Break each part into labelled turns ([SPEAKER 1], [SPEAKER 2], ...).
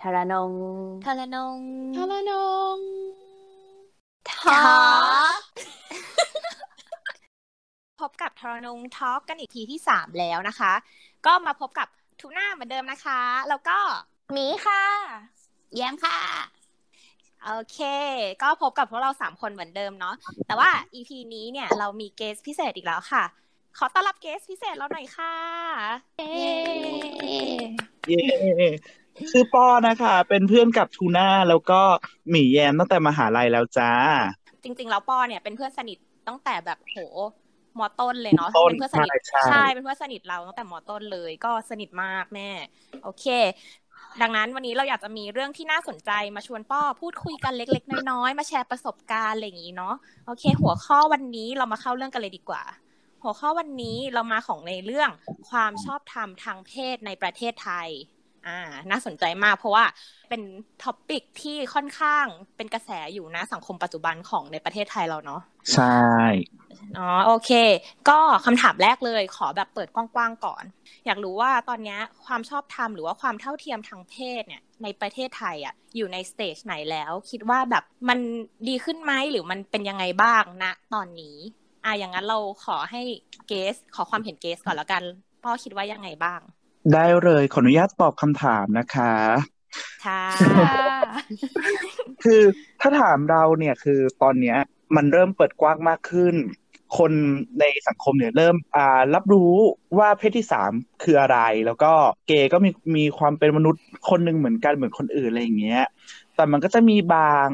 [SPEAKER 1] ทารนง
[SPEAKER 2] ทารนง
[SPEAKER 3] ทารนง
[SPEAKER 2] ทอพบกับทรนงทอล์กกันอีกทีที่สามแล้วนะคะ ก็มาพบกับทูน่าเหมือนเดิมนะคะ แล้วก็
[SPEAKER 1] หมีค่ะ
[SPEAKER 2] แย้มค่ะ โอเค ก็พบกับพวกเราสามคนเหมือนเดิมเนาะแต่ว่า EP นี้เนี่ยเรามีเกสพิเศษอีกแล้วค่ะ ขอต้อนรับเกสพิเศษเราหน่อยค่ะ
[SPEAKER 1] เย้
[SPEAKER 4] เย้ ชื่อป้อนะคะ เป็นเพื่อนกับทูน่าแล้วก็หมีแยมตั้งแต่มหาลัยแล้วจ้า
[SPEAKER 2] จริง ๆ แล้วปอเนี่ยเป็นเพื่อนสนิทตั้งแต่แบบโหมอต้นเลยเนาะ
[SPEAKER 4] ต้น
[SPEAKER 2] เป็นเพื่อนสนิท
[SPEAKER 4] ใช่
[SPEAKER 2] ใช่เป็นเพื่อนสนิทเราตั้งแต่มอต้นเลยก็สนิทมากแม่ โอเค ดังนั้นวันนี้เราอยากจะมีเรื่องที่น่าสนใจมาชวนป้อพูดคุยกันเล็ก ๆ น้อยๆมาแชร์ประสบการณ์อะไรอย่างนี้เนาะโอเค หัวข้อวันนี้เรามาเข้าเรื่องกันเลยดีกว่า หัวข้อวันนี้เรามาของในเรื่องความชอบธรรมทางเพศในประเทศไทย อ่า น่าสนใจมากเพราะว่าเป็น topic ที่ค่อนข้างเป็นกระแสอยู่นะสังคมปัจจุบันของในประเทศไทยเราเนาะ
[SPEAKER 4] ใช่
[SPEAKER 2] อ๋อโอเค ก็คำถามแรกเลยขอแบบเปิดกว้างๆก่อน อยากรู้ว่าตอนเนี้ยความชอบธรรมหรือว่าความเท่าเทียมทางเพศเนี่ย ในประเทศไทยอะ อยู่ใน stage ไหนแล้ว คิดว่าแบบมันดีขึ้นไหมหรือมันเป็นยังไงบ้างณตอนนี้อะอย่างนั้นเราขอให้เกส ขอความเห็นเกสก่อนแล้วกันพ่อคิดว่ายังไงบ้าง
[SPEAKER 4] ได้เลยขออนุญาตตอบคำถามนะคะ
[SPEAKER 2] ค่ะ
[SPEAKER 4] คือถ้าถามเราเนี่ยคือตอนเนี้ย มันเริ่มเปิดกว้างมากขึ้น คนในสังคมเนี่ยเริ่มอ่ารับรู้ว่าเพศที่สามคืออะไร แล้วก็เกย์ก็มีมีความเป็นมนุษย์คนหนึ่งเหมือนกันเหมือนคนอื่นอะไรอย่างเงี้ย แต่มันก็จะมีบาง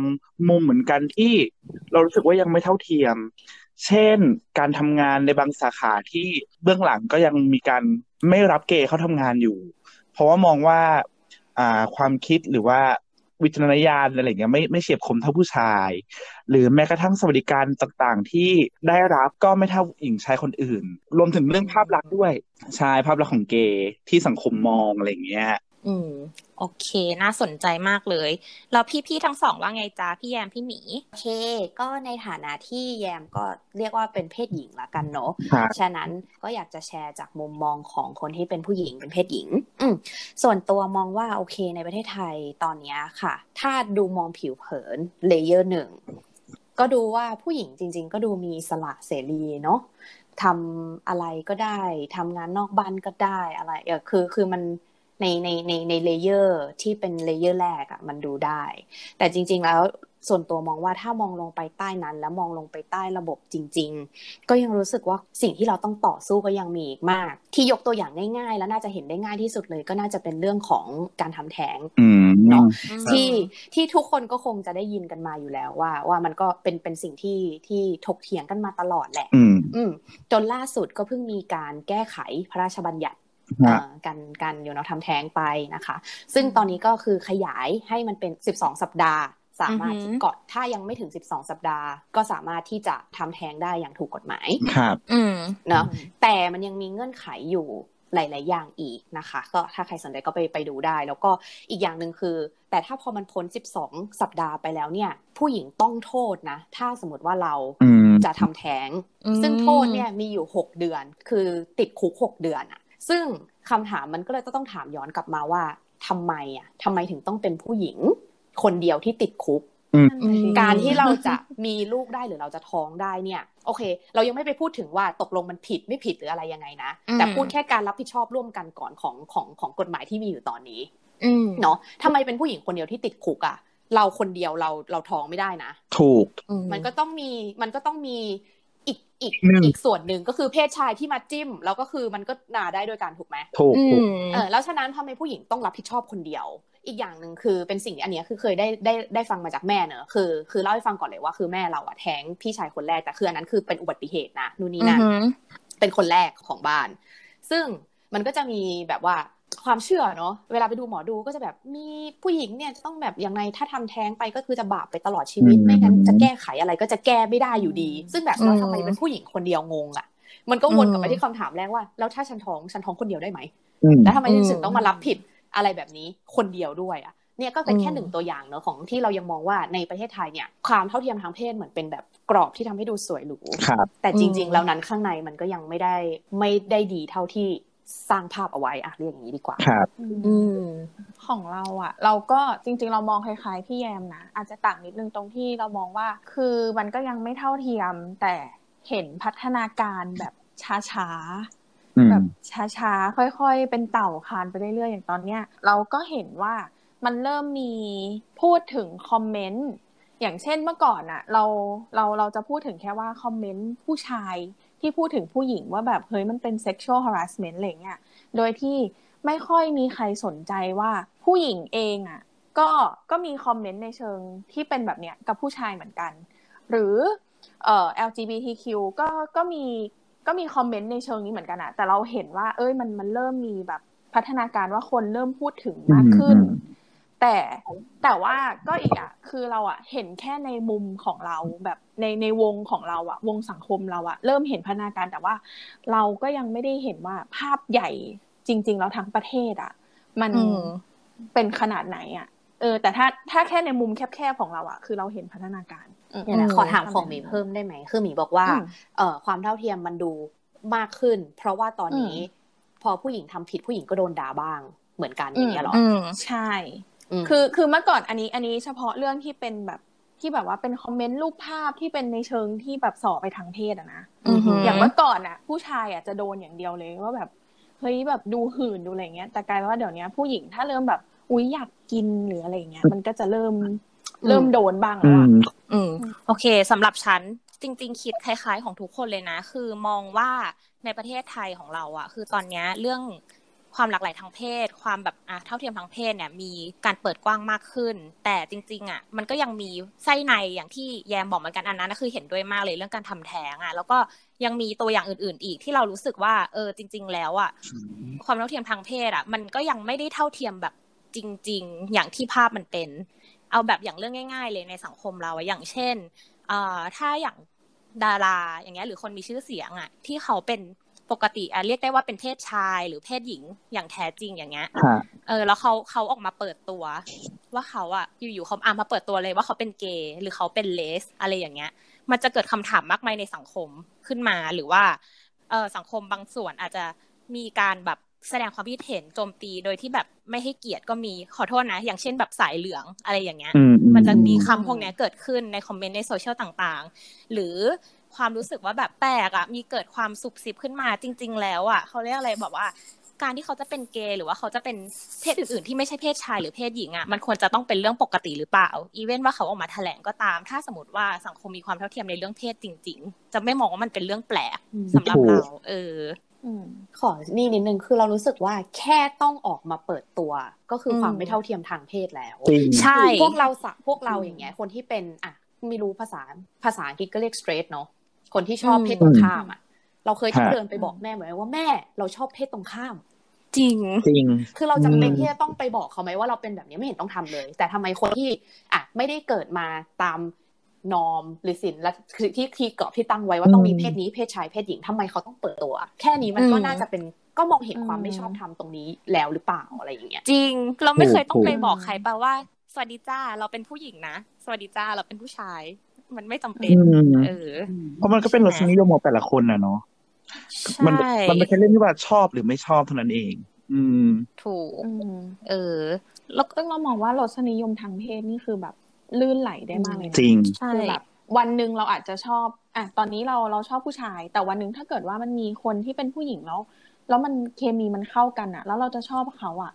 [SPEAKER 4] มุมเหมือนกันที่เรารู้สึกว่ายังไม่เท่าเทียม เช่น การทำงานในบางสาขาที่เบื้องหลังก็ยังมีการไม่รับเกย์เข้าทำงานอยู่ เพราะว่ามองว่าอ่าความคิดหรือว่าวิจารณญาณอะไรอย่างเงี้ยไม่ไม่เฉียบคมเท่าผู้ชาย หรือแม้กระทั่งสวัสดิการต่างๆ ที่ได้รับก็ไม่เท่าหญิงชายคนอื่น รวมถึงเรื่องภาพลักษณ์ด้วยใช่ภาพลักษณ์ของเกย์ที่สังคมมองอะไรอย่างเงี้ย
[SPEAKER 2] อืม โอเค น่าสนใจมากเลย แล้วพี่ๆทั้งสองว่าไงจ๊ะพี่แยมพี่หมี
[SPEAKER 1] โอเค ก็ในฐานะที่แยมก็เรียกว่าเป็นเพศหญิงละกันเนาะ
[SPEAKER 4] ครับ
[SPEAKER 1] ฉะนั้นก็อยากจะแชร์จากมุมมองของคนที่เป็นผู้หญิงเป็นเพศหญิง อืมส่วนตัวมองว่าโอเค ในประเทศไทยตอนเนี้ยค่ะ ถ้าดูมองผิวเผิน layer หนึ่งก็ดูว่าผู้หญิงจริง ๆ ก็ดูมีอิสระเสรีเนาะทำอะไรก็ได้ทำงานนอกบ้านก็ได้อะไรเออคือคือมัน ในในในใน layer ที่เป็น layer แรกอะมันดูได้ แต่จริง ๆ แล้วส่วนตัวมองว่าถ้ามองลงไปใต้นั้น แล้วมองลงไปใต้ระบบจริง ๆ ก็ยังรู้สึกว่าสิ่งที่เราต้องต่อสู้ก็ยังมีอีกมาก ที่ยกตัวอย่างง่ายๆ แล้วน่าจะเห็นได้ง่ายที่สุดเลย ก็น่าจะเป็นเรื่องของการทำแท้ง
[SPEAKER 4] อืม
[SPEAKER 1] เนาะ
[SPEAKER 2] อืม
[SPEAKER 1] ที่ที่ทุกคนก็คงจะได้ยินกันมาอยู่แล้วว่า ว่ามันก็เป็นเป็นสิ่งที่ที่ถกเถียงกันมาตลอดแหละ
[SPEAKER 4] อืม
[SPEAKER 1] อืมจนล่าสุดก็เพิ่งมีการแก้ไขพระราชบัญญัติ
[SPEAKER 4] ฮะ
[SPEAKER 1] เอ่อ การการอยู่เนาะทำแท้งไปนะคะ ซึ่งตอนนี้ก็คือขยายให้มันเป็น 12 สัปดาห์ สามารถ
[SPEAKER 2] อือหือ
[SPEAKER 1] ก่อนถ้ายังไม่ถึง 12 สัปดาห์ ก็สามารถที่จะทำแท้งได้อย่างถูกกฎหมาย
[SPEAKER 4] ครับ
[SPEAKER 2] อืม
[SPEAKER 1] เนาะแต่มันยังมีเงื่อนไขอยู่หลาย ๆ อย่างอีกนะคะ ก็ถ้าใครสนใจก็ไปไปดูได้ แล้วก็อีกอย่างหนึ่งคือ แต่ถ้าพอมันพ้น 12 สัปดาห์ไปแล้วเนี่ย ผู้หญิงต้องโทษนะ ถ้าสมมติว่าเรา
[SPEAKER 4] อืม
[SPEAKER 1] จะทำแท้ง
[SPEAKER 2] อืม
[SPEAKER 1] ซึ่งโทษเนี่ยมีอยู่ 6 เดือน คือติดคุก 6 เดือนอะ ซึ่งคำถามมันก็เลยต้องถามย้อนกลับมาว่าทำไมอะทำไมถึงต้องเป็นผู้หญิง คนเดียวที่ติดคุก
[SPEAKER 4] อืม
[SPEAKER 2] อืม
[SPEAKER 1] การที่เราจะมีลูกได้หรือเราจะท้องได้เนี่ย โอเค เรายังไม่ไปพูดถึงว่าตกลงมันผิดไม่ผิดหรืออะไรยังไงนะ
[SPEAKER 2] อืม
[SPEAKER 1] แต่พูดแค่การรับผิดชอบร่วมกันก่อนของของของกฎหมายที่มีอยู่ตอนนี้
[SPEAKER 2] อืม
[SPEAKER 1] เนาะทำไมเป็นผู้หญิงคนเดียวที่ติดคุกอะเราคนเดียวเราเราท้องไม่ได้นะ
[SPEAKER 4] ถูก
[SPEAKER 1] มันก็ต้องมีมันก็ต้องมี อีกอีก
[SPEAKER 4] หนึ่ง
[SPEAKER 1] อีกส่วนหนึ่งก็คือเพศชายที่มาจิ้ม แล้วก็คือมันก็นาได้ด้วยกันถูกไหม
[SPEAKER 4] ถูก
[SPEAKER 2] อื
[SPEAKER 4] ถูก
[SPEAKER 2] ม
[SPEAKER 1] เออแล้วฉะนั้นทำไมผู้หญิงต้องรับผิดชอบคนเดียว อีกอย่างหนึ่งคือเป็นสิ่งที่อันเนี้ยคือเคยได้ได้ได้ฟังมาจากแม่เนอะคือคือเล่าให้ฟังก่อนเลยว่าคือแม่เราอะแท้งพี่ชายคนแรกแต่คืออันนั้นคือเป็นอุบัติเหตุนะนู่นนี่นั่น
[SPEAKER 2] อือหือ
[SPEAKER 1] เป็นคนแรกของบ้าน ซึ่งมันก็จะมีแบบว่า ความเชื่อเนาะเวลาไปดูหมอดูก็จะแบบมีผู้หญิงเนี่ยจะต้องแบบยังไงถ้าทำแท้งไปก็คือจะบาปไปตลอดชีวิต
[SPEAKER 4] อืม
[SPEAKER 1] ไม่งั้นจะแก้ไขอะไรก็จะแก้ไม่ได้อยู่ดี ซึ่งแบบเรา
[SPEAKER 2] อืม
[SPEAKER 1] ทำไมเป็นผู้หญิงคนเดียวงงอะ่ะ มันก็วนกลับไป
[SPEAKER 2] อืม
[SPEAKER 1] ที่คำถามแรกว่าแล้วถ้าฉันท้องฉันท้องคนเดียวได้ไหม
[SPEAKER 4] อืม
[SPEAKER 1] แล้วทำไม
[SPEAKER 2] อืม
[SPEAKER 1] ถึงต้องมารับผิดอะไรแบบนี้คนเดียวด้วยอะ่ะเนี่ยก็เป็นแค่
[SPEAKER 2] อืม
[SPEAKER 1] หนึ่งตัวอย่างเนอะของที่เรายังมองว่าในประเทศไทยเนี่ยความเท่าเทียมทางเพศเหมือนเป็นแบบกรอบที่ทำให้ดูสวยหรู
[SPEAKER 4] ครับ
[SPEAKER 1] แต่จริง
[SPEAKER 2] อื
[SPEAKER 1] ๆ
[SPEAKER 2] ม
[SPEAKER 1] แล้วนั้นข้างในมันก็ยังไม่ได้ไม่ได้ดีเท่าที่ สร้างภาพเอาไว้อะเรียกอย่างนี้ดีกว่า
[SPEAKER 4] ครับ
[SPEAKER 1] อืม
[SPEAKER 3] ของเราอะเราก็จริง ๆ เรามองคล้ายๆพี่แยมนะอาจจะต่างนิดนึงตรงที่เรามองว่า คือมันก็ยังไม่เท่าเทียม แต่เห็นพัฒนาการแบบช้าๆ
[SPEAKER 4] อืม
[SPEAKER 3] แบบช้าๆค่อยๆ เป็นเต่าคานไปเรื่อยๆอย่างตอนเนี้ย เราก็เห็นว่ามันเริ่มมีพูดถึงคอมเมนต์อย่างเช่นเมื่อก่อนอะเราเราเราจะพูดถึงแค่ว่าคอมเมนต์ผู้ชาย ที่พูดถึงผู้หญิงว่าแบบเฮ้ยมันเป็น sexual harassment อะไรเงี้ยโดยที่ไม่ค่อยมีใครสนใจว่าผู้หญิงเองอะก็ก็มีคอมเมนต์ในเชิงที่เป็นแบบเนี้ยกับผู้ชายเหมือนกัน หรือเอ่อ LGBTQ ก็ก็มีก็มีคอมเมนต์ในเชิงนี้เหมือนกันอะแต่เราเห็นว่า เอ้ยมันมันเริ่มมีแบบพัฒนาการว่าคนเริ่มพูดถึงมากขึ้น แต่แต่ว่าก็อีกอะคือเราอะเห็นแค่ในมุมของเราแบบในในวงของเราอะ วงสังคมเราอะเริ่มเห็นพัฒนาการแต่ว่า เราก็ยังไม่ได้เห็นว่าภาพใหญ่จริง ๆ แล้วทั้งประเทศอะ มัน
[SPEAKER 2] อืม
[SPEAKER 3] เป็นขนาดไหนอะ เออ แต่ถ้าถ้าแค่ในมุมแคบๆของเราอะคือเราเห็นพัฒนาการอืม
[SPEAKER 1] เนี่ยนะ
[SPEAKER 2] อืม
[SPEAKER 1] ขอถามของหมีเพิ่มได้ไหมคือหมีบอกว่า
[SPEAKER 3] อืม
[SPEAKER 1] เอ่อความเท่าเทียมมันดูมากขึ้น เพราะว่าตอนนี้
[SPEAKER 3] อืม
[SPEAKER 1] พอผู้หญิงทำผิดผู้หญิงก็โดนด่าบ้างเหมือนกันอย่างเงี้ยเหรอ
[SPEAKER 2] อืม
[SPEAKER 3] ใช่
[SPEAKER 1] ม
[SPEAKER 3] คือคือเมื่อก่อนอันนี้อันนี้เฉพาะเรื่องที่เป็นแบบที่แบบว่าเป็นคอมเมนต์รูปภาพที่เป็นในเชิงที่แบบส่อไปทางเพศอะนะ
[SPEAKER 2] อือหือ
[SPEAKER 3] อย่างเมื่อก่อนอะผู้ชายอะจะโดนอย่างเดียวเลยว่าแบบเฮ้ยแบบดูหื่นดูอะไรเงี้ย แต่กลายเป็นว่าเดี๋ยวนี้ผู้หญิงถ้าเริ่มแบบอุ๊ยอยากกินหรืออะไรเงี้ย มันก็จะเริ่มเริ่มโดนบ้าง
[SPEAKER 4] อื
[SPEAKER 3] แล้วอะ
[SPEAKER 4] ม
[SPEAKER 2] อืมโอเคสำหรับฉันจริง ๆ คิดคล้าย ๆ ของทุกคนเลยนะ คือมองว่าในประเทศไทยของเราอะคือตอนเนี้ยเรื่อง ความหลากหลายทางเพศ ความแบบอะเท่าเทียมทางเพศเนี่ยมีการเปิดกว้างมากขึ้น แต่จริงๆอะมันก็ยังมีไส้ในอย่างที่แยมบอกเหมือนกันอันนั้นนะคือเห็นด้วยมากเลยเรื่องการทำแท้งอะแล้วก็ยังมีตัวอย่างอื่น ๆ อีกที่เรารู้สึกว่าเออจริง ๆ แล้วอะความเท่าเทียมทางเพศอะมันก็ยังไม่ได้เท่าเทียมแบบจริง ๆ อย่างที่ภาพมันเป็น เอาแบบอย่างเรื่องง่าย ๆ เลยในสังคมเราอะอย่างเช่นเอ่อถ้าอย่างดาราอย่างเงี้ยหรือคนมีชื่อเสียงอะที่เขาเป็น ปกติอะเรียกได้ว่าเป็นเพศชายหรือเพศหญิงอย่างแท้จริงอย่างเงี้ย
[SPEAKER 4] ฮะ
[SPEAKER 2] เออ แล้วเขาเขาออกมาเปิดตัว ว่าเขาอะอยู่ๆเขาอะมาเปิดตัวเลยว่าเขาเป็นเกย์หรือเขาเป็นเลส อะไรอย่างเงี้ย มันจะเกิดคำถามมากมายในสังคมขึ้นมาหรือว่าเออสังคมบางส่วนอาจจะมีการแบบ แสดงความคิดเห็นโจมตีโดยที่แบบไม่ให้เกียรติก็มีขอโทษนะ อย่างเช่นแบบสายเหลืองอะไรอย่างเงี้ย
[SPEAKER 4] อืมอื
[SPEAKER 2] มันจะมีคำพวกเนี้ยเกิดขึ้นในคอมเมนต์ในโซเชียลต่างๆ หรือความรู้สึกว่าแบบแปลกอะมีเกิดความสุบซิบขึ้นมาจริง ๆ แล้วอะเขาเรียกอะไรแบบว่า การที่เขาจะเป็นเกย์หรือว่าเขาจะเป็นเพศอื่นๆ ที่ไม่ใช่เพศชายหรือเพศหญิงอะมันควรจะต้องเป็นเรื่องปกติหรือเปล่า อีเวนว่าเขาออกมาแถลงก็ตาม ถ้าสมมติว่าสังคมมีความเท่าเทียมในเรื่องเพศจริง ๆ จะไม่มองว่ามันเป็นเรื่องแปลก
[SPEAKER 1] อืม
[SPEAKER 2] สำหรับเรา เออ
[SPEAKER 3] อืม
[SPEAKER 1] ขอนี่นิดนึงคือเรารู้สึกว่าแค่ต้องออกมาเปิดตัว ก็คืออ
[SPEAKER 2] ม
[SPEAKER 1] ความไม่เท่าเทียมทางเพศแล้ว
[SPEAKER 4] จริง
[SPEAKER 2] ใช่
[SPEAKER 1] พวกเราสะพวกเราอย่างเงี้ย คนที่เป็นอะไม่รู้ภาษาภาษาอังกฤษก็เรียก straight เนาะคนที่ชอบ
[SPEAKER 2] อืม
[SPEAKER 1] เพศตรงข้ามอะ เราเคยต้อง
[SPEAKER 4] ฮะ
[SPEAKER 1] เดินไปบอกแม่เหมือนกันว่าแม่เราชอบเพศตรงข้าม
[SPEAKER 2] จริง
[SPEAKER 4] จริง
[SPEAKER 1] คือเราจำเป็น
[SPEAKER 4] อืม
[SPEAKER 1] ที่จะต้องไปบอกเขาไหมว่าเราเป็นแบบนี้ไม่เห็นต้องทำเลย แต่ทำไมคนที่อะไม่ได้เกิดมาตาม นอมหรือศิลและคือที่ที่เกาะที่ตั้งไว้ว่าต้องมีเพศนี้เพศชายเพศหญิงทำไมเขาต้องเปิดตัว แค่นี้มันก็
[SPEAKER 2] อืม
[SPEAKER 1] น่าจะเป็นก็มองเห็นความ
[SPEAKER 3] อืม
[SPEAKER 1] ไม่ชอบธรรมตรงนี้แล้วหรือเปล่าอะไรอย่างเงี้ย
[SPEAKER 2] จริง เราไม่เคยต้อง
[SPEAKER 4] ถูก
[SPEAKER 2] ไปบอกใครป่าว่า สวัสดีจ้าเราเป็นผู้หญิงนะสวัสดีจ้าเราเป็นผู้ชาย มันไม่จำเป็น
[SPEAKER 4] อืม
[SPEAKER 2] เออ
[SPEAKER 4] เพราะมันก็เป็นรสนิยมของแต่ละคนนะเนาะ
[SPEAKER 2] ใช่
[SPEAKER 4] มันมันไม่ใช่เรื่องที่ว่าชอบหรือไม่ชอบเท่านั้นเอง อืม
[SPEAKER 2] ถูก
[SPEAKER 3] อืม
[SPEAKER 2] เออ
[SPEAKER 3] แล้วซึ่งเรามองว่ารสนิยมทางเพศนี่คือแบบ ลื่นไหลได้มากเลยนะ
[SPEAKER 4] จริง
[SPEAKER 2] ใช่
[SPEAKER 3] คือแบบวันหนึ่งเราอาจจะชอบอะตอนนี้เราเราชอบผู้ชาย แต่วันหนึ่งถ้าเกิดว่ามันมีคนที่เป็นผู้หญิงแล้ว แล้วมันเคมีมันเข้ากันอะแล้วเราจะชอบเขาอะ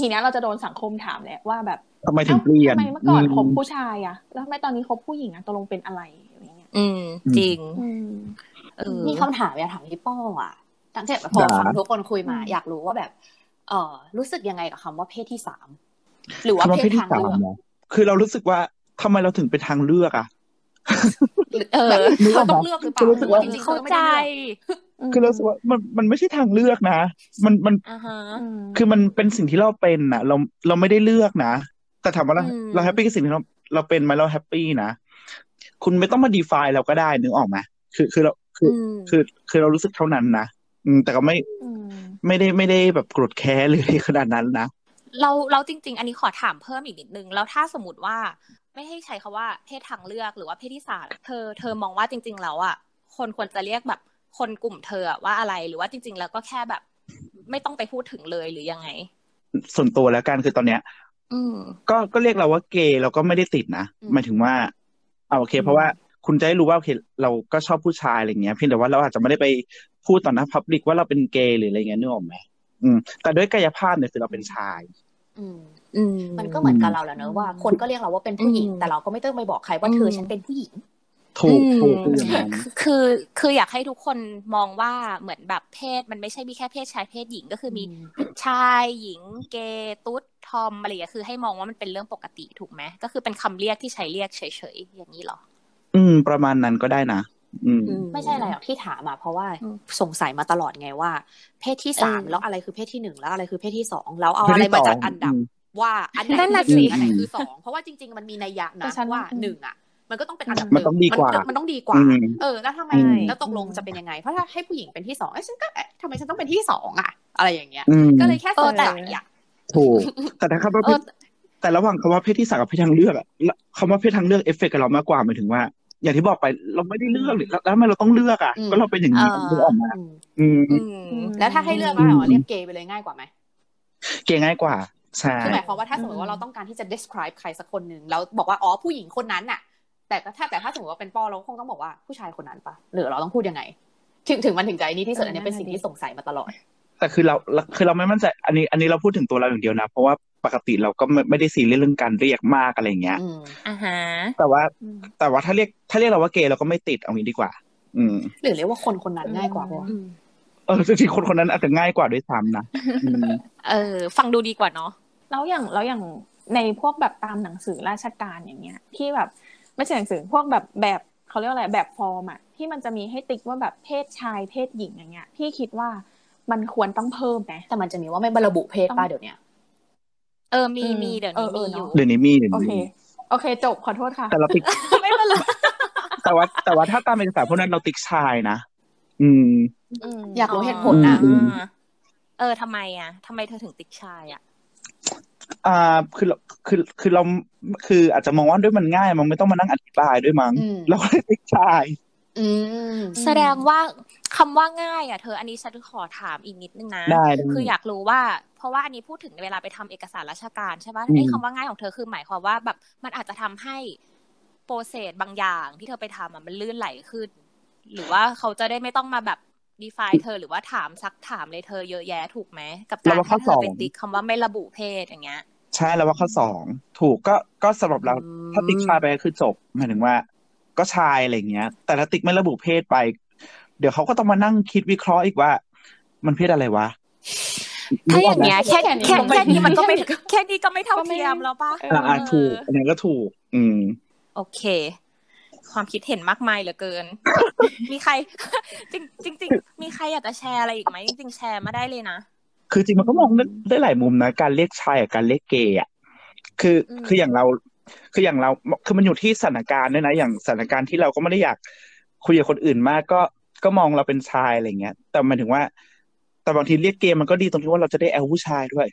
[SPEAKER 3] ทีเนี้ยเราจะโดนสังคมถามแหละว่าแบบ
[SPEAKER 4] ทำไมถึงเปลี่ยน
[SPEAKER 3] ทำไมเมื่อก่อน
[SPEAKER 4] อืม
[SPEAKER 3] คบผู้ชายอะแล้วทำไมตอนนี้คบผู้หญิงอะตกลงเป็นอะไรอะไรเงี้ย
[SPEAKER 2] อืม จริง
[SPEAKER 3] อืม
[SPEAKER 2] เออ
[SPEAKER 1] มีคำถามอยากถามพี่ป้ออะตั้งแต่พอ
[SPEAKER 4] ด่า
[SPEAKER 1] ฟังทุกคนคุยมา
[SPEAKER 3] อืม
[SPEAKER 1] อยากรู้ว่าแบบ เออรู้สึกยังไงกับคำว่าเพศที่สามหรือว่า
[SPEAKER 4] คำว่า
[SPEAKER 1] เพ
[SPEAKER 4] เพ
[SPEAKER 1] ศ
[SPEAKER 4] ศที่
[SPEAKER 1] ทาง
[SPEAKER 4] สา
[SPEAKER 1] เลื
[SPEAKER 4] ม
[SPEAKER 1] อก
[SPEAKER 4] เนาะคือเรารู้สึกว่า ทำไมเราถึงเป็นทางเลือกอะ
[SPEAKER 2] เออ
[SPEAKER 1] แบบ
[SPEAKER 4] นึกออกปะ
[SPEAKER 1] เขาต้องเลือกหรือเปล่า
[SPEAKER 4] คือรู้สึกว่า
[SPEAKER 1] จริงๆ
[SPEAKER 2] เข้าใจ
[SPEAKER 1] เขาไม่ได้เลือก
[SPEAKER 4] คือเรารู้สึกว่ามันมันไม่ใช่ทางเลือกนะ มันมัน
[SPEAKER 2] อ่าฮะ
[SPEAKER 3] อืม
[SPEAKER 4] คือมันเป็นสิ่งที่เราเป็นน่ะ เราเราไม่ได้เลือกนะ แต่ถามว่าเรา
[SPEAKER 2] อืม
[SPEAKER 4] เรา happy กับสิ่งที่เราเราเป็นไหมเรา happy นะ คุณไม่ต้องมา define เราก็ได้นึกออกไหมคือคือเราคือ
[SPEAKER 2] อืม
[SPEAKER 4] คือคือเรารู้สึกเท่านั้นนะอืมแต่ก็ไม่
[SPEAKER 3] อืม
[SPEAKER 4] ไม่ได้ไม่ได้แบบโกรธแค้นหรืออะไรขนาดนั้นนะ
[SPEAKER 2] เราเราจริง ๆ อันนี้ขอถามเพิ่มอีกนิดนึง แล้วถ้าสมมติว่า ไม่ให้ใช้คาว่าเพศทางเลือกหรือว่าเพศที่สามเธอเธอมองว่าจริง ๆ แล้วอะคนควรจะเรียกแบบคนกลุ่มเธออะว่าอะไรหรือว่าจริง ๆ แล้วก็แค่แบบ ไม่ต้องไปพูดถึงเลยหรือยังไง
[SPEAKER 4] ส่วนตัวแล้วกันคือตอนเนี้ย
[SPEAKER 2] อืม
[SPEAKER 4] ก็ก็เรียกเราว่าเกย์เราก็ไม่ได้ติดนะ
[SPEAKER 1] อืม
[SPEAKER 4] หมายถึงว่าเอาโอเค เพราะว่าคุณจะได้รู้ว่าโอเคเราก็ชอบผู้ชายอะไรเงี้ยเพียงแต่ว่าเราอาจจะไม่ได้ไปพูดต่อหน้าพับลิกว่าเราเป็นเกย์หรืออะไรเงี้ยนึกออกไหมอืมแต่ด้วยกายภาพเนี่ยคือเราเป็นชาย
[SPEAKER 1] อืม
[SPEAKER 2] อื ม
[SPEAKER 1] มันก็เหมือนกับเราแหละเนอะว่าคนก็เรียกเราว่าเป็นผู้หญิง
[SPEAKER 2] อืม
[SPEAKER 1] แต่เราก็ไม่ต้องไปบอกใครว่าเธอฉันเป็นผู้หญิง
[SPEAKER 4] ถูก
[SPEAKER 2] อืม
[SPEAKER 4] ถูกคืออย่างนั้น
[SPEAKER 2] คือคืออยากให้ทุกคนมองว่าเหมือนแบบเพศ มันไม่ใช่มีแค่เพศชายเพศหญิงก็คือมี
[SPEAKER 1] อืม
[SPEAKER 2] ชายหญิง เกย์ตุ๊ดทอมอะไรอย่างเงี้ยคือให้มองว่ามันเป็นเรื่องปกติถูกไหมก็คือเป็นคำเรียกที่ใช้เรียกเฉยๆอย่างนี้เหรอ
[SPEAKER 4] อืม ประมาณนั้นก็ได้นะอืม
[SPEAKER 1] ไม่ใช่อะไรหรอกที่ถามอะเพราะว่า
[SPEAKER 2] อืม
[SPEAKER 1] สงสัยมาตลอดไงว่า เพศที่สาม
[SPEAKER 2] เออ
[SPEAKER 1] แล้วอะไรคือเพศที่หนึ่งแล้วอะไรคือเพศที่สองแล้วเอา
[SPEAKER 4] เพศ
[SPEAKER 1] อะไร
[SPEAKER 4] ที่
[SPEAKER 1] มา
[SPEAKER 4] สอง
[SPEAKER 1] จัดอันดับ
[SPEAKER 4] อืม
[SPEAKER 1] ว่าอันไหน
[SPEAKER 2] นั่น
[SPEAKER 1] คือ
[SPEAKER 2] น่ะ
[SPEAKER 1] หนึ่ง
[SPEAKER 2] สิ
[SPEAKER 1] อันไหนคือสองเพราะว่าจริง ๆ มันมีนัยยะนะ
[SPEAKER 3] แต่ฉัน
[SPEAKER 1] ว่า
[SPEAKER 3] อืม
[SPEAKER 1] หนึ่งอะ มันก็ต้องเป็นอันดับ
[SPEAKER 4] มันต้องดีกว่า
[SPEAKER 1] นมันต้องดีกว่า
[SPEAKER 4] อืม
[SPEAKER 1] เออ แล้วทำไม
[SPEAKER 4] อืม
[SPEAKER 1] แล้วตกลงจะเป็นยังไง เพราะถ้าให้ผู้หญิงเป็นที่สองเอ้ยฉันก็เอ๊ะทำไมฉันต้องเป็นที่สองอะ อะไรอย่างเงี้ย
[SPEAKER 4] อืม
[SPEAKER 1] ก็เลยแค่สง
[SPEAKER 3] เออ
[SPEAKER 1] สัยอะ
[SPEAKER 4] ถูกแต่ถ้าคำว่า
[SPEAKER 2] เอ
[SPEAKER 4] เพ
[SPEAKER 2] อ
[SPEAKER 4] ศแต่ระหว่างคำว่าเพศที่สามกับเพศทางเลือกอะคำว่าเพศทางเลือกเอฟเฟกต์กับเรามากกว่าหมายถึงว่า อย่างที่บอกไปเราไม่ได้เลือกนี่แล้วแล้วทำไมเราต้องเลือกอะ
[SPEAKER 1] อืม
[SPEAKER 4] ก็เราเป็นอย่างนี้
[SPEAKER 2] เออ
[SPEAKER 4] นึกออกมา
[SPEAKER 1] อืม
[SPEAKER 4] อืม
[SPEAKER 2] อืม
[SPEAKER 1] แล้วถ้าให้เลือกก็เหรอเรียกเกย์ไปเลยง่ายกว่าไหม
[SPEAKER 4] เกย์ง่ายกว่าใช่
[SPEAKER 1] คือหมายความว่าถ้าสมมติว่าเราต้องการที่จะ describe ใครสักคนหนึ่งแล้วบอกว่าอ๋อผู้หญิงคนนั้นน่ะ แต่ถ้าแต่ถ้าสมมติว่าเป็นปอเราก็คงต้องบอกว่าผู้ชายคนนั้นปะหรือเราต้องพูดยังไง ถึงถึงมันถึงใจนี้ที่สุด
[SPEAKER 3] เออ
[SPEAKER 1] อันนี้เป็น
[SPEAKER 3] นั่น
[SPEAKER 1] สิ่ง
[SPEAKER 3] น่ะดิ
[SPEAKER 1] ที่สงสัยมาตลอด
[SPEAKER 4] แต่คือเราคือเราไม่มั่นใจอันนี้ อันนี้เราพูดถึงตัวเราอย่างเดียวนะ เพราะว่าปกติเราก็ไม่ไม่ได้ซีเรียสเรื่องการเรียกมากอะไรอย่างเงี้ย
[SPEAKER 1] อืม
[SPEAKER 2] อ่าฮะ
[SPEAKER 4] แต่ว่า
[SPEAKER 3] อืม
[SPEAKER 4] แต่ว่าถ้าเรียกถ้าเรียกเราว่าเกย์เราก็ไม่ติดเอางี้ดีกว่า อืม
[SPEAKER 1] หรือเรียกว่าคนคนนั้นง่ายกว่าปะวะ
[SPEAKER 2] อืม
[SPEAKER 4] เออจริงๆคนคนนั้นอาจจะง่ายกว่าด้วยซ้ำนะอืม
[SPEAKER 2] เออ ฟังดูดีกว่าเนาะ
[SPEAKER 3] แล้วอย่างแล้วอย่างในพวกแบบตามหนังสือราชการอย่างเงี้ย ที่แบบไม่ใช่หนังสือพวกแบบแบบเขาเรียกว่าอะไรแบบฟอร์มอะที่มันจะมีให้ติ๊กว่าแบบเพศชายเพศหญิงอย่างเงี้ยพี่คิดว่ามันควรต้องเพิ่มไหม
[SPEAKER 1] แต่มันจะมีว่าไม่บระบุเพศป้าเดี๋ยวเนี้ย
[SPEAKER 2] เออมี
[SPEAKER 3] อืม
[SPEAKER 2] มีเดี๋ยว
[SPEAKER 3] เอ
[SPEAKER 2] นี้
[SPEAKER 3] อเอ
[SPEAKER 2] มี
[SPEAKER 3] อ
[SPEAKER 2] อยู่
[SPEAKER 3] เนาะ
[SPEAKER 4] เดี๋ยวนี้มีเดี๋ยว
[SPEAKER 3] โอ
[SPEAKER 4] นี้
[SPEAKER 3] เค
[SPEAKER 4] มี
[SPEAKER 3] โอเค จบขอโทษค่ะ
[SPEAKER 4] แต่เราติ๊ก
[SPEAKER 2] ไม่เป็นไร
[SPEAKER 4] แต่ว่า แต่ว่าถ้าตามเอกสารพวกนั้นเราติ๊กชายนะอืม
[SPEAKER 3] ม
[SPEAKER 1] อยากรู้เหตุผลนะ
[SPEAKER 4] อืม
[SPEAKER 2] เออทำไมอะทำไมเธอถึงติ๊กชายอะ
[SPEAKER 4] อ่าคือเราคือคือเราคืออาจจะมองว่าด้วยมันง่าย มันไม่ต้องมานั่งอธิบายด้วยมั้ง
[SPEAKER 1] อืม
[SPEAKER 4] เราก็เลยติ๊กชาย
[SPEAKER 1] อืม
[SPEAKER 2] แสดงว่าคำว่าง่ายอะเธออันนี้ฉันขอถามอีกนิดนึงนะ
[SPEAKER 4] ได้ได้
[SPEAKER 2] คืออยากรู้ว่า เพราะว่าอันนี้พูดถึงเวลาไปทำเอกสารราชการใช่ปะ
[SPEAKER 4] อืม
[SPEAKER 2] ไอ้คำว่าง่ายของเธอคือหมายความว่าแบบมันอาจจะทำให้โปรเซสบางอย่างที่เธอไปทำอะมันลื่นไหลขึ้น หรือว่าเขาจะได้ไม่ต้องมาแบบ define เธอหรือว่าถามซักถามเลยเธอเยอะแยะถูกไหมกับการ
[SPEAKER 4] เราว่าข้อ
[SPEAKER 2] ถ้าเธอไป
[SPEAKER 4] สอง
[SPEAKER 2] ติ๊กคำว่าไม่ระบุเพศอย่างเงี้ย
[SPEAKER 4] ใช่แล้วว่าข้อสองถูกก็ก็สำหรับเรา
[SPEAKER 2] อืม
[SPEAKER 4] ถ้าติ๊กชายไปก็คือจบหมายถึงว่า ก็ชายอะไรอย่างเงี้ย แต่ถ้าติ๊กไม่ระบุเพศไป เดี๋ยวเขาก็ต้องมานั่งคิดวิเคราะห์อีกว่า มันเพศอะไรวะ
[SPEAKER 2] ถ้าอย่างเงี้ยแค่
[SPEAKER 3] แค่นี้
[SPEAKER 2] แค่
[SPEAKER 3] ก็ไม่
[SPEAKER 2] แค่นี้มันก็ไม่แค่นี้ก็ไม่เท่า
[SPEAKER 3] ก็ไม่
[SPEAKER 2] เทียมแล้วปะ
[SPEAKER 3] เอ
[SPEAKER 4] อ่าอ่าถูกอันนี้ก็ถูก อืม
[SPEAKER 2] โอเค ความคิดเห็นมากมายเหลือเกิน มีใคร จริงจริงจริงมีใครอยากจะแชร์อะไรอีกไหมจริงๆแชร์มาได้เลยนะ
[SPEAKER 4] คือจริงมันก็มองได้ได้หลายมุมนะ การเรียกชายกับการเรียกเกย์อะคืออ
[SPEAKER 2] ม
[SPEAKER 4] คืออย่างเราคืออย่างเราคือมันอยู่ที่สถานการณ์ด้วยนะ อย่างสถานการณ์ที่เราก็ไม่ได้อยากคุยกับคนอื่นมากก็ก็มองเราเป็นชายอะไรเงี้ย แต่หมายถึงว่า แต่บางทีเรียกเกย์มันก็ดีตรงที่ว่าเราจะได้แอลผู้ชายด้วย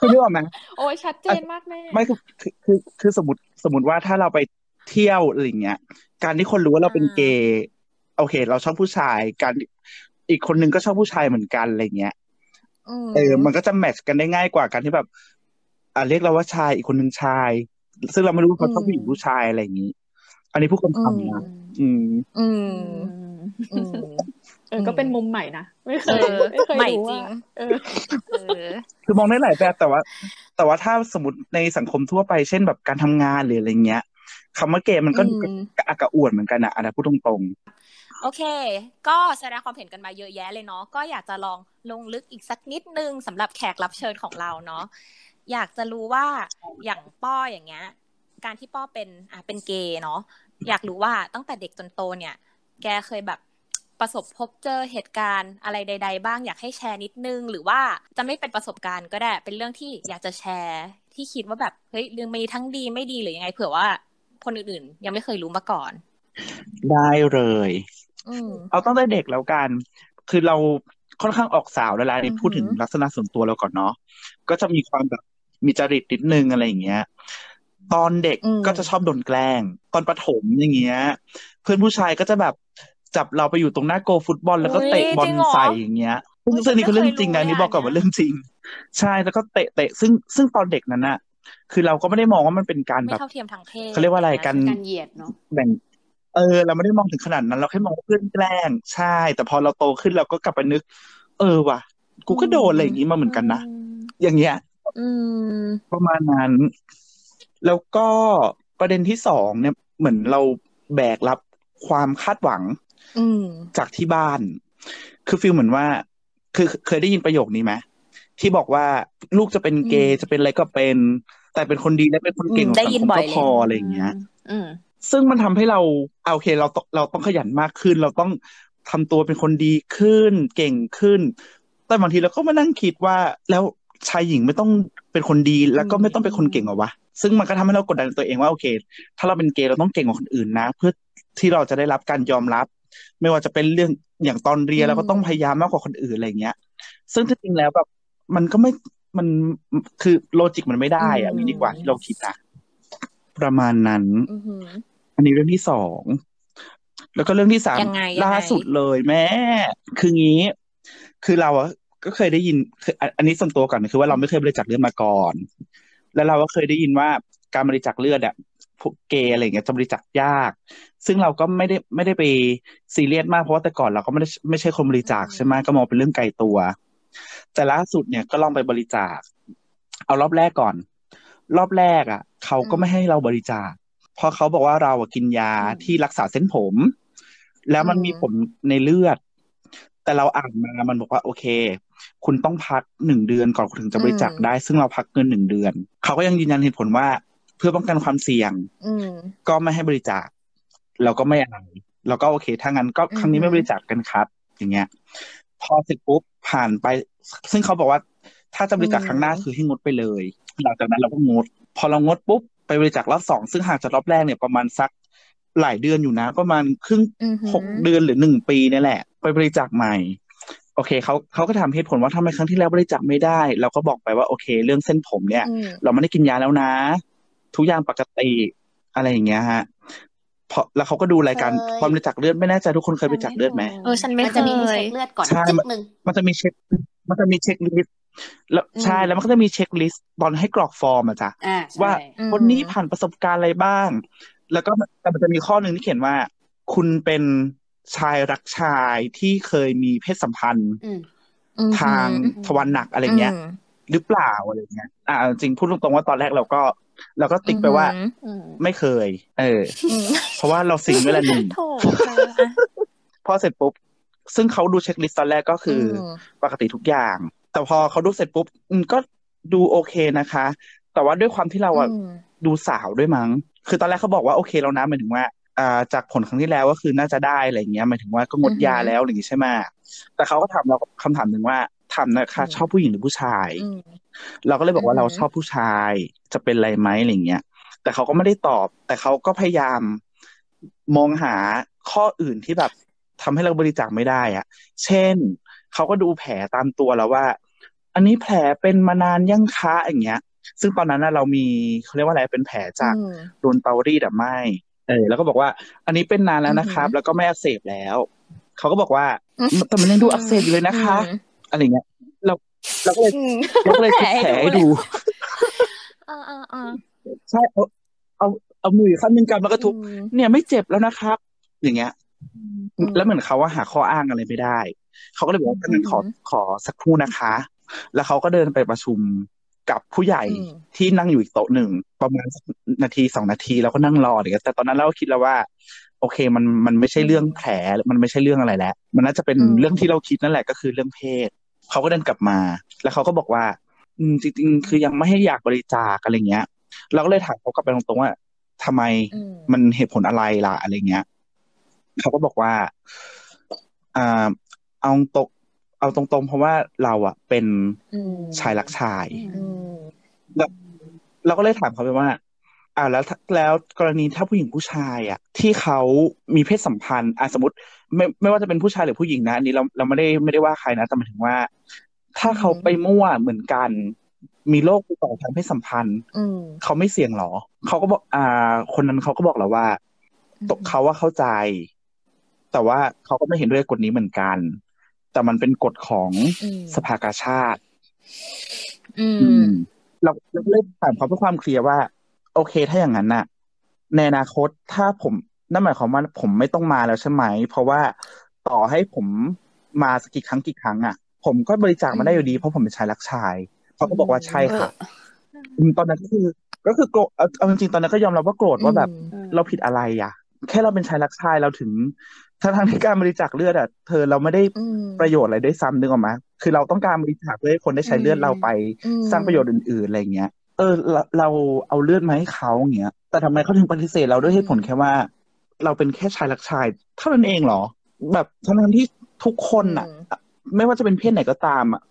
[SPEAKER 4] คุณนึกออกไหม
[SPEAKER 3] โอ้ยชัดเจนมากแม่
[SPEAKER 4] ไม่คือคือคือคือสมมติสมมติว่าถ้าเราไป เที่ยวอะไรอย่างเงี้ย การที่คนรู้ว่าเราเป็น
[SPEAKER 2] อ่า
[SPEAKER 4] เกย์โอเค เราชอบผู้ชาย การอีกคนนึงก็ชอบผู้ชายเหมือนกันอะไรเงี้ย
[SPEAKER 2] อืม
[SPEAKER 4] เออ มันก็จะแมทช์กันได้ง่ายกว่าการที่แบบ อ่าเรียกเราว่าชายอีกคนนึงชาย ซึ่งเราไม่รู้ว่าเขาชอบผู้หญิงผู้ชายอะไรอย่างนี้ อันนี้ผู้คนทำนะอืม
[SPEAKER 2] อืม
[SPEAKER 3] อืม
[SPEAKER 2] อืม
[SPEAKER 3] เออก็เป็นมุมใหม่นะไม่เค
[SPEAKER 2] เอยอ
[SPEAKER 3] ไม่เคย
[SPEAKER 2] ใหม่
[SPEAKER 3] รู้
[SPEAKER 2] จริ
[SPEAKER 3] ว่างเออ
[SPEAKER 2] เออ
[SPEAKER 4] คือมองได้หลายแบบแต่ว่า แต่ว่าถ้าสมมติในสังคมทั่วไปเช่นแบบการทำงานหรืออะไรเงี้ย คำว่าเกย์มันก็ดู
[SPEAKER 2] อืม
[SPEAKER 4] กระอักกระอ่วนเหมือนกันอะอันนั้นพูดตรง
[SPEAKER 2] โอเค ก็แสดงความเห็นกันมาเยอะแยะเลยเนาะก็อยากจะลองลงลึกอีกสักนิดนึงสำหรับแขกรับเชิญของเราเนาะอยากจะรู้ว่าอย่างป้ออย่างเงี้ย การที่ป้อเป็นอะเป็นเกย์เนาะอยากรู้ว่าตั้งแต่เด็กจนโตเนี่ย แกเคยแบบประสบพบเจอเหตุการณ์อะไรใด ๆ บ้างอยากให้แชร์นิดนึง หรือว่าจะไม่เป็นประสบการณ์ก็ได้ เป็นเรื่องที่อยากจะแชร์ที่คิดว่าแบบเฮ้ยเรื่องมีทั้งดีไม่ดีหรือยังไงเผื่อว่า คนอื่นๆ ยังไม่เคยรู้มาก่อน
[SPEAKER 4] ๆได้เลย
[SPEAKER 2] อืม
[SPEAKER 4] เอาตั้งแต่เด็กแล้วกัน คือเราค่อนข้างออกสาวแล้วล่ะนี่
[SPEAKER 2] อือหือ
[SPEAKER 4] พูดถึงลักษณะส่วนตัวเราก่อนเนาะก็จะมีความแบบมีจริตนิดนึงอะไรอย่างเงี้ย ตอนเด็ก
[SPEAKER 2] อืม
[SPEAKER 4] ก็จะชอบโดนแกล้ง ตอนประถมอย่างเงี้ย เพื่อนผู้ชายก็จะแบบจับเราไปอยู่ตรงหน้าโกฟุตบอลแล้วก็เตะบอลใส่อย่างเงี้ยซึ่งอันนี้คือเรื่องจริงนะอันนี้บอกก่อนว่าเรื่องจริง ใช่แล้วก็เตะเตะซึ่งซึ่งตอนเด็กนั้นน่ะ คือเราก็ไม่ได้มองว่ามันเป็นการ
[SPEAKER 2] ไม่
[SPEAKER 4] แบบ
[SPEAKER 2] เท่าเทียมทางเพศ
[SPEAKER 4] เขาเรียกว่าอะไรกัน
[SPEAKER 1] การเหยียดเนาะ
[SPEAKER 4] แบ่งเออ เราไม่ได้มองถึงขนาดนั้น เราแค่มองว่าเพื่อนแกล้งใช่ แต่พอเราโตขึ้นเราก็กลับไปนึก เออว่ะ กูก็โดนอะไรอย่างนี้มาเหมือนกันนะอย่างเงี้ย
[SPEAKER 2] อืม
[SPEAKER 4] ประมาณนั้น แล้วก็ประเด็นที่สองเนี่ยเหมือนเราแบกรับความคาดหวัง
[SPEAKER 2] อืม
[SPEAKER 4] จากที่บ้าน คือฟีลเหมือนว่า คือเคยได้ยินประโยคนี้ไหม ที่บอกว่าลูกจะเป็นเกย์จะเป็นอะไรก็เป็น แต่เป็นคนดีและเป็นคนเก่งของ
[SPEAKER 2] ได้
[SPEAKER 4] สัง
[SPEAKER 2] ยิน
[SPEAKER 4] คม
[SPEAKER 2] บ่อย
[SPEAKER 4] ก็
[SPEAKER 2] เลย
[SPEAKER 4] พออะไรอย่างเงี้ย
[SPEAKER 3] อืม
[SPEAKER 4] ซึ่งมันทำให้เราเอาโอเค เราต้องเราต้องขยันมากขึ้น เราต้องทำตัวเป็นคนดีขึ้น เก่งขึ้น แต่บางทีเราก็มานั่งคิดว่า แล้วชายหญิงไม่ต้องเป็นคนดีแล้วก็ไม่ต้องเป็นคนเก่งเหรอวะซึ่งมันก็ทำให้เรากดดันตัวเองว่าโอเค ถ้าเราเป็นเกย์เราต้องเก่งกว่าคนอื่นนะ เพื่อที่เราจะได้รับการยอมรับ ไม่ว่าจะเป็นเรื่องอย่างตอนเรียนเราก็ต้องพยายามมากกว่าคนอื่นอะไรเงี้ย ซึ่งที่จริงแล้วแบบ มันก็ไม่มันคือโลจิกมันไม่ได้อะ
[SPEAKER 2] อืม
[SPEAKER 4] นี่ดีกว่าที่เราคิดนะประมาณนั้น
[SPEAKER 2] อือหือ
[SPEAKER 4] อันนี้เรื่องที่สองแล้วก็เรื่องที่สาม
[SPEAKER 2] ยังไงยังไง
[SPEAKER 4] ล่าสุดเลยแม่ คืองี้ คือเราอะก็เคยได้ยินคืออันอันนี้ส่วนตัวก่อนคือว่าเราไม่เคยบริจาคเลือดมาก่อน แล้วเราก็เคยได้ยินว่าการบริจาคเลือดอะพวกเกย์อะไรอย่างเงี้ยจะบริจาคยาก ซึ่งเราก็ไม่ได้ไม่ได้ไปซีเรียสมากเพราะว่าแต่ก่อนเราก็ไม่ได้ไม่ใช่คนบริจาคใช่ไหมก็มองเป็นเรื่องไกลตัว แต่ล่าสุดเนี่ยก็ลองไปบริจาค เอารอบแรกก่อน รอบแรกอะเขาก็ไม่ให้เราบริจาค เพราะเขาบอกว่าเราอะกินยา
[SPEAKER 1] อืม
[SPEAKER 4] ที่รักษาเส้นผม แล้วมัน
[SPEAKER 2] อืม
[SPEAKER 4] มีผลในเลือด แต่เราอ่านมามันบอกว่าโอเค คุณต้องพักหนึ่งเดือนก่อนคุณถึงจะบริจาคได้ ซึ่งเราพักเกินหนึ่งเดือน เขาก็ยังยืนยันเหตุผลว่า เพื่อป้องกันความเสี่ยง
[SPEAKER 2] อืม
[SPEAKER 4] ก็ไม่ให้บริจาค เราก็ไม่อะไรเราก็โอเคถ้างั้นก็
[SPEAKER 2] อือฮึ
[SPEAKER 4] ครั้งนี้ไม่บริจาคกันครับ อย่างเงี้ย พอเสร็จปุ๊บผ่านไป ซึ่งเขาบอกว่า ถ้าจะบริจาคครั้งหน้าคือให้งดไปเลย หลังจากนั้นเราก็งด พอเรางดปุ๊บไปบริจาครอบสองซึ่งห่างจากรอบแรกเนี่ยประมาณสักหลายเดือนอยู่นะ ประมาณครึ่ง
[SPEAKER 2] อือหือ
[SPEAKER 4] หกเดือนหรือหนึ่งปีเนี่ยแหละ ไปบริจาคใหม่ โอเคเขาเขาก็ถามเหตุผลว่าทำไมครั้งที่แล้วบริจาคไม่ได้ เราก็บอกไปว่าโอเค เรื่องเส้นผมเนี่ย
[SPEAKER 2] อืม
[SPEAKER 4] เราไม่ได้กินยาแล้วนะ ทุกอย่างปกติอะไรอย่างเงี้ยฮะเพราะแล้วเขาก็ดูรายการ
[SPEAKER 1] เคย
[SPEAKER 4] ความบริจาคเลือดไม่แน่ใจทุกคนเคยบริจาคเลือดไหม
[SPEAKER 2] เออฉันไม่
[SPEAKER 1] มันจะมีให้
[SPEAKER 2] เคย
[SPEAKER 1] เช็คเลือดก่อน
[SPEAKER 4] ใช่
[SPEAKER 1] จิ๊กหนึ่ง
[SPEAKER 4] มันจะมีเช็ค มันจะมี checklist แล้ว
[SPEAKER 2] อืม
[SPEAKER 4] ใช่แล้วมันก็จะมี checklist ตอนให้กรอกฟอร์มอะจ้ะ
[SPEAKER 1] อ่าใช่
[SPEAKER 4] ว่า
[SPEAKER 2] อืม
[SPEAKER 4] คนนี้ผ่านประสบการณ์อะไรบ้าง แล้วก็มันแต่มันจะมีข้อหนึ่งที่เขียนว่า คุณเป็นชายรักชายที่เคยมีเพศสัมพันธ์
[SPEAKER 1] อืม
[SPEAKER 2] อือหือ
[SPEAKER 4] ทางทวารหนักอะไรเงี้ย
[SPEAKER 2] ม
[SPEAKER 4] หรือเปล่าอะไรเงี้ยอ่าจริงพูดตรงๆว่าตอนแรกเราก็ เราก็ติ๊กไปว่า
[SPEAKER 2] อือหือ
[SPEAKER 3] อืม
[SPEAKER 4] ไม่เคย เออ
[SPEAKER 2] อืม
[SPEAKER 4] เพราะว่าเราสิงไว้ละหนึ่ง
[SPEAKER 2] โถเธออะ
[SPEAKER 4] พอเสร็จปุ๊บ ซึ่งเขาดูเช็คลิสต์ตอนแรกก็คืออ
[SPEAKER 2] ม
[SPEAKER 4] ปกติทุกอย่าง แต่พอเขาดูเสร็จปุ๊บอืมก็ดูโอเคนะคะ แต่ว่าด้วยความที่เราอะ
[SPEAKER 2] อืม
[SPEAKER 4] ดูสาวด้วยมั้ง คือตอนแรกเขาบอกว่าโอเคแล้วนะหมายถึงว่าอ่าจากผลครั้งที่แล้วก็คือน่าจะได้อะไรอย่างเงี้ยหมายถึงว่าก็งด
[SPEAKER 2] อือฮึ
[SPEAKER 4] ยาแล้วอะไรอย่างงี้ใช่ไหมแต่เขาก็ถามเราคำถามหนึ่งว่า ถามนะคะ
[SPEAKER 2] อืม
[SPEAKER 4] ชอบผู้หญิงหรือผู้ชาย
[SPEAKER 2] อืม
[SPEAKER 4] เราก็เลยบอกว่า
[SPEAKER 2] อือฮึ
[SPEAKER 4] เราชอบผู้ชายจะเป็นอะไรไหมอะไรเงี้ย แต่เขาก็ไม่ได้ตอบ แต่เขาก็พยายามมองหาข้ออื่นที่แบบทำให้เราบริจาคไม่ได้อะเช่น เขาก็ดูแผลตามตัวแล้วว่า อันนี้แผลเป็นมานานยังคะอย่างเงี้ย ซึ่งตอนนั้นน่ะเรามีเขาเรียกว่าอะไรเป็นแผลจาก
[SPEAKER 2] อืม
[SPEAKER 4] โดนเตารีดอะไหมเออแล้วก็บอกว่า อันนี้เป็นนานแล้วนะครับ
[SPEAKER 2] อือฮึ
[SPEAKER 4] แล้วก็ไม่อักเสบแล้ว เขาก็บอกว่าแต่มันยังดูอักเสบอยู่เลยนะคะ
[SPEAKER 2] อืม
[SPEAKER 4] อะไรเงี้ยเราเราก็เลย
[SPEAKER 2] อืม
[SPEAKER 4] เราก็เลยคิดแผลให้ดู
[SPEAKER 2] อ่าอ่าอ่า
[SPEAKER 4] ใช่เอาเอาเอามืออีกข้างหนึงกำแล้วก็ทุบ
[SPEAKER 2] อืม
[SPEAKER 4] เนี่ยไม่เจ็บแล้วนะครับ อย่างเงี้ย
[SPEAKER 2] อืม
[SPEAKER 4] แล้วเหมือนเขาว่าหาข้ออ้างอะไรไม่ได้ เขาก็เลยบอกว่าถ้างั้นขอ
[SPEAKER 2] อืม
[SPEAKER 4] ขอสักครู่นะคะ แล้วเขาก็เดินไปประชุมกับผู้ใหญ่
[SPEAKER 2] อืม
[SPEAKER 4] ที่นั่งอยู่อีกโต๊ะหนึ่งประมาณสักนาทีสองนาทีแล้วก็นั่งรออย่างเงี้ยแต่ตอนนั้นเราก็คิดแล้วว่า โอเคมันมันไม่ใช่เรื่องแผลมันไม่ใช่เรื่องอะไรแล้ว มันน่าจะเป็น
[SPEAKER 2] อืม
[SPEAKER 4] เรื่องที่เราคิดนั่นแหละก็คือเรื่องเพศ เขาก็เดินกลับมา แล้วเขาก็บอกว่า อืมจริงๆ คือยังไม่ให้อยากบริจาคอะไรเงี้ย เราก็เลยถามเขากลับไปตรงๆว่าทำไม
[SPEAKER 2] อืม
[SPEAKER 4] มันเหตุผลอะไรล่ะอะไรเงี้ยเขาก็บอกว่าอ่าเอาตรงเอาตรงๆ เพราะว่าเราอะเป็น
[SPEAKER 2] อืม
[SPEAKER 4] ชายรักชาย
[SPEAKER 2] อืม
[SPEAKER 4] เราก็เลยถามเขาไปว่าอ่าแล้วถ้าแล้วกรณีถ้าผู้หญิงผู้ชายอะที่เขามีเพศสัมพันธ์อะสมมติ ไม่ไม่ว่าจะเป็นผู้ชายหรือผู้หญิงนะอันนี้เราเราไม่ได้ไม่ได้ว่าใครนะแต่หมายถึงว่า ถ้าเขาไปมั่วเหมือนกัน มีโรคติดต่อทางเพศสัมพันธ์
[SPEAKER 2] อืม
[SPEAKER 4] เขาไม่เสี่ยงหรอเขาก็บอก อ่า คนนั้นเขาก็บอกเราว่า ตกเขาว่าเข้าใจ แต่ว่าเขาก็ไม่เห็นด้วยกฎนี้เหมือนกัน แต่มันเป็นกฎของ
[SPEAKER 2] อืม
[SPEAKER 4] สภากาชาติ
[SPEAKER 2] อื
[SPEAKER 4] อื
[SPEAKER 2] ม
[SPEAKER 4] มเราเราก็เลยถามเขาเพื่อความเคลียร์ว่า โอเคถ้าอย่างนั้นน่ะ ในอนาคตถ้าผม นั่นหมายความว่าผมไม่ต้องมาแล้วใช่ไหม เพราะว่าต่อให้ผมมาสักกี่ครั้งกี่ครั้งอะ ผมก็บริจาคมาได้อยู่ดี เพราะผมเป็นชายรักชายเขาก็บอกว่าใช่ค่ะอืมตอนนั้นก็คือก็คือโกรธเอาเอาจริงๆตอนนั้นก็ยอมรับว่าโกรธว่าแบบ
[SPEAKER 3] อืม
[SPEAKER 4] เราผิดอะไรอะ แค่เราเป็นชายรักชายเราถึงทั้งทางที่การบริจาคเลือดอะเธอเราไม่ได้
[SPEAKER 2] อืม
[SPEAKER 4] ประโยชน์อะไรด้วยซ้ำนึกออกไหมคือเราต้องการบริจาคเพื่อให้คนได้ใช้เลือดเราไป
[SPEAKER 2] อืม
[SPEAKER 4] สร้างประโยชน์อื่นๆอะไรเงี้ย เออเราเราเอาเลือดมาให้เขาอย่างเงี้ยแต่ทำไมเขาถึงปฏิเสธเราด้วยเหตุผลแค่ว่า เราเป็นแค่ชายรักชาย เท่านั้นเองเหรอ แบบทั้งๆที่ทุกคนอะ ไม่ว่าจะเป็นเพศไหนก็ตามอะ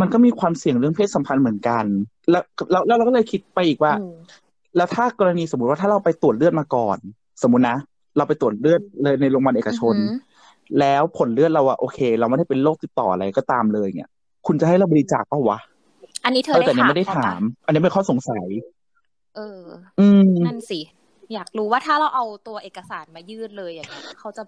[SPEAKER 4] มันก็มีความเสี่ยงเรื่องเพศสัมพันธ์เหมือนกัน แล้วแล้วแล้วเราก็เลยคิดไปอีกว่า
[SPEAKER 2] อืม
[SPEAKER 4] แล้วถ้ากรณีสมมติว่าถ้าเราไปตรวจเลือดมาก่อน สมมุตินะเราไปตรวจเลือดเลยในโรงพยาบาลเอกชน
[SPEAKER 2] อือหือ
[SPEAKER 4] แล้วผลเลือดเราอะโอเค เราไม่ได้เป็นโรคติดต่ออะไรก็ตามเลยเนี่ยคุณจะให้เราบริจาคเปล่าวะ
[SPEAKER 2] อันนี้เธ
[SPEAKER 4] เอ
[SPEAKER 2] อ
[SPEAKER 4] อแต่
[SPEAKER 2] ได้
[SPEAKER 4] เนี่ย
[SPEAKER 2] ถาม
[SPEAKER 4] ไม่ได้
[SPEAKER 2] เขปะ
[SPEAKER 4] ถาม อันนี้เป็นข้อสงสัย
[SPEAKER 2] เออ
[SPEAKER 4] อืม
[SPEAKER 2] นั่นสิ อยากรู้ว่าถ้าเราเอาตัวเอกสารมายื่นเลยอย่างเงี้ยเขาจะ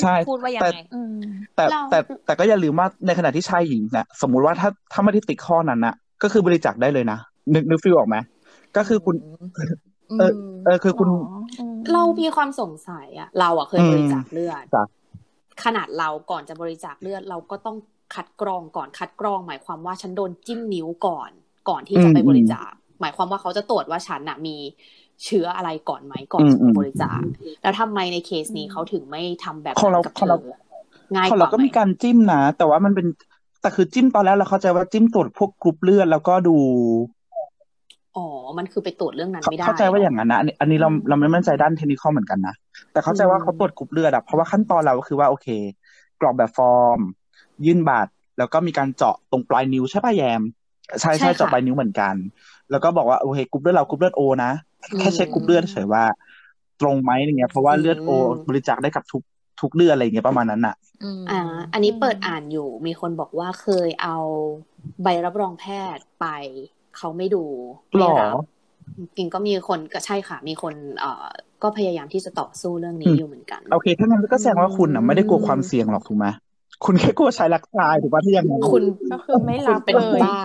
[SPEAKER 4] ใช่
[SPEAKER 2] พูดว่ายังไง
[SPEAKER 3] อืม
[SPEAKER 4] แต่
[SPEAKER 1] เรา
[SPEAKER 4] แต่แต่ก็อย่าลืมว่าในขณะที่ชายหญิงเนี่ยสมมุติว่าถ้าถ้าไม่ได้ติดข้อนั้นนะก็คือบริจาคได้เลยนะนึกนึกฟีลออกไหมก็คือคุณเออเออคือคุณ
[SPEAKER 3] อ๋ออืม
[SPEAKER 1] เรามีความสงสัยอะเราอะเคย
[SPEAKER 4] อืม
[SPEAKER 1] บริจาคเลือด
[SPEAKER 4] จ้ะ
[SPEAKER 1] ขนาดเราก่อนจะบริจาคเลือด เราก็ต้องคัดกรองก่อนคัดกรอง หมายความว่าฉันโดนจิ้มนิ้วก่อน ก่อนที่จะไปบริจาค หมายความว่าเขาจะตรวจว่าฉันอะมี เชื้ออะไรก่อนไหมก่อน
[SPEAKER 4] อืม
[SPEAKER 1] จะ
[SPEAKER 4] อื
[SPEAKER 1] ไป
[SPEAKER 4] ม
[SPEAKER 1] บริจาคแล้วทำไมในเคสนี้เขาถึงไม่ทำแบบ
[SPEAKER 4] ของเรา
[SPEAKER 1] นั้นกับ
[SPEAKER 4] ของเรา
[SPEAKER 1] เธอง่าย
[SPEAKER 4] ของ
[SPEAKER 1] ก
[SPEAKER 4] เรา
[SPEAKER 1] ว่า
[SPEAKER 4] ก็
[SPEAKER 1] ไหม
[SPEAKER 4] มีการจิ้มนะ แต่ว่ามันเป็นแต่คือจิ้มตอนแรกเราเข้าใจว่าจิ้มตรวจพวกกรุ๊ปเลือดแล้วก็ดู
[SPEAKER 1] อ๋อ มันคือไปตรวจเรื่องนั้น
[SPEAKER 4] เข้า
[SPEAKER 1] ไม่ได้
[SPEAKER 4] เข้าใจว่าอย่างนั้นนะ อันนี้อันนี้เรา
[SPEAKER 3] อืม
[SPEAKER 4] เราไม่มั่นใจด้านเทคนิคเหมือนกันนะ แต่เข้าใจว่าเขาตรวจกรุ๊ปเลือดอะเพราะว่าขั้นตอนเราก็คือว่าโอเค กรอกแบบฟอร์ม ยื่นบัตร แล้วก็มีการเจาะตรงปลายนิ้วใช่ป่ะแยม ใช่ใช่เจาะปลายนิ้วเหมือนกัน แล้วก็บอกว่าโอเคกรุ๊ปเลือดเรากรุ๊ปเลือดโอนะ แค่เช็คกรุ๊ปเลือดเฉยว่าตรงไหมอย่างเงี้ย เพราะว่าเลือดโอบริจาคได้กับทุกทุกเลือดอะไรอย่างเงี้ยประมาณนั้นน่ะ
[SPEAKER 2] อืม
[SPEAKER 1] อ่า อันนี้เปิดอ่านอยู่ มีคนบอกว่าเคยเอาใบรับรองแพทย์ไป เขาไม่ดู
[SPEAKER 4] หร
[SPEAKER 1] ไม่
[SPEAKER 4] อ
[SPEAKER 1] รับจริงก็มีคนก็ใช่ค่ะ มีคนเอ่อก็พยายามที่จะต่อสู้เรื่องนี้อยู่เหมือนกัน
[SPEAKER 4] โอเค ถ้างั้นก็แสดงว่าคุณอะไม่ได้กลัวความเสี่ยงหรอกถูกไหม คุณแค่กลัวใช้รักษาถูกป่ะที่ยังไง
[SPEAKER 1] คุณ
[SPEAKER 3] ก็คือไม่
[SPEAKER 1] คุ
[SPEAKER 3] รั
[SPEAKER 1] ณ
[SPEAKER 3] บ
[SPEAKER 1] เป็น
[SPEAKER 3] เลย
[SPEAKER 1] บ้า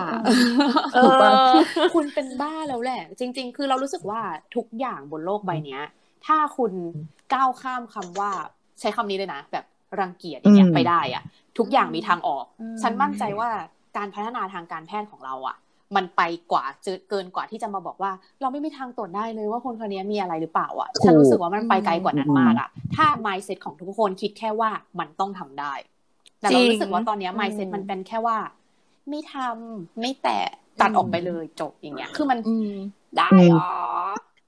[SPEAKER 2] เอ
[SPEAKER 4] ถูกปะ
[SPEAKER 2] อ
[SPEAKER 1] คุณเป็นบ้าแล้วแหละ จริง ๆ คือเรารู้สึกว่าทุกอย่างบนโลกใบเนี้ย ถ้าคุณก้าวข้ามคำว่าใช้คำนี้เลยนะ แบบรังเกียจอย่างเงี้ย
[SPEAKER 4] อืม
[SPEAKER 1] ไปได้อะทุกอย่างมีทางออก
[SPEAKER 3] อืม
[SPEAKER 1] ฉันมั่นใจว่าการพัฒนาทางการแพทย์ของเราอะมันไปกว่าเจอเกินกว่าที่จะมาบอกว่า เราไม่มีทางตรวจได้เลยว่าคนคนนี้มีอะไรหรือเปล่าอะฉันรู้สึกว่ามันไปไกลกว่านั้นมากอะถ้า mindset ของทุกคนคิดแค่ว่ามันต้องทำได้ แต่เรา
[SPEAKER 2] จริง
[SPEAKER 1] รู้สึกว่าตอนเนี้ย mindset
[SPEAKER 3] อืม
[SPEAKER 1] มันเป็นแค่ว่า ไม่ทำไม่แตะตัดออกไปเลยจบอย่างเงี้ย คือมัน
[SPEAKER 2] อืม
[SPEAKER 1] ได้เหรอ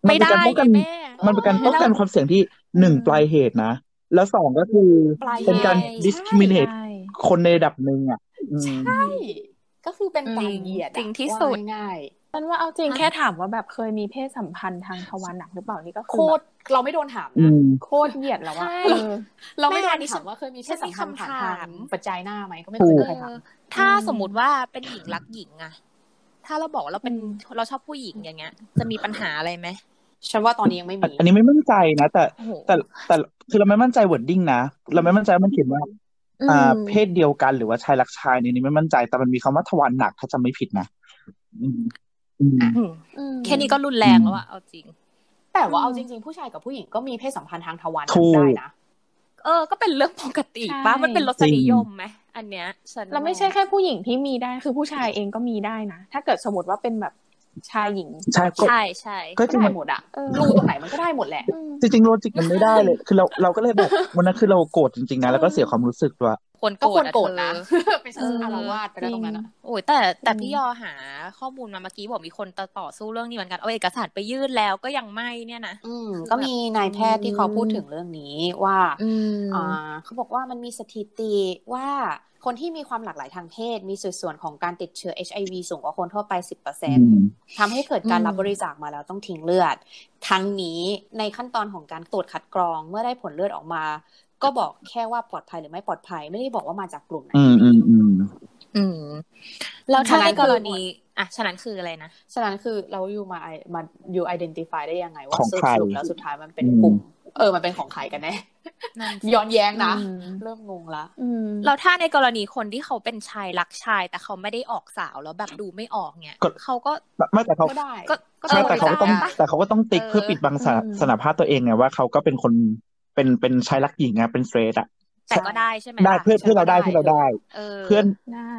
[SPEAKER 2] ไม่ได้
[SPEAKER 4] นเป็นการป้องกัน
[SPEAKER 2] ไงแม่
[SPEAKER 4] มันเป็นการป้องกันความเสี่ยงที่หนึ่งปลายเหตุนะ แล้วสองก็คือ
[SPEAKER 1] ปลายเหตุ
[SPEAKER 4] เป็นการ
[SPEAKER 1] ใช่
[SPEAKER 4] discriminate
[SPEAKER 3] ใช่
[SPEAKER 4] คนในระดับหนึ่งอะอืม
[SPEAKER 1] ใช่ ก็คือเป็นการเหยียดอะ
[SPEAKER 2] จริงที่สุด
[SPEAKER 1] ว่าง่าย
[SPEAKER 3] ฉันว่าเอาจริงแค่ถามว่าแบบเคยมีเพศสัมพันธ์ทางทวารหนักหรือเปล่านี่ก็
[SPEAKER 1] ๆ
[SPEAKER 3] คื
[SPEAKER 1] โค
[SPEAKER 3] อแบ
[SPEAKER 1] ต
[SPEAKER 3] บ
[SPEAKER 1] รเราไม่โดนถาม
[SPEAKER 4] อื
[SPEAKER 1] นะ
[SPEAKER 4] ม
[SPEAKER 3] โคตรเหยียดแล้วอะ
[SPEAKER 2] ใช่
[SPEAKER 3] เออ
[SPEAKER 1] เราไม่โด
[SPEAKER 2] แม่อั
[SPEAKER 1] น
[SPEAKER 2] นนี้
[SPEAKER 1] ถามว่าเคยมีเพศสัมพันธ์ผ่าน
[SPEAKER 2] ฉันมีคำถา
[SPEAKER 1] ทามงปัจจัยหน้าไหมก็ไม่เคย
[SPEAKER 4] ถูก
[SPEAKER 1] มีใครถาม
[SPEAKER 2] ถ้า
[SPEAKER 3] อืม
[SPEAKER 2] สมมติว่าเป็นหญิงรักหญิงอะถ้าเราบอกว่าเราเป็นเราชอบผู้หญิงอย่างเงี้ย จะมีปัญหาอะไรไหม
[SPEAKER 1] ฉันว่าตอนนี้ยังไม่
[SPEAKER 4] อัน
[SPEAKER 1] มี
[SPEAKER 4] อันนี้ไม่มั่นใจนะแต่
[SPEAKER 2] โอ้โห
[SPEAKER 4] แต่แต่คือเราไม่มั่นใจ wording นะเราไม่มั่นใจว่ามันเขียนว่าอ่าเพศเดียวกันหรือว่าชายรักชายในนี้ไม่มั่นใจแต่มันมีคำว่าทวารหนักถ้าจำไม่ผิดนะอืมอืม
[SPEAKER 2] อืม
[SPEAKER 3] อืม
[SPEAKER 2] แค่นี้ก็รุนแรงแล้วอะเอาจริง
[SPEAKER 1] แต่ว่า
[SPEAKER 3] อืม
[SPEAKER 1] เอาจริง ๆ ผู้ชายกับผู้หญิงก็มีเพศสัมพันธ์ทางทวาร
[SPEAKER 4] ถูก
[SPEAKER 1] ได้นะ
[SPEAKER 2] เออ ก็เป็นเรื่องปกติ
[SPEAKER 3] ใช่
[SPEAKER 2] ป่ะมันเป็นรสนิยมไหมอันเนี้ยฉัน
[SPEAKER 3] แล้วไม่ใช่แค่ผู้หญิงที่มีได้คือผู้ชายเองก็มีได้นะ ถ้าเกิดสมมติว่าเป็นแบบชายหญิง
[SPEAKER 4] ใช่ก็
[SPEAKER 2] ใช่ใช่
[SPEAKER 4] ก็
[SPEAKER 1] ก็
[SPEAKER 4] จริง
[SPEAKER 1] ได้
[SPEAKER 4] มัน
[SPEAKER 1] หมดอะ
[SPEAKER 3] เออ
[SPEAKER 1] รูตรงไหนมันก็ได้หมดแหละ
[SPEAKER 3] อืม
[SPEAKER 4] จริงๆโลจิกมันไม่ได้เลย คือเราเราก็เลยแบบวันนั้นคือเราโกรธจริงๆนะแล้วก็เสียความรู้สึกด้วย
[SPEAKER 2] ควร
[SPEAKER 1] ก็
[SPEAKER 2] โกร
[SPEAKER 1] คว
[SPEAKER 2] ธ
[SPEAKER 1] ร
[SPEAKER 2] อะ
[SPEAKER 1] โกรธ
[SPEAKER 2] เธ
[SPEAKER 1] นะ
[SPEAKER 2] อ
[SPEAKER 1] เป็นฉันอารวาสไปแล้วตรงนั้นอะ
[SPEAKER 2] โอ้ยแต่แต่
[SPEAKER 3] อืม
[SPEAKER 2] พี่ยอหาข้อมูลมาเมื่อกี้บอกมีคนต่อต่อสู้เรื่องนี้เหมือนกันเอาเอกสารไปยื่นแล้วก็ยังไม่เนี่ยนะ
[SPEAKER 1] อืมก็มีนายแพทย์ที่เขาพูดถึงเรื่องนี้ว่า
[SPEAKER 2] อืม
[SPEAKER 1] อ่าเขาบอกว่ามันมีสถิติว่าคนที่มีความหลากหลายทางเพศ มีสัดส่วนของการติดเชื้อ HIV สูงกว่าคนทั่วไป
[SPEAKER 4] อืม
[SPEAKER 1] 10%ทำให้เกิดการ
[SPEAKER 2] อืม
[SPEAKER 1] รับบริจาคมาแล้วต้องทิ้งเลือด ทั้งนี้ในขั้นตอนของการตรวจคัดกรองเมื่อได้ผลเลือดออกมา ก็บอกแค่ว่าปลอดภัยหรือไม่ปลอดภัย ไม่ได้บอกว่ามาจากกลุ่มไหน
[SPEAKER 4] อืมอืมอืม
[SPEAKER 2] อืมแล้วถ้า
[SPEAKER 1] ฉะนั้
[SPEAKER 2] ใน
[SPEAKER 1] น
[SPEAKER 2] ก
[SPEAKER 1] คือ
[SPEAKER 2] รณีอะฉะนั้นคืออะไรนะ
[SPEAKER 1] ฉะนั้นคือเราอยู่มามาอยู่ identify ได้ยังไง ว่า
[SPEAKER 4] ของ
[SPEAKER 1] ส
[SPEAKER 4] ใคร
[SPEAKER 1] รุปแล้วสุดท้ายมันเป็น
[SPEAKER 4] อืม
[SPEAKER 1] กลุ่ม เออมันเป็นของใครกันแน่
[SPEAKER 2] นั่นสิ
[SPEAKER 1] ย้อนแย้งนะ
[SPEAKER 3] อืม
[SPEAKER 1] เริ่มงงละ
[SPEAKER 3] อืม
[SPEAKER 2] แล้วถ้าในกรณีคนที่เขาเป็นชายรักชาย แต่เขาไม่ได้ออกสาวแล้วแบบดูไม่ออกเนี่ย
[SPEAKER 4] ก็
[SPEAKER 2] เขาก็
[SPEAKER 4] ไม่แต่เขา
[SPEAKER 1] ก็ได้
[SPEAKER 2] ก็ก็
[SPEAKER 4] ใช่
[SPEAKER 2] บ
[SPEAKER 4] แต่
[SPEAKER 2] ริ
[SPEAKER 4] เขาก็ต้อง
[SPEAKER 2] จาคปะ
[SPEAKER 4] แต่เขาก็ต้องติ๊ก
[SPEAKER 2] เออ
[SPEAKER 4] เพื่อปิดบังสา
[SPEAKER 3] อืม
[SPEAKER 4] สารภาพตัวเองไงว่าเขาก็เป็นคน เป็นเป็นชายรักหญิงไงเป็นสเตรทอะ
[SPEAKER 2] แต่ก็ได้ใช่ไหม
[SPEAKER 4] ได้
[SPEAKER 2] ล่ะ
[SPEAKER 4] เพื่อนเพื่อนเราได้เพื่อนเราได้
[SPEAKER 2] เออ
[SPEAKER 4] เพื่อน
[SPEAKER 3] ได้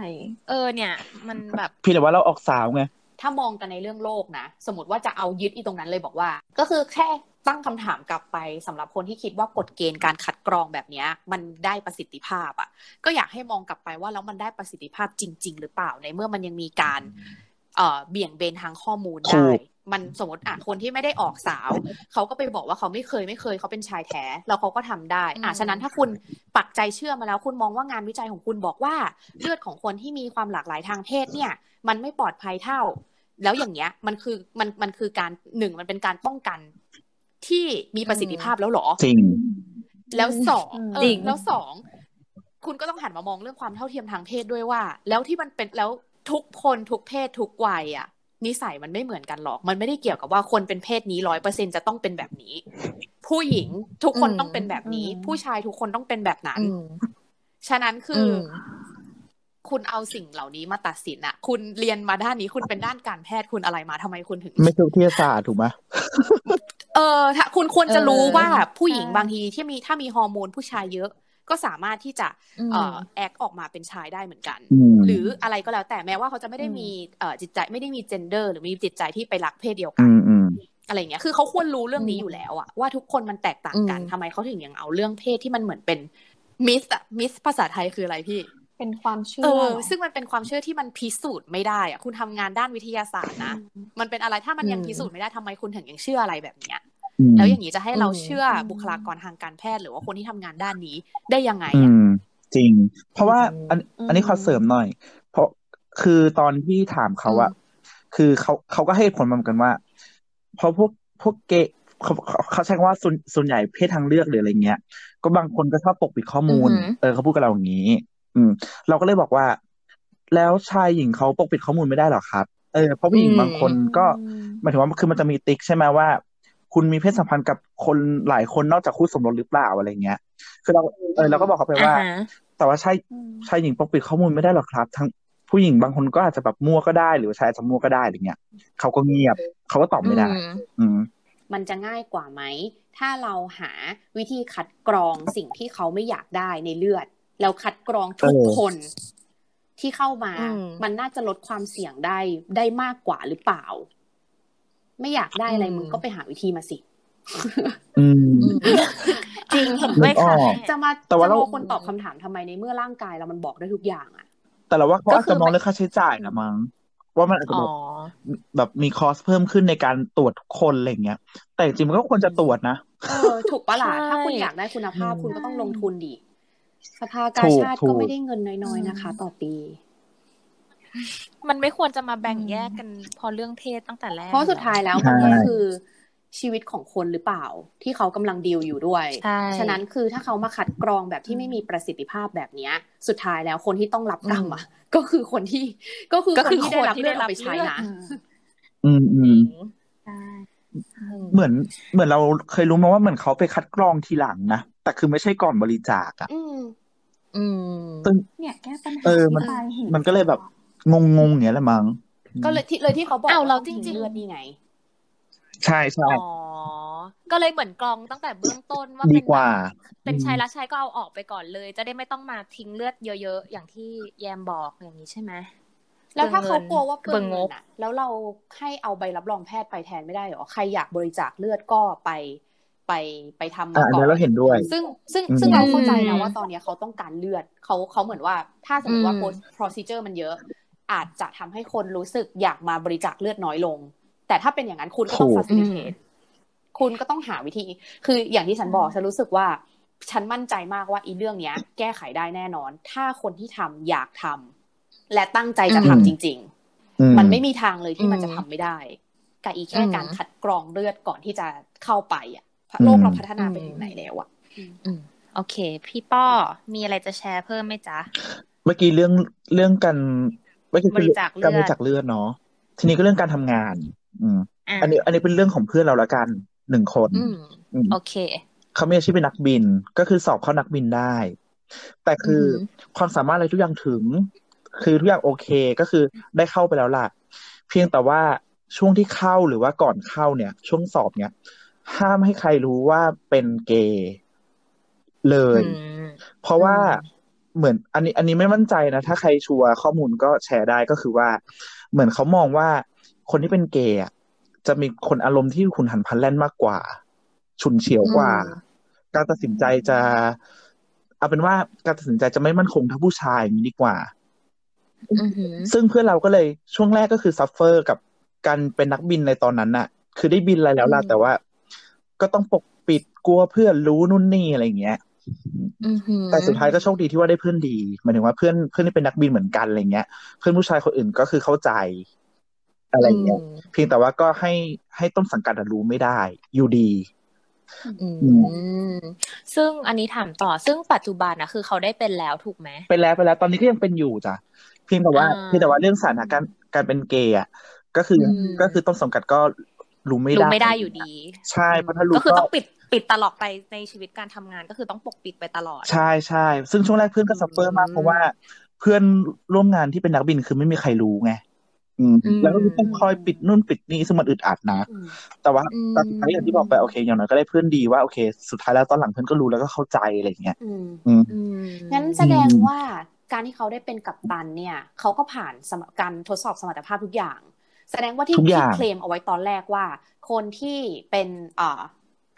[SPEAKER 2] เออเนี่ย มันแบบ
[SPEAKER 4] เพียงแต่ว่าเราออกสาวไง
[SPEAKER 1] ถ้ามองกันในเรื่องโลกนะ สมมติว่าจะเอายึดอีตรงนั้นเลยบอกว่า ก็คือแค่ตั้งคำถามกลับไปสำหรับคนที่คิดว่ากฎเกณฑ์การคัดกรองแบบเนี้ยมันได้ประสิทธิภาพอะ ก็อยากให้มองกลับไปว่าแล้วมันได้ประสิทธิภาพจริง ๆ หรือเปล่าในเมื่อมันยังมีการเอ่อเบี่ยงเบนทางข้อมูล
[SPEAKER 4] ถู
[SPEAKER 1] ได้
[SPEAKER 4] ก
[SPEAKER 1] มันสมมติอะคนที่ไม่ได้ออกสาว เขาก็ไปบอกว่าเขาไม่เคยไม่เคยเขาเป็นชายแท้แล้วเขาก็ทำได้อะ
[SPEAKER 2] อืม
[SPEAKER 1] ฉะนั้นถ้าคุณปักใจเชื่อมาแล้ว คุณมองว่างานวิจัยของคุณบอกว่า เลือดของคนที่มีความหลากหลายทางเพศเนี่ย มันไม่ปลอดภัยเท่า แล้วอย่างเงี้ยมันคือมันมันคือการหนึ่งมันเป็นการป้องกันที่มีประสิทธิภาพแล้วเหรอ
[SPEAKER 4] จริง
[SPEAKER 1] แล้วสอง
[SPEAKER 3] อืม
[SPEAKER 1] เอ
[SPEAKER 2] จริ
[SPEAKER 1] องแล้วสองคุณก็ต้องหันมามองเรื่องความเท่าเทียมทางเพศด้วยว่า แล้วที่มันเป็นแล้วทุกคนทุกเพศทุกวัยอะ นิสัยมันไม่เหมือนกันหรอก มันไม่ได้เกี่ยวกับว่าคนเป็นเพศนี้ร้อยเปอร์เซ็นจะต้องเป็นแบบนี้ ผู้หญิงทุกคน
[SPEAKER 2] อืม
[SPEAKER 1] ต้องเป็นแบบนี้
[SPEAKER 3] อืม
[SPEAKER 1] ผู้ชายทุกคนต้องเป็นแบบนั้น
[SPEAKER 2] อืม
[SPEAKER 1] ฉะนั้นคืออ
[SPEAKER 2] ม
[SPEAKER 1] คุณเอาสิ่งเหล่านี้มาตัดสินอะคุณเรียนมาด้านนี้คุณเป็นด้านการแพทย์คุณอะไรมาทำไมคุณถึง
[SPEAKER 4] ไม่ใช่วิทยาศาสตร์ถูกไหม
[SPEAKER 1] เออถ้าคุณควรจะรู้
[SPEAKER 2] เออ
[SPEAKER 1] ว่าผู้หญิง
[SPEAKER 3] ใช่
[SPEAKER 1] บางทีที่มีถ้ามีฮอร์โมนผู้ชายเยอะ ก็สามารถที่จะเอ่อแอคออกมาเป็นชายได้เหมือนกัน
[SPEAKER 4] อืม
[SPEAKER 1] หรืออะไรก็แล้วแต่แม้ว่าเขาจะไม่ได้มีเอ่อจิตใจไม่ได้มีเจนเดอร์ หรือมีจิตใจที่ไปรักเพศเดียวกั
[SPEAKER 4] อื
[SPEAKER 1] น
[SPEAKER 4] มอืม
[SPEAKER 1] อะไรเงี้ย คือเขาควรรู้เรื่องนี้อยู่แล้วอะว่าทุกคนมันแตกต่างกัน
[SPEAKER 2] อืม
[SPEAKER 1] ทำไมเขาถึงยังเอาเรื่องเพศที่มันเหมือนเป็นมิสอะมิสภาษาไทยคืออะไรพี่
[SPEAKER 3] เป็นความเชื่
[SPEAKER 1] เอ
[SPEAKER 3] อ
[SPEAKER 1] อซึ่งมันเป็นความเชื่อที่มันพิสูจน์ไม่ได้อะคุณทำงานด้านวิทยาศาสตร์นะ มันเป็นอะไรถ้ามันยัง
[SPEAKER 2] อืม
[SPEAKER 1] พิสูจน์ไม่ได้ทำไมคุณถึงยังเชื่ออะไรแบบเนี้ย
[SPEAKER 4] อืม
[SPEAKER 1] แล้วอย่างนี้จะให้เรา
[SPEAKER 2] อืม
[SPEAKER 1] เชื่อบุคลากรทางการแพทย์หรือว่าคนที่ทำงานด้านนี้ได้ยังไง
[SPEAKER 4] อื
[SPEAKER 1] อะ
[SPEAKER 4] มจริง เพราะว่าอัน
[SPEAKER 3] อืม
[SPEAKER 4] อันนี้ขอเสริมหน่อย เพราะคือตอนที่ถามเขาอะคือเขาเขาก็ให้ผลมาเหมือนกันว่า เพราะพวกพวกเกย์เขาเขาเขาใช้คำว่าส่วนส่วนใหญ่เพศทางเลือกหรืออะไรเงี้ย ก็บางคนก็ชอบปกปิดข้อมูล
[SPEAKER 2] อือหือ
[SPEAKER 4] เออเขาพูดกับเราอย่างนี้ อืม เราก็เลยบอกว่า แล้วชายหญิงเขาปกปิดข้อมูลไม่ได้หรอครับ เออเพราะผู้หญิง
[SPEAKER 2] อืม
[SPEAKER 4] บางคนก็
[SPEAKER 3] อืม
[SPEAKER 4] หมายถึงว่าคือมันจะมีติ๊กใช่ไหมว่า คุณมีเพศสัมพันธ์กับคนหลายคนนอกจากคู่สมรสหรือเปล่าอะไรเงี้ย คือเราเออเราก็บอกเขาไปว่า
[SPEAKER 2] อ่าฮะ
[SPEAKER 4] แต่ว่าชาย
[SPEAKER 3] อืม
[SPEAKER 4] ชายหญิงปกปิดข้อมูลไม่ได้หรอกครับ ทั้งผู้หญิงบางคนก็อาจจะแบบมั่วก็ได้ หรือว่าชายอาจจะมั่วก็ได้อะไรเงี้ยเขาก็เงียบเขาก็ตอบไม่ได้
[SPEAKER 2] อืม
[SPEAKER 4] อืม
[SPEAKER 1] มันจะง่ายกว่าไหม ถ้าเราหาวิธีคัดกรองสิ่งที่เขาไม่อยากได้ในเลือด แล้วคัดกรองทุก
[SPEAKER 4] เออ
[SPEAKER 1] คนที่เข้ามา
[SPEAKER 2] อืม
[SPEAKER 1] มันน่าจะลดความเสี่ยงได้ได้มากกว่าหรือเปล่า ไม่อยากได้อะไรมึงก็ไปหาวิธีมาสิ
[SPEAKER 4] อืม
[SPEAKER 2] อืมจริงเห็นด้วยค่ะ
[SPEAKER 4] นึกออก
[SPEAKER 2] แม่
[SPEAKER 1] จะมา
[SPEAKER 4] แต่ว่า
[SPEAKER 1] จะ
[SPEAKER 4] เรา
[SPEAKER 1] รอคนตอบคำถามทำไมในเมื่อร่างกายเรามันบอกได้ทุกอย่างอะ
[SPEAKER 4] แต่เราว่าเขา
[SPEAKER 1] ก็
[SPEAKER 4] อาจ
[SPEAKER 1] คือ
[SPEAKER 4] จะมอง
[SPEAKER 1] ไม่
[SPEAKER 4] เรื่องค่าใช้จ่ายนะมั้งว่ามันอาจจะ
[SPEAKER 2] อ๋
[SPEAKER 4] แบ
[SPEAKER 2] อ
[SPEAKER 4] บแบบมีคอสเพิ่มขึ้นในการตรวจทุกคนอะไรเงี้ย แต่จริงๆมันก็ควรจะตรวจนะ
[SPEAKER 1] เออถูกปะล่ะ
[SPEAKER 2] ใช่
[SPEAKER 1] ถ้าคุณอยากได้คุณภาพ
[SPEAKER 4] อืม
[SPEAKER 1] คุณก็ต้องลงทุนดิสภากา
[SPEAKER 4] ถูก
[SPEAKER 1] ชาติ
[SPEAKER 4] ถู
[SPEAKER 1] ก็
[SPEAKER 4] ก
[SPEAKER 1] ไม่ได้เงินน้อยๆนะคะ ต่อปี
[SPEAKER 2] มันไม่ควรจะมาแบ่งแยกกันพอเรื่องเพศตั้งแต่แรก
[SPEAKER 1] เพราะสุดท้ายแล้ว
[SPEAKER 4] ใช่
[SPEAKER 1] มันก็คือชีวิตของคนหรือเปล่า ที่เขากำลังดีลอยู่ด้วย
[SPEAKER 2] ใช่
[SPEAKER 1] ฉะนั้นคือถ้าเขามาคัดกรองแบบที่ไม่มีประสิทธิภาพแบบเนี้ย สุดท้ายแล้วคนที่ต้องรับกรรมอะ ก็คือคนที่ก็คือ
[SPEAKER 2] ก็
[SPEAKER 1] คน
[SPEAKER 2] คือ
[SPEAKER 1] ที่ได้รับ
[SPEAKER 2] คนที่
[SPEAKER 1] เลือด
[SPEAKER 2] ได้รับ
[SPEAKER 1] เอาไปใช้นะ
[SPEAKER 3] อืม
[SPEAKER 4] อืมอืม
[SPEAKER 3] ใช่
[SPEAKER 4] เหมือนเหมือนเราเคยรู้มาว่าเหมือนเขาไปคัดกรองทีหลังนะ แต่คือไม่ใช่ก่อนบริจาคอะ
[SPEAKER 1] อืม
[SPEAKER 2] อืม
[SPEAKER 4] ซึ่ง
[SPEAKER 3] เนี่ยแก้ปัญหา
[SPEAKER 4] เออมัน
[SPEAKER 3] ที่ปลายเหตุ
[SPEAKER 4] มันก็เลยแบบ งงงๆอย่างเงี้ยแหละมั้ง
[SPEAKER 1] ก็เลยที่เลยที่เขาบอก
[SPEAKER 2] อ้าว
[SPEAKER 1] ว่า
[SPEAKER 2] เรา
[SPEAKER 1] ต้องทิ้
[SPEAKER 2] จริงๆ
[SPEAKER 1] เลือดนี่ไง
[SPEAKER 4] ใช่ใช่
[SPEAKER 2] อ๋อก็เลยเหมือนกรองตั้งแต่เบื้องต้นว่า
[SPEAKER 4] ดี
[SPEAKER 2] เป็น
[SPEAKER 4] กว่า
[SPEAKER 2] แบบเป็นชายรักชายก็เอาออกไปก่อนเลย จะได้ไม่ต้องมาทิ้งเลือดเยอะๆอย่างที่แยมบอกอย่างนี้ใช่ไหม
[SPEAKER 1] แล้วถ้าเขา
[SPEAKER 2] เงิน
[SPEAKER 1] กลัวว่าเปลื
[SPEAKER 2] เบิ
[SPEAKER 1] อง
[SPEAKER 2] ง
[SPEAKER 1] เงิ
[SPEAKER 2] ง
[SPEAKER 1] น
[SPEAKER 2] บ
[SPEAKER 1] อะแล้วเราให้เอาใบรับรองแพทย์ไปแทนไม่ได้เหรอใครอยากบริจาคเลือดก็ไปไปไปทำ
[SPEAKER 4] อ่า
[SPEAKER 1] มา
[SPEAKER 4] อัน
[SPEAKER 1] ก่อ
[SPEAKER 4] นี้
[SPEAKER 1] น
[SPEAKER 4] เราเห็นด้วย
[SPEAKER 1] ซึ่งซึ่ง
[SPEAKER 4] อืม
[SPEAKER 1] ซึ่งเราเข้าใจนะ
[SPEAKER 2] อืม
[SPEAKER 1] ว่าตอนเนี้ยเขาต้องการเลือดเขาเขาเหมือนว่าถ้าสมมติว่า
[SPEAKER 2] อืม
[SPEAKER 1] procedure มันเยอะ อาจจะทำให้คนรู้สึกอยากมาบริจาคเลือดน้อยลง แต่ถ้าเป็นอย่างนั้นคุณก็ต้อง
[SPEAKER 4] ถูก
[SPEAKER 1] facilitate คุณก็ต้องหาวิธี คืออย่างที่ฉันบอกฉันรู้สึกว่า ฉันมั่นใจมากว่าอีเรื่องเนี้ย แก้ไขได้แน่นอน ถ้าคนที่ทำอยากทำและตั้งใจจะทำ
[SPEAKER 2] อืม
[SPEAKER 1] จริง
[SPEAKER 4] อื
[SPEAKER 1] ๆมันไม่มีทางเลยที่มัน
[SPEAKER 2] อืม
[SPEAKER 1] จะทำไม่ได้กับอีแค่
[SPEAKER 2] อืม
[SPEAKER 1] การคัดกรองเลือดก่อนที่จะเข้าไปอะโลกเราพัฒนาไปถึงไหนแล้วอะ
[SPEAKER 2] อืมโอเค พี่ป้อมีอะไรจะแชร์เพิ่มไหมจ๊ะ
[SPEAKER 4] เมื่อกี้เรื่องเรื่องการ เมื่อกี้
[SPEAKER 2] บริจาคเลือด
[SPEAKER 4] การบริจาคเลือดเนาะทีนี้ก็เรื่องการทำงาน อืม
[SPEAKER 2] อะ
[SPEAKER 4] อันนี้ อันนี้เป็นเรื่องของเพื่อนเราละกันหนึ่งคน
[SPEAKER 2] อืม
[SPEAKER 4] อืม
[SPEAKER 2] โอเค
[SPEAKER 4] เขามีอาชีพเป็นนักบิน ก็คือสอบเข้านักบินได้ แต่คืออ
[SPEAKER 1] อหือ
[SPEAKER 4] ความสามารถอะไรทุกอย่างถึง คือทุกอย่างโอเคก็คือได้เข้าไปแล้วล่ะ เพียงแต่ว่าช่วงที่เข้าหรือว่าก่อนเข้าเนี่ย ช่วงสอบเนี่ย ห้ามให้ใครรู้ว่าเป็นเกย์เลย
[SPEAKER 2] อืม
[SPEAKER 4] เพราะว่า
[SPEAKER 1] อืม
[SPEAKER 4] เหมือน อันนี้อันนี้ไม่มั่นใจนะ ถ้าใครชัวร์ข้อมูลก็แชร์ได้ก็คือว่า เหมือนเขามองว่าคนที่เป็นเกย์อะจะมีคนอารมณ์ที่ขุนหันพลันแล่นมากกว่าฉุนเฉียวกว่า
[SPEAKER 1] อืม
[SPEAKER 4] การตัดสินใจจะ เอาเป็นว่าการตัดสินใจจะไม่มั่นคงเท่าผู้ชายอย่างนี้ดีกว่า
[SPEAKER 1] อือหือ
[SPEAKER 4] ซึ่งเพื่อนเราก็เลยช่วงแรกก็คือ suffer กับการเป็นนักบินในตอนนั้นน่ะ คือได้บินอะไรแล้วล่ะ
[SPEAKER 1] อืม
[SPEAKER 4] แต่ว่า ก็ต้องปกปิดกลัวเพื่อนรู้นู่นนี่อะไรอย่างเงี้ย
[SPEAKER 1] อือหือ
[SPEAKER 4] แต่สุดท้ายก็โชคดีที่ว่าได้เพื่อนดีหมายถึงว่าเพื่อนเพื่อนที่เป็นนักบินเหมือนกันอะไรเงี้ย เพื่อนผู้ชายคนอื่นก็คือเข้าใจ อะไรเงี้ยเพียงแต่ว่าก็ให้ให้ต้นสังกัดอะรู้ไม่ได้ อยู่ดี
[SPEAKER 1] อืม
[SPEAKER 4] อื
[SPEAKER 2] ซึ่งอันนี้ถามต่อซึ่งปัจจุบันนะคือเขาได้เป็นแล้วถูกไหม
[SPEAKER 4] ไปแล้วไปแล้วตอนนี้ก็ยังเป็นอยู่จ้ะเพียงแต่ว่า
[SPEAKER 2] อ่า
[SPEAKER 4] เพียงแต่ว่าเรื่องสถานะการการเป็นเกย์อะก็คืออ
[SPEAKER 1] ม
[SPEAKER 4] ก็คือต้นสังกัดก็รู้ไม่
[SPEAKER 2] รู้
[SPEAKER 4] ได้
[SPEAKER 2] ไม่ได้อยู่ดี
[SPEAKER 4] ใช่เพราะถ้ารู้
[SPEAKER 2] ก็คือ
[SPEAKER 4] ก็
[SPEAKER 2] ต้องปิด ปิดตลอดไปในชีวิตการทำงานก็คือต้องปกปิดไปตลอด
[SPEAKER 4] ใช่ใช่ซึ่งช่วงแรกเพื่อนก็ suffer มากเพราะว่า เพื่อนร่วมงานที่เป็นนักบินคือไม่มีใครรู้ไงอืม
[SPEAKER 1] อืม
[SPEAKER 4] แล้วก็ต้องคอยปิดนู่นปิดนี่ซึ่งมันอึดอัดนะ
[SPEAKER 1] อืม
[SPEAKER 4] แต่ว่า
[SPEAKER 1] อืม
[SPEAKER 4] แต่สุดท้ายอย่างที่บอกไปโอเคอย่างน้อยก็ได้เพื่อนดีว่าโอเค สุดท้ายแล้วตอนหลังเพื่อนก็รู้แล้วก็เข้าใจอะไรอย่างเงี้ย
[SPEAKER 1] อืม
[SPEAKER 4] อืม
[SPEAKER 2] อืม
[SPEAKER 1] งั้นแสดงว่าการที่เขาได้เป็นกัปตันเนี่ย เขาก็ผ่านสมการทดสอบสมรรถภาพทุกอย่าง แสดงว่าที่
[SPEAKER 4] ทุกอย่า
[SPEAKER 1] ที่
[SPEAKER 4] ง
[SPEAKER 1] เคลมเอาไว้ตอนแรกว่า คนที่เป็นเอ่อ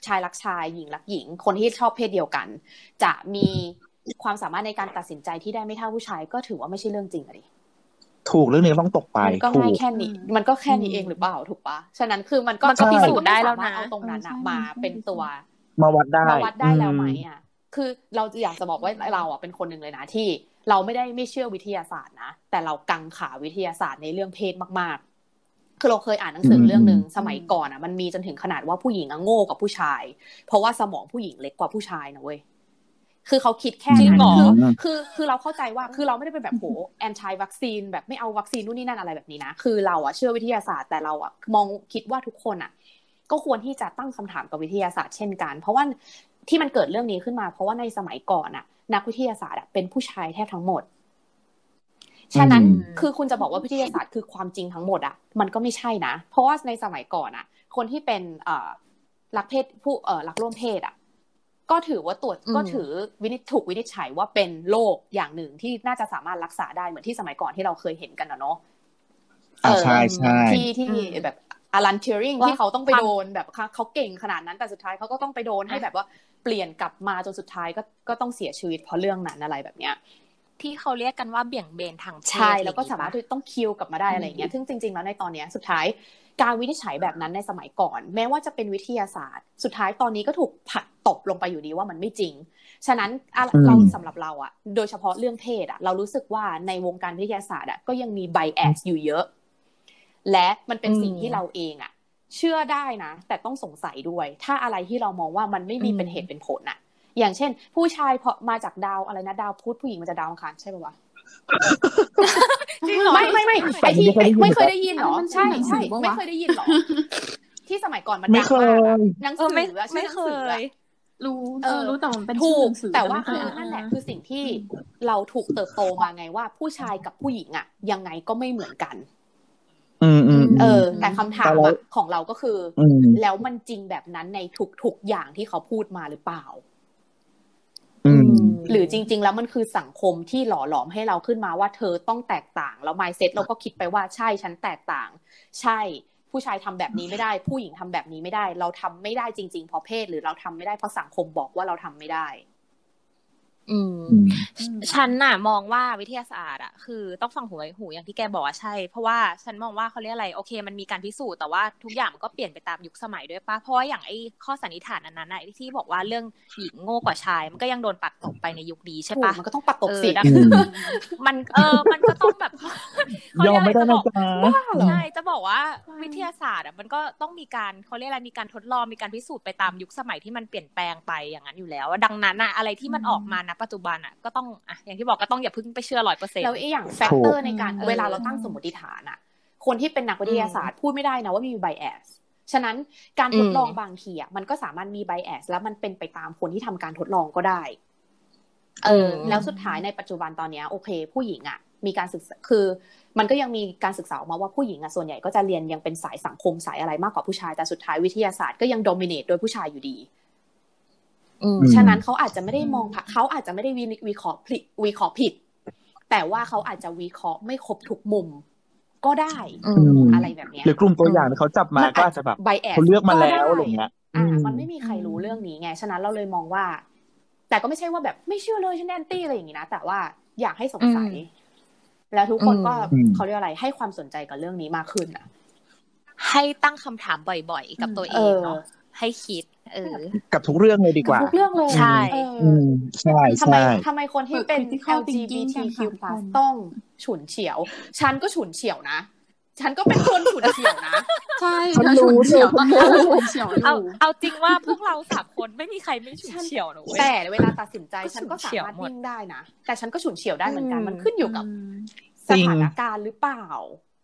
[SPEAKER 1] ชายรักชายหญิงรักหญิง คนที่ชอบเพศเดียวกัน จะมีความสามารถในการตัดสินใจที่ได้ไม่เท่าผู้ชายก็ถือว่าไม่ใช่เรื่องจริงอะดิ
[SPEAKER 4] ถูกเรื่องนี้ต้องตกไป
[SPEAKER 1] มันก็
[SPEAKER 4] ถู
[SPEAKER 1] ง่าย
[SPEAKER 4] ก
[SPEAKER 1] แค่นี้ มันก็แค่นี้เองหรือเปล่าถูกปะฉะนั้นคือมันก็
[SPEAKER 2] มันก็พิสูจน์ได้แล้วนะ
[SPEAKER 1] มัก็ม่สามารถเอาตรงนั้นอะมาเป็นตัว
[SPEAKER 4] มาวัดได้
[SPEAKER 1] มาวัดได้แล้วไหม
[SPEAKER 4] อื
[SPEAKER 1] อะ คือเราอยากจะบอกว่าเราอะเป็นคนหนึ่งเลยนะที่ เราไม่ได้ไม่เชื่อวิทยาศาสตร์นะแต่เรากังขาวิทยาศาสตร์ในเรื่องเพศมากๆ คือเราเคยอ่านหนังสือเรื่องหนึ่งสมัยก่อนอะ มันมีจนถึงขนาดว่าผู้หญิงอะโง่กับผู้ชาย เพราะว่าสมองผู้หญิงเล็กกว่าผู้ชายนะเว้ยคือเขาคิดแค่
[SPEAKER 2] จริง
[SPEAKER 1] นั้น
[SPEAKER 2] เหรอ
[SPEAKER 1] คือคือคือเราเข้าใจว่าคือเราไม่ได้เป็นแบบโหแอนตี้วัคซีนแบบไม่เอาวัคซีนนู่นนี่นั่นอะไรแบบนี้นะ คือเราอะเชื่อวิทยาศาสตร์แต่เราอะมองคิดว่าทุกคนอะก็ควรที่จะตั้งคำถามกับวิทยาศาสตร์เช่นกัน เพราะว่าที่มันเกิดเรื่องนี้ขึ้นมา เพราะว่าในสมัยก่อนอะนักวิทยาศาสตร์อะเป็นผู้ชายแทบทั้งหมด ฉะนั้น
[SPEAKER 4] อืม
[SPEAKER 1] คือคุณจะบอกว่าวิทยาศาสตร์คือความจริงทั้งหมดอะมันก็ไม่ใช่นะ เพราะว่าในสมัยก่อนอะคนที่เป็นเอ่อรักเพศผู้เอ่อรักร่วมเพศอะก็ถือว่าตรวจ
[SPEAKER 2] อืม
[SPEAKER 1] ก็ถือวินิจถูกวินิจฉัยว่าเป็นโรคอย่างหนึ่งที่น่าจะสามารถรักษาได้เหมือนที่สมัยก่อนที่เราเคยเห็นกันนะเนาะ
[SPEAKER 4] อ่าใช่ใช่
[SPEAKER 1] ที่ที่
[SPEAKER 2] อืม
[SPEAKER 1] แบบอลันเทียริง
[SPEAKER 2] ว่า
[SPEAKER 1] ที่เขาต้องไป
[SPEAKER 2] ความ
[SPEAKER 1] โดนแบบเขาเขาเก่งขนาดนั้นแต่สุดท้ายเขาก็ต้องไปโดนให้แบบว่าเปลี่ยนกลับมาจนสุดท้ายก็ก็ต้องเสียชีวิตเพราะเรื่องนั้นอะไรแบบเนี้ย
[SPEAKER 2] ที่เขาเรียกกันว่าเบี่ยงเบนทางเพศ
[SPEAKER 1] ใช่แล้วก็
[SPEAKER 2] อย่งงี้
[SPEAKER 1] สามารถ
[SPEAKER 2] ปะ
[SPEAKER 1] ที่ต้องคิวกลับมาได้อะไรอย่างเงี้ยซึ่งจริง ๆ แล้วในตอนเนี้ยสุดท้ายการวินิจฉัยแบบนั้นในสมัยก่อน แม้ว่าจะเป็นวิทยาศาสตร์ สุดท้ายตอนนี้ก็ถูกผลักตบลงไปอยู่ดีว่ามันไม่จริง ฉะนั้นอะ
[SPEAKER 4] อืม
[SPEAKER 1] เราสำหรับเราอะโดยเฉพาะเรื่องเพศอะเรารู้สึกว่าในวงการวิทยาศาสตร์อะก็ยังมีไบแอสอยู่เยอะ และมันเป็นสิ่ง
[SPEAKER 2] อืม
[SPEAKER 1] ที่เราเองอะเชื่อได้นะ แต่ต้องสงสัยด้วย ถ้าอะไรที่เรามองว่ามันไม่มีเป็นเหตุเป็นผลอะ อย่างเช่น ผู้ชายพอมาจากดาวอะไรนะดาวพุธผู้หญิงมาจากดาวอังคารใช่ปะวะ
[SPEAKER 2] จริงเหรอ
[SPEAKER 1] ไม่ไม่ไม่ไอที่
[SPEAKER 4] ไม่
[SPEAKER 1] ไม่
[SPEAKER 4] เค
[SPEAKER 1] เค
[SPEAKER 4] ย
[SPEAKER 1] ย
[SPEAKER 4] ได้
[SPEAKER 1] ได้
[SPEAKER 4] ยิ
[SPEAKER 1] ยิ
[SPEAKER 4] น
[SPEAKER 1] น
[SPEAKER 4] เห
[SPEAKER 1] เห
[SPEAKER 4] ร
[SPEAKER 1] ร
[SPEAKER 4] อ
[SPEAKER 1] อใช่ใช่
[SPEAKER 3] หนังสือปะวะ
[SPEAKER 1] ไม่เคยได้ยินเหรอที่สมัยก่อนมัน
[SPEAKER 4] ไม่
[SPEAKER 1] ดัง
[SPEAKER 4] เคย
[SPEAKER 1] มากอะหนัง
[SPEAKER 2] เอ
[SPEAKER 1] สื
[SPEAKER 2] อไม่
[SPEAKER 1] ออะชื่
[SPEAKER 2] ไม่
[SPEAKER 1] อหนัง
[SPEAKER 2] เค
[SPEAKER 1] สืออะ
[SPEAKER 2] ย
[SPEAKER 3] รู้
[SPEAKER 1] เอ
[SPEAKER 3] เอ
[SPEAKER 1] อ
[SPEAKER 3] อรู้แต่มันเป็น
[SPEAKER 1] ถู
[SPEAKER 3] ชื่อห
[SPEAKER 1] ก
[SPEAKER 3] นังสือ
[SPEAKER 1] แต่ว่า
[SPEAKER 3] ไม่เค
[SPEAKER 1] คื
[SPEAKER 3] ย
[SPEAKER 1] อ
[SPEAKER 3] อ่าน
[SPEAKER 1] นั่นแหละคือสิ่งที่เราถูกเติบโตมาไงว่า ผู้ชายกับผู้หญิงอะยังไงก็ไม่เหมือนกัน
[SPEAKER 4] อืมอืม
[SPEAKER 1] เอ
[SPEAKER 4] อื
[SPEAKER 1] อ
[SPEAKER 4] ม
[SPEAKER 1] แต่คำถาม
[SPEAKER 4] แต่เรา
[SPEAKER 1] อะของเราก็คือ
[SPEAKER 4] อืม
[SPEAKER 1] แล้วมันจริงแบบนั้นในทุกๆอย่างที่เขาพูดมาหรือเปล่า
[SPEAKER 4] อืม
[SPEAKER 1] หรือจริง ๆ แล้วมันคือสังคมที่หล่อหลอมให้เราขึ้นมาว่าเธอต้องแตกต่าง แล้ว mindset เราก็คิดไปว่าใช่ฉันแตกต่าง ใช่ผู้ชายทำแบบนี้ไม่ได้ ผู้หญิงทำแบบนี้ไม่ได้ เราทำไม่ได้จริง ๆ เพราะเพศ หรือเราทำไม่ได้เพราะสังคมบอกว่าเราทำไม่ได้
[SPEAKER 2] อืม
[SPEAKER 4] อืม
[SPEAKER 2] ฉันน่ะมองว่าวิทยาศาสตร์อะคือต้องฟังหูไว้หูอย่างที่แกบอกว่าใช่ เพราะว่าฉันมองว่าเขาเรียกอะไรโอเค มันมีการพิสูจน์แต่ว่าทุกอย่างมันก็เปลี่ยนไปตามยุคสมัยด้วยปะเพราะว่าอย่างไอ้ข้อสันนิษฐานอันนั้นน่ะที่บอกว่าเรื่องหญิงโง่กว่าชายมันก็ยังโดนปัดตกไปในยุคนี้ใช่
[SPEAKER 1] ถูก
[SPEAKER 2] ปะ
[SPEAKER 1] มันก็ต้องปัดตกสิ
[SPEAKER 2] เออดัง
[SPEAKER 4] อืม
[SPEAKER 2] มันเออมันก็ต้องแบบ
[SPEAKER 4] ยอมไม่ได้
[SPEAKER 2] จะบ
[SPEAKER 4] นะ
[SPEAKER 2] อก
[SPEAKER 4] จ๊ะ
[SPEAKER 2] ใช่จะบอกว่าวิทยาศาสตร์อะมันก็ต้องมีการเขาเรียกอะไรมีการทดลองมีการพิสูจน์ไปตามยุคสมัยที่มันเปลี่ยนแปลงไปอย่างนั้นอยู่แล้วอะดังนั้นอะอะไรที่มันออกมาณปัจจุบันอะก็ต้องอะอย่างที่บอกก็ต้องอย่าเพิ่งไปเชื่อร้อยเปอร์เซ็นต์
[SPEAKER 1] แล้วไอ้อย่าง factor ในการ
[SPEAKER 3] ถูก
[SPEAKER 1] เวลาเราตั้งสมมติฐานอะคนที่เป็นนักวิทยาศาสตร์พูดไม่ได้นะว่ามี bias ฉะนั้นการทดลอง
[SPEAKER 2] อืม
[SPEAKER 1] บางทีอะมันก็สามารถมีไบแอสแล้วมันเป็นไปตามคนที่ทำการทดลองก็ได้ เออ แล้วสุดท้ายในปัจจุบันตอนเนี้ยโอเค ผู้หญิงอะ มีการศึกษาคือ มันก็ยังมีการศึกษาออกมาว่าผู้หญิงอะส่วนใหญ่ก็จะเรียนยังเป็นสายสังคมสายอะไรมากกว่าผู้ชายแต่สุดท้ายวิทยาศาสตร์ก็ยังโดมิเนตโดยผู้ชายอยู่ดี
[SPEAKER 2] อืม
[SPEAKER 4] อืม
[SPEAKER 1] ฉะนั้นเขาอาจจะไม่ได้มองผ่าเขาอาจจะไม่ได้วิวิเคราะห์ผิดวิเคราะห์ผิด แต่ว่าเขาอาจจะวิเคราะห์ไม่ครบทุกมุม ก็ได้
[SPEAKER 2] อื
[SPEAKER 4] ม
[SPEAKER 1] อะไรแบบเนี้ย
[SPEAKER 4] หรือกลุ่มตัวอย่างที่เขาจับมาก็อาจจะแบบ
[SPEAKER 1] ไบแอส
[SPEAKER 4] เขาเลือกมาแล้วอะไรเงี้ย
[SPEAKER 1] อ่า
[SPEAKER 4] อืม
[SPEAKER 1] มันไม่มีใครรู้เรื่องนี้ไงฉะนั้นเราเลยมองว่า แต่ก็ไม่ใช่ว่าแบบไม่เชื่อเลยฉันแอนตี้อะไรอย่างนี้นะแต่ว่าอยากให้สงสัย แล้วทุกคนก็
[SPEAKER 4] อืม
[SPEAKER 1] เขาเรียกอะไร ให้ความสนใจกับเรื่องนี้มากขึ้นอะ
[SPEAKER 2] ให้ตั้งคำถามบ่อยๆ กับตัวเอ
[SPEAKER 1] เองอ
[SPEAKER 2] เนาะ ให้คิด เออ
[SPEAKER 4] กับทุกเรื่องเลยดีกว่า
[SPEAKER 1] ทุกเรื่องเลย
[SPEAKER 2] ใช่
[SPEAKER 1] เอออ
[SPEAKER 4] อืมใช่
[SPEAKER 1] ทำไม
[SPEAKER 4] ใช่
[SPEAKER 1] ทำไมคนที่เป็น
[SPEAKER 3] ฝึก critical thinking
[SPEAKER 1] LGBTQ+
[SPEAKER 3] กันค่ะทุกคน
[SPEAKER 1] ต้องฉุนเฉียว ฉันก็ฉุนเฉียวนะฉันก็เป็นคนฉุนเฉียวนะ
[SPEAKER 3] ใช่
[SPEAKER 4] ฉันรู้
[SPEAKER 3] ฉุนเฉียวตอนนี้ฉุนเฉียวอ
[SPEAKER 2] เอา
[SPEAKER 3] ยู่
[SPEAKER 2] เอาจริงว่าพวกเราสามคนไม่มีใครไม่ฉุนเฉียวนะเว้ย
[SPEAKER 1] แต่เวลาตัดสินใจ
[SPEAKER 2] ก็
[SPEAKER 1] ฉันก็
[SPEAKER 2] ฉุน
[SPEAKER 1] สา
[SPEAKER 2] เฉียว
[SPEAKER 1] มารถ
[SPEAKER 2] หมด
[SPEAKER 1] นิ่งได้นะ แต่ฉันก็ฉุนเฉียวได้เหมือนกัน
[SPEAKER 3] อืม
[SPEAKER 1] มันขึ้นอยู่กับ
[SPEAKER 4] จ
[SPEAKER 1] ส
[SPEAKER 4] ริง
[SPEAKER 1] ถานการณ์หรือเปล่า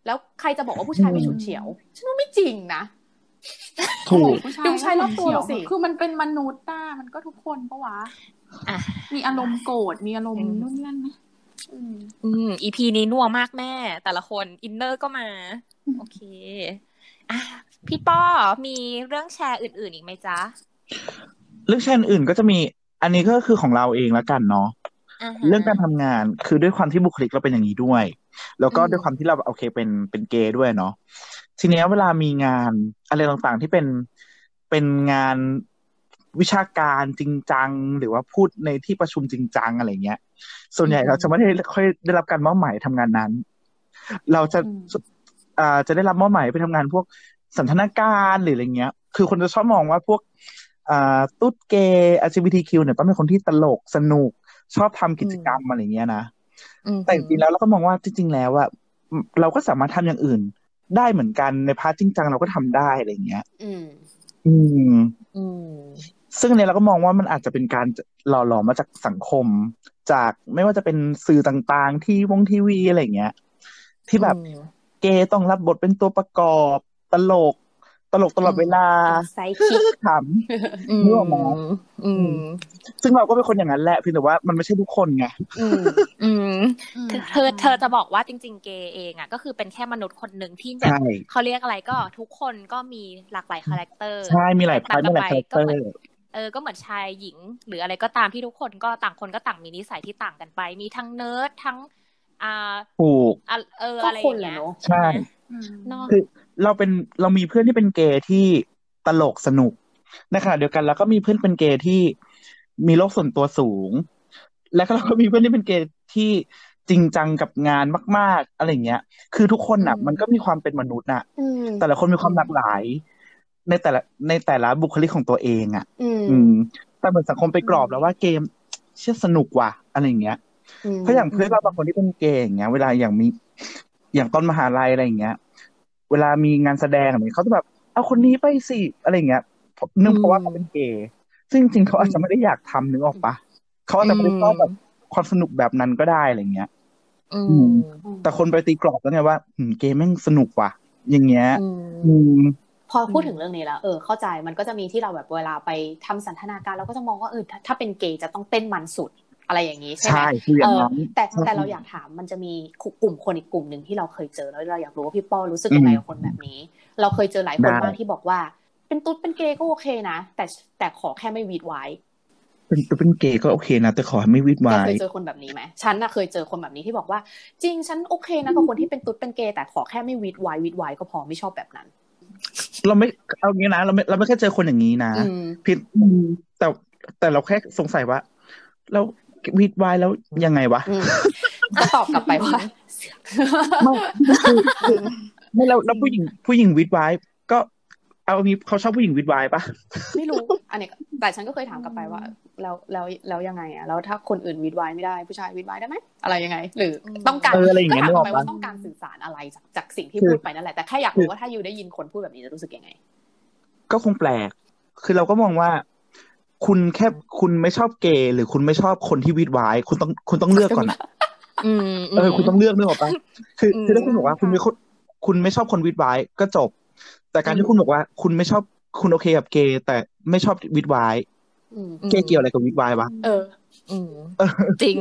[SPEAKER 1] แล้วใครจะบอกว่าผู้ชายไม่ฉุนเฉียว ฉันว่าไม่จริงนะ
[SPEAKER 4] ถูก
[SPEAKER 3] ผู้ชาย
[SPEAKER 1] ดูชายรอบตัวเราสิ
[SPEAKER 3] คือมันเป็นมนุษย์ต้ามันก็ทุกคนปะวะ
[SPEAKER 2] อะ
[SPEAKER 3] มีอารมณ์โกรธมีอารมณ์
[SPEAKER 2] อืม
[SPEAKER 3] นู่นนี่นั่นไหมอืม
[SPEAKER 2] อืมอีพีนี้นัวมากแม่ แต่ละคนอินเนอร์ก็มา
[SPEAKER 3] อืม
[SPEAKER 2] โอเคอะพี่ป้อมีเรื่องแชร์อื่น ๆ อีกไหมจ๊ะ
[SPEAKER 4] เรื่องแชร์อื่นก็จะมี อันนี้ก็คือของเราเองละกันเนาะ
[SPEAKER 2] อ่าฮะ
[SPEAKER 4] เรื่องการทำงานคือด้วยความที่บุคลิกเราเป็นอย่างนี้ด้วย แล้วก็
[SPEAKER 2] อืม
[SPEAKER 4] ด้วยความที่เราโอเคเป็นเป็นเกย์ด้วยเนาะ ทีเนี้ยเวลามีงานอะไรต่างๆ ที่เป็นเป็นงานวิชาการจริงจัง หรือว่าพูดในที่ประชุมจริงจังอะไรเงี้ย ส่วนใหญ่เราจะไม่ได้ค่อยได้รับการมอบหมายทำงานนั้น เราจะ
[SPEAKER 3] อืม
[SPEAKER 4] อ่าจะได้รับมอบหมายไปทำงานพวกสันทนาการหรืออะไรเงี้ย คือคนจะชอบมองว่าพวกอ่าตุ๊ดเกย์ LGBTQ เนี่ยต้องเป็นคนที่ตลกสนุก ชอบทำกิจกรรมอะไรเงี้ยนะ
[SPEAKER 2] อืม
[SPEAKER 4] แต่จริงๆแล้วเราก็มองว่าจริงๆแล้วอะเราก็สามารถทำอย่างอื่น ได้เหมือนกันในพาร์ทจริงจังเราก็ทำได้อะไรเงี้ย
[SPEAKER 1] อืม
[SPEAKER 4] อืม
[SPEAKER 2] อืม
[SPEAKER 4] ซึ่งอันเนี้ยเราก็มองว่ามันอาจจะเป็นการหล่อหลอมมาจากสังคม จากไม่ว่าจะเป็นสื่อต่างๆ ที่วงทีวีอะไรเงี้ย ที่แบบ
[SPEAKER 2] อืม
[SPEAKER 4] เกย์ต้องรับบทเป็นตัวประกอบ ตลก ตลกตลอดเวลา
[SPEAKER 1] ไซคิก
[SPEAKER 4] ข
[SPEAKER 2] อืม
[SPEAKER 4] นึกออกไหม
[SPEAKER 2] อืมำ
[SPEAKER 4] ซึ่งเราก็เป็นคนอย่างนั้นแหละเพียงแต่ว่ามันไม่ใช่ทุกคนไง
[SPEAKER 1] อืม
[SPEAKER 2] อืม
[SPEAKER 3] อืม
[SPEAKER 2] เธอเธอเธอจะบอกว่าจริง ๆ เกย์เองอะก็คือเป็นแค่มนุษย์คนหนึ่งที่แบบ
[SPEAKER 4] ใช่
[SPEAKER 2] เขาเรียกอะไรก็ทุกคนก็มีหลากหลาย character
[SPEAKER 4] ใช่มีหลาย part มีหลาย character เอ
[SPEAKER 2] อ ก็เหมือนชายหญิง หรืออะไรก็ตามที่ทุกคนก็ต่างคนก็ต่างมีนิสัยที่ต่างกันไป มีทั้งเนิร์ดทั้ง อ่า
[SPEAKER 4] ถูก
[SPEAKER 2] อะเออ
[SPEAKER 1] ก็
[SPEAKER 2] อะไรอ
[SPEAKER 1] คน
[SPEAKER 2] ย่าง
[SPEAKER 1] แหละ
[SPEAKER 2] เงี้ย
[SPEAKER 1] เนอะ
[SPEAKER 4] ใช่
[SPEAKER 3] อืม
[SPEAKER 2] เนาะ
[SPEAKER 4] คือ เราเป็นเรามีเพื่อนที่เป็นเกย์ที่ตลกสนุกในขณะเดียวกันเราก็มีเพื่อนเป็นเกย์ที่มีโลกส่วนตัวสูง และก็เราก็มีเพื่อนที่เป็นเกย์ที่จริงจังกับงานมาก ๆ อะไรอย่างเงี้ย คือทุกคนน่ะ
[SPEAKER 2] อืม
[SPEAKER 4] มันก็มีความเป็นมนุษย์น่ะ
[SPEAKER 1] อืม
[SPEAKER 4] แต่ละคนมีความหลากหลาย ในแต่ละในแต่ละบุคลิกของตัวเองอะ
[SPEAKER 1] อืม
[SPEAKER 4] อืมแต่เหมือนสังคมไปกรอบแล้วว่าเกมเชื่อสนุกว่ะอะไรอย่างเงี้ยเพราะอย่างเพื่อนเราบางคนที่เป็นเกย์อย่างเงี้ย เวลาอย่างมีอย่างตอนมหาลัยอะไรอย่างเงี้ย เวลามีงานแสดงอะไรเขาจะแบบเอาคนนี้ไปสิอะไรอย่างเงี้ยเนื่องเพราะว่าเขาเป็นเกย์ซึ่งจริงๆเขาอาจจะไม่ได้อยากทำนึกออกปะเขาอาจจะไม่ได้ชอบแบบความสนุกแบบนั้นก็ได้อะไรเงี้ย
[SPEAKER 2] อื
[SPEAKER 4] อื
[SPEAKER 2] ม
[SPEAKER 4] มแต่คนไปตีกรอบแล้วไงว่าหืมเกย์แม่งสนุกว่ะ อย่างเงี้ย
[SPEAKER 2] อืม
[SPEAKER 4] อืม
[SPEAKER 1] พอพูดถึงเรื่องนี้แล้วเออเข้าใจมันก็จะมีที่เราแบบเวลาไปทำสันทนาการเราก็จะมองว่าเออถ้าถ้าเป็นเกย์จะต้องเต้นมันสุด อะไรอย่างนี้ใช่ไหม
[SPEAKER 4] ใช่คืออย่างนั้น
[SPEAKER 1] เออแต่
[SPEAKER 4] ใช่
[SPEAKER 1] แต่เราอยากถามมันจะมีกลุ่มคนอีกกลุ่มหนึ่งที่เราเคยเจอแล้วเราอยากรู้ว่าพี่ป้อรู้สึกยังไงกับคนแบบนี้ เราเคยเจอหลายคน
[SPEAKER 4] ได้
[SPEAKER 1] มากที่บอกว่า เป็นตุ๊ดเป็นเกย์ก็โอเคนะแต่แต่ขอแค่ไม่วีดไว้
[SPEAKER 4] เป็นเป็นเกย์ก็โอเคนะ แต่ขอให้ไม่วิด
[SPEAKER 1] แก
[SPEAKER 4] วา
[SPEAKER 1] เค
[SPEAKER 4] ย
[SPEAKER 1] ยเจอคนแบบนี้ไหมฉันน่ะเคยเจอคนแบบนี้ที่บอกว่า จริงฉันโอเคนะกับคนที่เป็นตุ๊ดเป็นเกย์แต่ขอแค่ไม่วีดไว้วีดไว้ก็พอไม่ชอบแบบนั้น
[SPEAKER 4] เราไม่เอางี้นะเราไม่เราไม่แค่เจอคนอย่างนี้นะ
[SPEAKER 1] อืม
[SPEAKER 4] ผิดแต่แต่เราแค่สงสัยว่าแล้ว วิดวายแล้วยังไงวะ
[SPEAKER 1] อืมก็ตอบกลับไปว่า
[SPEAKER 4] ไม่คือคือไม่เราเราผู้หญิงผู้หญิงวิดวายก็เอางี้เขาชอบผู้หญิงวิดวายปะ
[SPEAKER 1] ไม่รู้ อันเนี้ยแต่ฉันก็เคยถามกลับไปว่า แล้วแล้วแล้วยังไงอะแล้วถ้าคนอื่นวีดไว้ไม่ได้ผู้ชายวีดไว้ได้ไหมอะไรยังไง หรือต้องการ
[SPEAKER 4] เอออะไรอย่าง
[SPEAKER 1] ก็
[SPEAKER 4] เงี้ย
[SPEAKER 1] ถาม
[SPEAKER 4] นึก
[SPEAKER 1] ก
[SPEAKER 4] อ
[SPEAKER 1] ลั
[SPEAKER 4] อบก
[SPEAKER 1] ไป
[SPEAKER 4] ปะ
[SPEAKER 1] ว่าต้องการสื่อสารอะไรจากจากสิ่งที่
[SPEAKER 4] คือ
[SPEAKER 1] พูดไปนั่นแหละแต่แค่อยากรู้ว่าถ้าอยู่ได้ยินคนพูดแบบนี้จะรู้สึกยังไง
[SPEAKER 4] ก็คงแปลก คือเราก็มองว่า คุณแค่คุณไม่ชอบเกย์หรือคุณไม่ชอบคนที่วี้ดว้ายคุณต้องคุณต้องเลือกก่อนอะ
[SPEAKER 2] อืม
[SPEAKER 4] เออ คุณต้องเลือกนึกออกปะคือ
[SPEAKER 2] อืม
[SPEAKER 4] คือถ้าคุณบอกว่าคุณไม่คุณคุณไม่ชอบคนวี้ดว้ายก็จบ แต่การที่คุณบอกว่า คุณไม่ชอบคุณโอเคกับเกย์แต่ไม่ชอบวี้ดว้าย
[SPEAKER 1] อืม
[SPEAKER 4] เกย์เกี่ยวอะไรกับวี้ดว้ายวะ
[SPEAKER 1] เออ
[SPEAKER 2] อืมจริง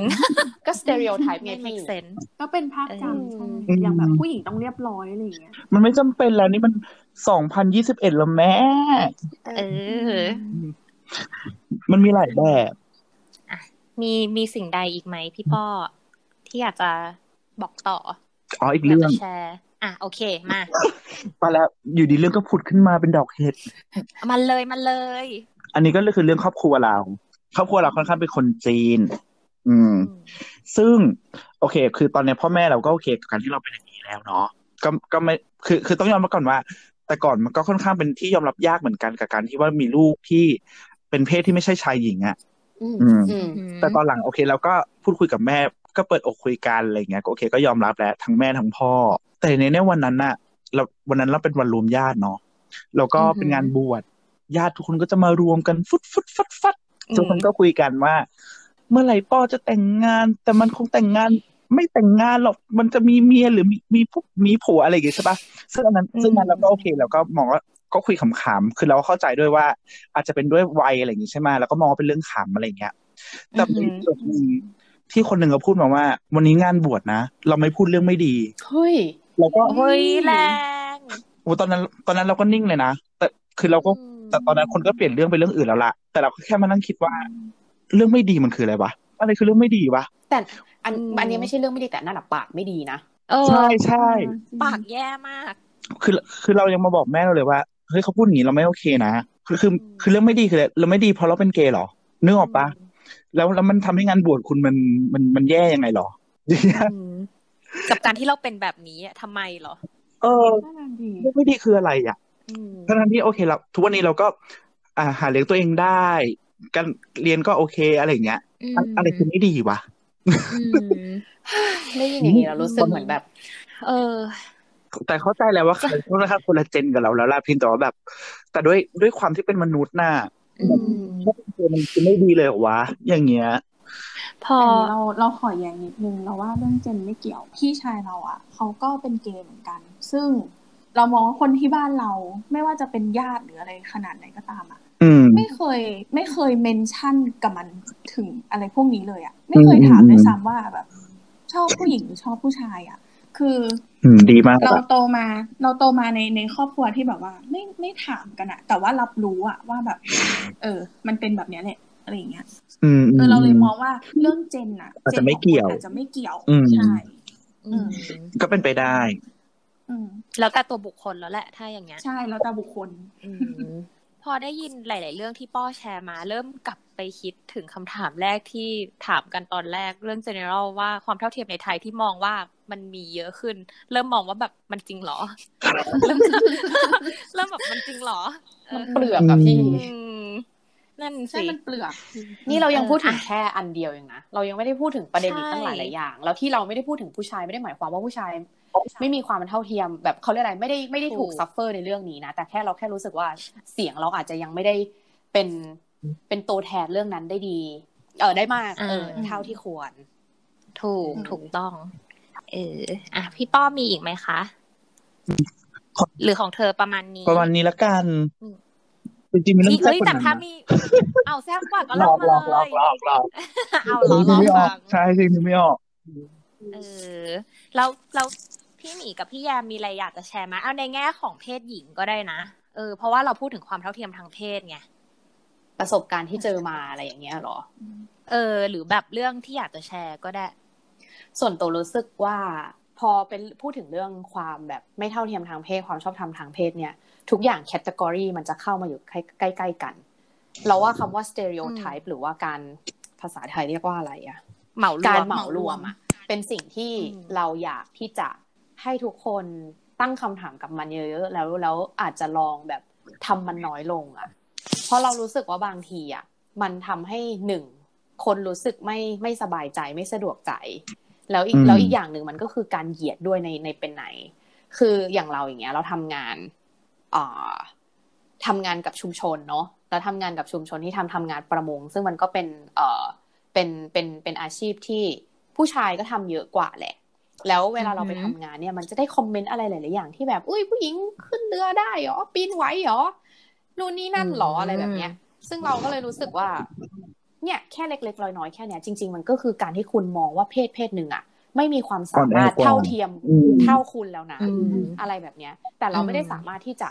[SPEAKER 1] ก็ stereotype ไง
[SPEAKER 2] ไม่
[SPEAKER 1] พี่
[SPEAKER 2] make sense
[SPEAKER 3] ก็เป็นภาพจำ
[SPEAKER 1] เอ
[SPEAKER 3] ใช่
[SPEAKER 1] อ
[SPEAKER 3] อย่างแบบผู้หญิงต้องเรียบร้อยอะไรอย่างเงี้ย
[SPEAKER 4] มันไม่จำเป็นแล้วนี่มันสองพันยี่สิบเอ็ดแล้วแม่
[SPEAKER 2] เออ
[SPEAKER 4] มันมีหลายแบบ
[SPEAKER 2] มีมีสิ่งใดอีกไหมพี่ป้อที่อยากจะบอกต่อ
[SPEAKER 4] อ๋ออีก
[SPEAKER 2] อยาก
[SPEAKER 4] เรื่อง
[SPEAKER 2] จะแชร์อะโอเคมา
[SPEAKER 4] ไปแล้วอยู่ดีเรื่องก็ผุดขึ้นมาเป็นดอกเห็ด
[SPEAKER 2] มันเลยมันเลย
[SPEAKER 4] อันนี้ก็คือเรื่องครอบครัวเรา ครอบครัวเราค่อนข้างเป็นคนจีน อืม ซึ่ง โอเค คือตอนนี้พ่อแม่เราก็โอเคกับการที่เราเป็นอย่างนี้แล้วเนาะก็ก็ไม่คือคือต้องยอมรับก่อนว่า แต่ก่อนมันก็ค่อนข้างเป็นที่ยอมรับยากเหมือนกันกับการที่ว่ามีลูกที่ เป็นเพศที่ไม่ใช่ชายหญิงอะ่ะ
[SPEAKER 1] อืม
[SPEAKER 4] อืม
[SPEAKER 1] อืม
[SPEAKER 4] แต่ตอนหลังโอเคเราก็พูดคุยกับแม่ก็เปิดอกคุยกันอะไรเงี้ยก็โอเคก็ยอมรับแล้วทั้งแม่ทั้งพ่อ แต่ในในวันนั้นน่ะ เราวันนั้นเราเป็นวันรวมญาติเนาะแล้วก็เป็นงานบวชญาติทุกคนก็จะมารวมกันฟุดฟุดฟัดฟัด
[SPEAKER 2] อืม
[SPEAKER 4] ทุกคนก็คุยกันว่า เมื่อไหร่ป้อจะแต่งงาน แต่มันคงแต่งงานไม่แต่งงานหรอกมันจะมีเมียหรือมีมีผู้มีผัวอะไรอย่างเงี้ยใช่ปะซึ่งอันนั้นซึ่งมันเราก็โอเคเราก็มองว่า ก็คุยขำๆคือเราก็เข้าใจด้วยว่า อาจจะเป็นด้วยวัยอะไรอย่างงี้ใช่ไหมแล้วก็มองว่าเป็นเรื่องขำอะไรอย่างเงี้ยแต่มีส่วนหนึ่งที่คนหนึ่งก็พูดมาว่า วันนี้งานบวชนะ เราไม่พูดเรื่องไม่ดี
[SPEAKER 1] เฮ้ย
[SPEAKER 4] แล้วก็
[SPEAKER 2] เฮ้ยแรง
[SPEAKER 4] โอ้ตอนนั้น ตอนนั้นเราก็นิ่งเลยนะแต่คือเราก็
[SPEAKER 2] อืม
[SPEAKER 4] แต่ตอนนั้นคนก็เปลี่ยนเรื่องไปเรื่องอื่นแล้วล่ะแต่เราก็แค่มานั่งคิดว่า เรื่องไม่ดีมันคืออะไรวะอะไรคือเรื่องไม่ดีวะ
[SPEAKER 1] แต่อัน
[SPEAKER 2] อืม
[SPEAKER 1] อันนี้ไม่ใช่เรื่องไม่ดีแต่นั่นอะปากไม่ดีนะ
[SPEAKER 2] เออ
[SPEAKER 4] ใช่ใช่
[SPEAKER 2] ปากแย่มาก
[SPEAKER 4] คือคือเรายังมาบอกแม่เราเลยว่า เฮ้ยเขาพูดอย่างนี้เราไม่โอเคนะคือคือคือเรื่องไม่ดีคืออะไรเราไม่ดีเพราะเราเป็นเกย์เหรอนึกออกปะแล้วแล้วมันทำให้งานบวชคุณมันมันมันแย่ยังไงหรอ
[SPEAKER 2] อืมกับการที่เราเป็นแบบนี้อะทำไมเหรอ
[SPEAKER 4] เออ
[SPEAKER 3] น่ารักดี
[SPEAKER 4] เรื่องไม่ดีคืออะไรอะ
[SPEAKER 2] อืม
[SPEAKER 4] ทั้งๆที่โอเคเราทุกวันนี้เราก็ อ่าหาเลี้ยงตัวเองได้การเรียนก็โอเคอะไรอย่างเงี้ยอะอะไรคือไม่ดีวะ
[SPEAKER 2] อืม
[SPEAKER 1] ได้ยินอย่างนี้เรารู้สึกเหมือนแบบ
[SPEAKER 2] เออ
[SPEAKER 4] แต่เข้าใจแล้วว่าเขาค่อนข้างคนละเจนกับเราแล้วล่ะเพียงแต่ว่าแบบ แต่ด้วยด้วยความที่เป็นมนุษย์น่ะ
[SPEAKER 2] อืม
[SPEAKER 4] ถ้าเป็นตัวมันคือไม่ดีเลยเหรอวะอย่างเงี้ย
[SPEAKER 2] พอ
[SPEAKER 3] อันนี้เราเราขอแย้งนิดนึงเราว่าเรื่องเจนไม่เกี่ยวพี่ชายเราอะเขาก็เป็นเกย์เหมือนกัน ซึ่งเรามองว่าคนที่บ้านเราไม่ว่าจะเป็นญาติหรืออะไรขนาดไหนก็ตามอะ
[SPEAKER 4] อืม
[SPEAKER 3] ไม่เคยไม่เคยเมนชั่นกับมันถึงอะไรพวกนี้เลยอะ ไม่เคยถาม
[SPEAKER 4] อืม
[SPEAKER 3] ด้วยซ้ำว่าแบบ ชอบผู้หญิงหรือชอบผู้ชายอะ คือ
[SPEAKER 4] อืมดีมาก
[SPEAKER 3] เรา
[SPEAKER 4] อะ
[SPEAKER 3] โตมา เราโตมาในในครอบครัวที่แบบว่า ไม่ไม่ถามกันอะแต่ว่ารับรู้อะว่าแบบ เออ มันเป็นแบบเนี้ยแหละอะไรอย่างเงี้ย
[SPEAKER 4] อืม
[SPEAKER 3] เออเราเลยมองว่าเรื่องเจนอะ
[SPEAKER 4] อาจจะไม่เกี่ยว
[SPEAKER 3] จนของคนอาจจะไม่เกี่ยว
[SPEAKER 4] อืม
[SPEAKER 3] ใช่
[SPEAKER 2] อืม
[SPEAKER 4] ก็เป็นไปได้
[SPEAKER 3] อืม
[SPEAKER 2] แล้วแต่ตัวบุคคลแล้วแหละ ถ้าอย่างเงี้ย
[SPEAKER 3] ใช่แล้วแต่บุคคล
[SPEAKER 2] อืมพอได้ยินหลาย ๆ เรื่องที่ป้อแชร์มา เริ่มกลับไปคิดถึงคำถามแรกที่ถามกันตอนแรกเรื่อง general ว่าความเท่าเทียมในไทยที่มองว่า มันมีเยอะขึ้น เริ่มมองว่าแบบมันจริงเหรอ เริ่มเริ่มแบบมันจริงเหรอ
[SPEAKER 1] มันเปลือกอะพี่
[SPEAKER 2] อืมนั่น
[SPEAKER 3] ใช่
[SPEAKER 2] สิ
[SPEAKER 3] มันเปลือก
[SPEAKER 1] นี่เรายังพูดถึง
[SPEAKER 2] เออ
[SPEAKER 1] แค่อันเดียวเองนะ เรายังไม่ได้พูดถึงประเด็นอีก
[SPEAKER 2] ใช่
[SPEAKER 1] ตั้งหลายหลายอย่าง แล้วที่เราไม่ได้พูดถึงผู้ชายไม่ได้หมายความว่าผู้ชาย ไม่มีความเท่าเทียมแบบเขาเรียกอะไรไม่ได้ไม่ได้ถูก suffer ในเรื่องนี้นะ แต่แค่เราแค่รู้สึกว่าเสียงเราอาจจะยังไม่ได้เป็นเป็นตัวแทนเรื่องนั้นได้ดี เออได้มาก เออเท่าที่ควร
[SPEAKER 2] ถูก
[SPEAKER 1] อืม
[SPEAKER 2] ถูกต้อง เออ อะ พี่ป้อมีอีกไหมคะ
[SPEAKER 4] ขอ
[SPEAKER 2] หรือของเธอประมาณนี้
[SPEAKER 4] ประมาณนี้ละกัน
[SPEAKER 2] อืม
[SPEAKER 4] จริงๆมีเรื่อ
[SPEAKER 2] พี่
[SPEAKER 4] งแซ่บ
[SPEAKER 2] เฮ้ย
[SPEAKER 4] กว่า
[SPEAKER 2] แต่
[SPEAKER 4] นั้น
[SPEAKER 2] ถ้า
[SPEAKER 4] นะ
[SPEAKER 2] มีเอาแซ่บกว่าก็
[SPEAKER 4] หล
[SPEAKER 2] เล่า
[SPEAKER 4] อก
[SPEAKER 2] มา
[SPEAKER 4] หลอกหล
[SPEAKER 2] เล
[SPEAKER 4] อก
[SPEAKER 2] ย
[SPEAKER 4] หลอกหลอก
[SPEAKER 2] เอา
[SPEAKER 4] จ
[SPEAKER 2] ล้อ
[SPEAKER 4] ริงๆ
[SPEAKER 2] ล้อ
[SPEAKER 4] ไม่ออ
[SPEAKER 2] ฟั
[SPEAKER 4] ก
[SPEAKER 2] ง
[SPEAKER 4] ใช่จริงๆไม่ออก
[SPEAKER 2] เออแล้วแล้วพี่หมีกับพี่แยมมีอะไรอยากจะแชร์ไหมเอาในแง่ของเพศหญิงก็ได้นะ เออ เพราะว่าเราพูดถึงความเท่าเทียมทางเพศไง
[SPEAKER 1] ประสบการณ์ที่เจอมาอะไรอย่างเงี้ยเหรอ
[SPEAKER 2] เออ หรือแบบเรื่องที่อยากจะแชร์ก็ได้
[SPEAKER 1] ส่วนตัวรู้สึกว่าพอเป็นพูดถึงเรื่องความแบบไม่เท่าเทียมทางเพศความชอบธรรมทางเพศเนี่ย ทุกอย่างแคตตากรีมันจะเข้ามาอยู่ใกล้ๆกัน เราว่าคำว่า stereotype หรือว่าการภาษาไทยเรียกว่าอะไรอะ
[SPEAKER 2] เหมารวม
[SPEAKER 1] การเหมารวมอะเป็นสิ่งที่
[SPEAKER 2] อืม
[SPEAKER 1] เราอยากที่จะให้ทุกคนตั้งคำถามกับมันเยอะๆแล้วแล้วอาจจะลองแบบทำมันน้อยลงอะเพราะเรารู้สึกว่าบางทีอะมันทำให้หนึ่งคนรู้สึกไม่ไม่สบายใจไม่สะดวกใจ แล้วอีก
[SPEAKER 4] อืม
[SPEAKER 1] แล้วอีกอย่างหนึ่งมันก็คือการเหยียดด้วยในในเป็นไหน คืออย่างเราอย่างเงี้ย เราทำงานอ่าทำงานกับชุมชนเนาะแล้วทำงานกับชุมชนที่ทำทำงานประมง ซึ่งมันก็เป็นเอ่อเป็นเป็นเป็นอาชีพที่ผู้ชายก็ทำเยอะกว่าแหละ แล้วเวลาเราไป
[SPEAKER 2] อือหื
[SPEAKER 1] ทำ
[SPEAKER 2] อ
[SPEAKER 1] งานเนี่ย มันจะได้คอมเมนต์อะไรหลายๆอย่างที่แบบ อุ้ยผู้หญิงขึ้นเรือได้เหรอปีนไหวเหรอนู่นนี่นั่นเหรออะไรแบบเนี้ย ซึ่งเราก็เลยรู้สึกว่า เนี่ยแค่เล็กๆน้อยๆแค่เนี้ยจริง ๆ มันก็คือการที่คุณมองว่าเพศเพศหนึ่งอะไม่มีความสามารถ
[SPEAKER 4] อ่อนแอกว่า
[SPEAKER 1] เท่าเทียม
[SPEAKER 4] อืม
[SPEAKER 1] เท่าคุณแล้วนะ
[SPEAKER 2] อืม
[SPEAKER 1] อะไรแบบเนี้ย แต่เราไม่ได้
[SPEAKER 2] อืม
[SPEAKER 1] สามารถที่จะ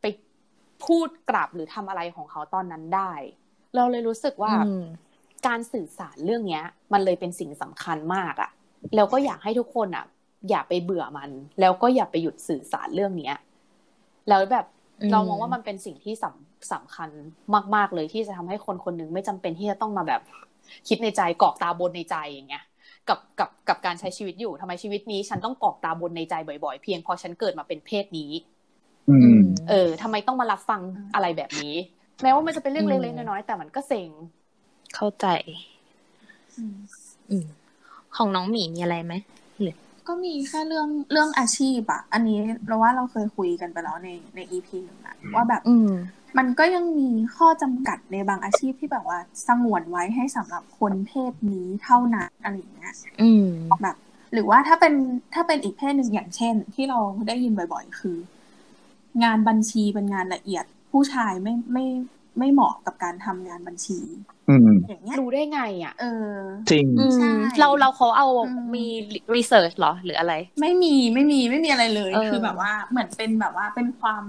[SPEAKER 1] ไปพูดกลับหรือทำอะไรของเขาตอนนั้นได้ เราเลยรู้สึกว่า
[SPEAKER 2] อืม
[SPEAKER 1] การสื่อสารเรื่องเนี้ย มันเลยเป็นสิ่งสำคัญมากอะแล้วก็อยากให้ทุกคนอะอย่าไปเบื่อมัน แล้วก็อย่าไปหยุดสื่อสารเรื่องเนี้ยแล้วแบบ
[SPEAKER 2] อืม
[SPEAKER 1] เรามองว่ามันเป็นสิ่งที่สำ สำคัญมาก ๆ เลยที่จะทำให้คนคนหนึงไม่จำเป็นที่จะต้องมาแบบคิดในใจกรอกตาบนในใจอย่างเงี้ยกับกับกับการใช้ชีวิตอยู่ทำไมชีวิตนี้ ฉันต้องกรอกตาบนในใจบ่อยๆ เพียงเพราะฉันเกิดมาเป็นเพศนี้
[SPEAKER 4] อืม
[SPEAKER 1] เออทำไมต้องมารับฟังอะไรแบบนี้ แม้ว่ามันจะเป็นเรื่อง
[SPEAKER 2] อื
[SPEAKER 1] เล็
[SPEAKER 2] ม
[SPEAKER 1] กๆน้อยๆแต่มันก็เซ็ง
[SPEAKER 2] เข้าใจ
[SPEAKER 3] อืม
[SPEAKER 2] อืมของน้องหมีมีอะไรไหม
[SPEAKER 3] ก็มีแค่เรื่องเรื่องอาชีพอะอันนี้เราว่าเราเคยคุยกันไปแล้วในในอีพีหนึ่งอะว่าแบบ
[SPEAKER 2] อืม
[SPEAKER 3] มันก็ยังมีข้อจำกัดในบางอาชีพที่แบบว่าสงวนไว้ให้สำหรับคนเพศนี้เท่านั้นอะไรอย่างเงี้ย
[SPEAKER 2] อืม
[SPEAKER 3] แบบ หรือว่าถ้าเป็นถ้าเป็นอีกเพศหนึ่งอย่างเช่น ที่เราได้ยินบ่อย ๆ คือ งานบัญชีเป็นงานละเอียดผู้ชายไม่ไม่ ไม่เหมาะกับการทำงานบัญชี
[SPEAKER 4] อืม
[SPEAKER 3] อย่างเงี้ย
[SPEAKER 1] รู้ได้ไงอะ
[SPEAKER 3] เออ
[SPEAKER 4] จริง
[SPEAKER 2] อืม
[SPEAKER 3] ใช่
[SPEAKER 2] เราเราเขาเอา
[SPEAKER 3] อืม
[SPEAKER 2] มีรีเสิร์ชหรอหรืออะไร
[SPEAKER 3] ไม่มีไม่มีไม่มีอะไรเลย
[SPEAKER 2] เออ
[SPEAKER 3] คือแบบว่าเหมือนเป็นแบบว่าเป็นความ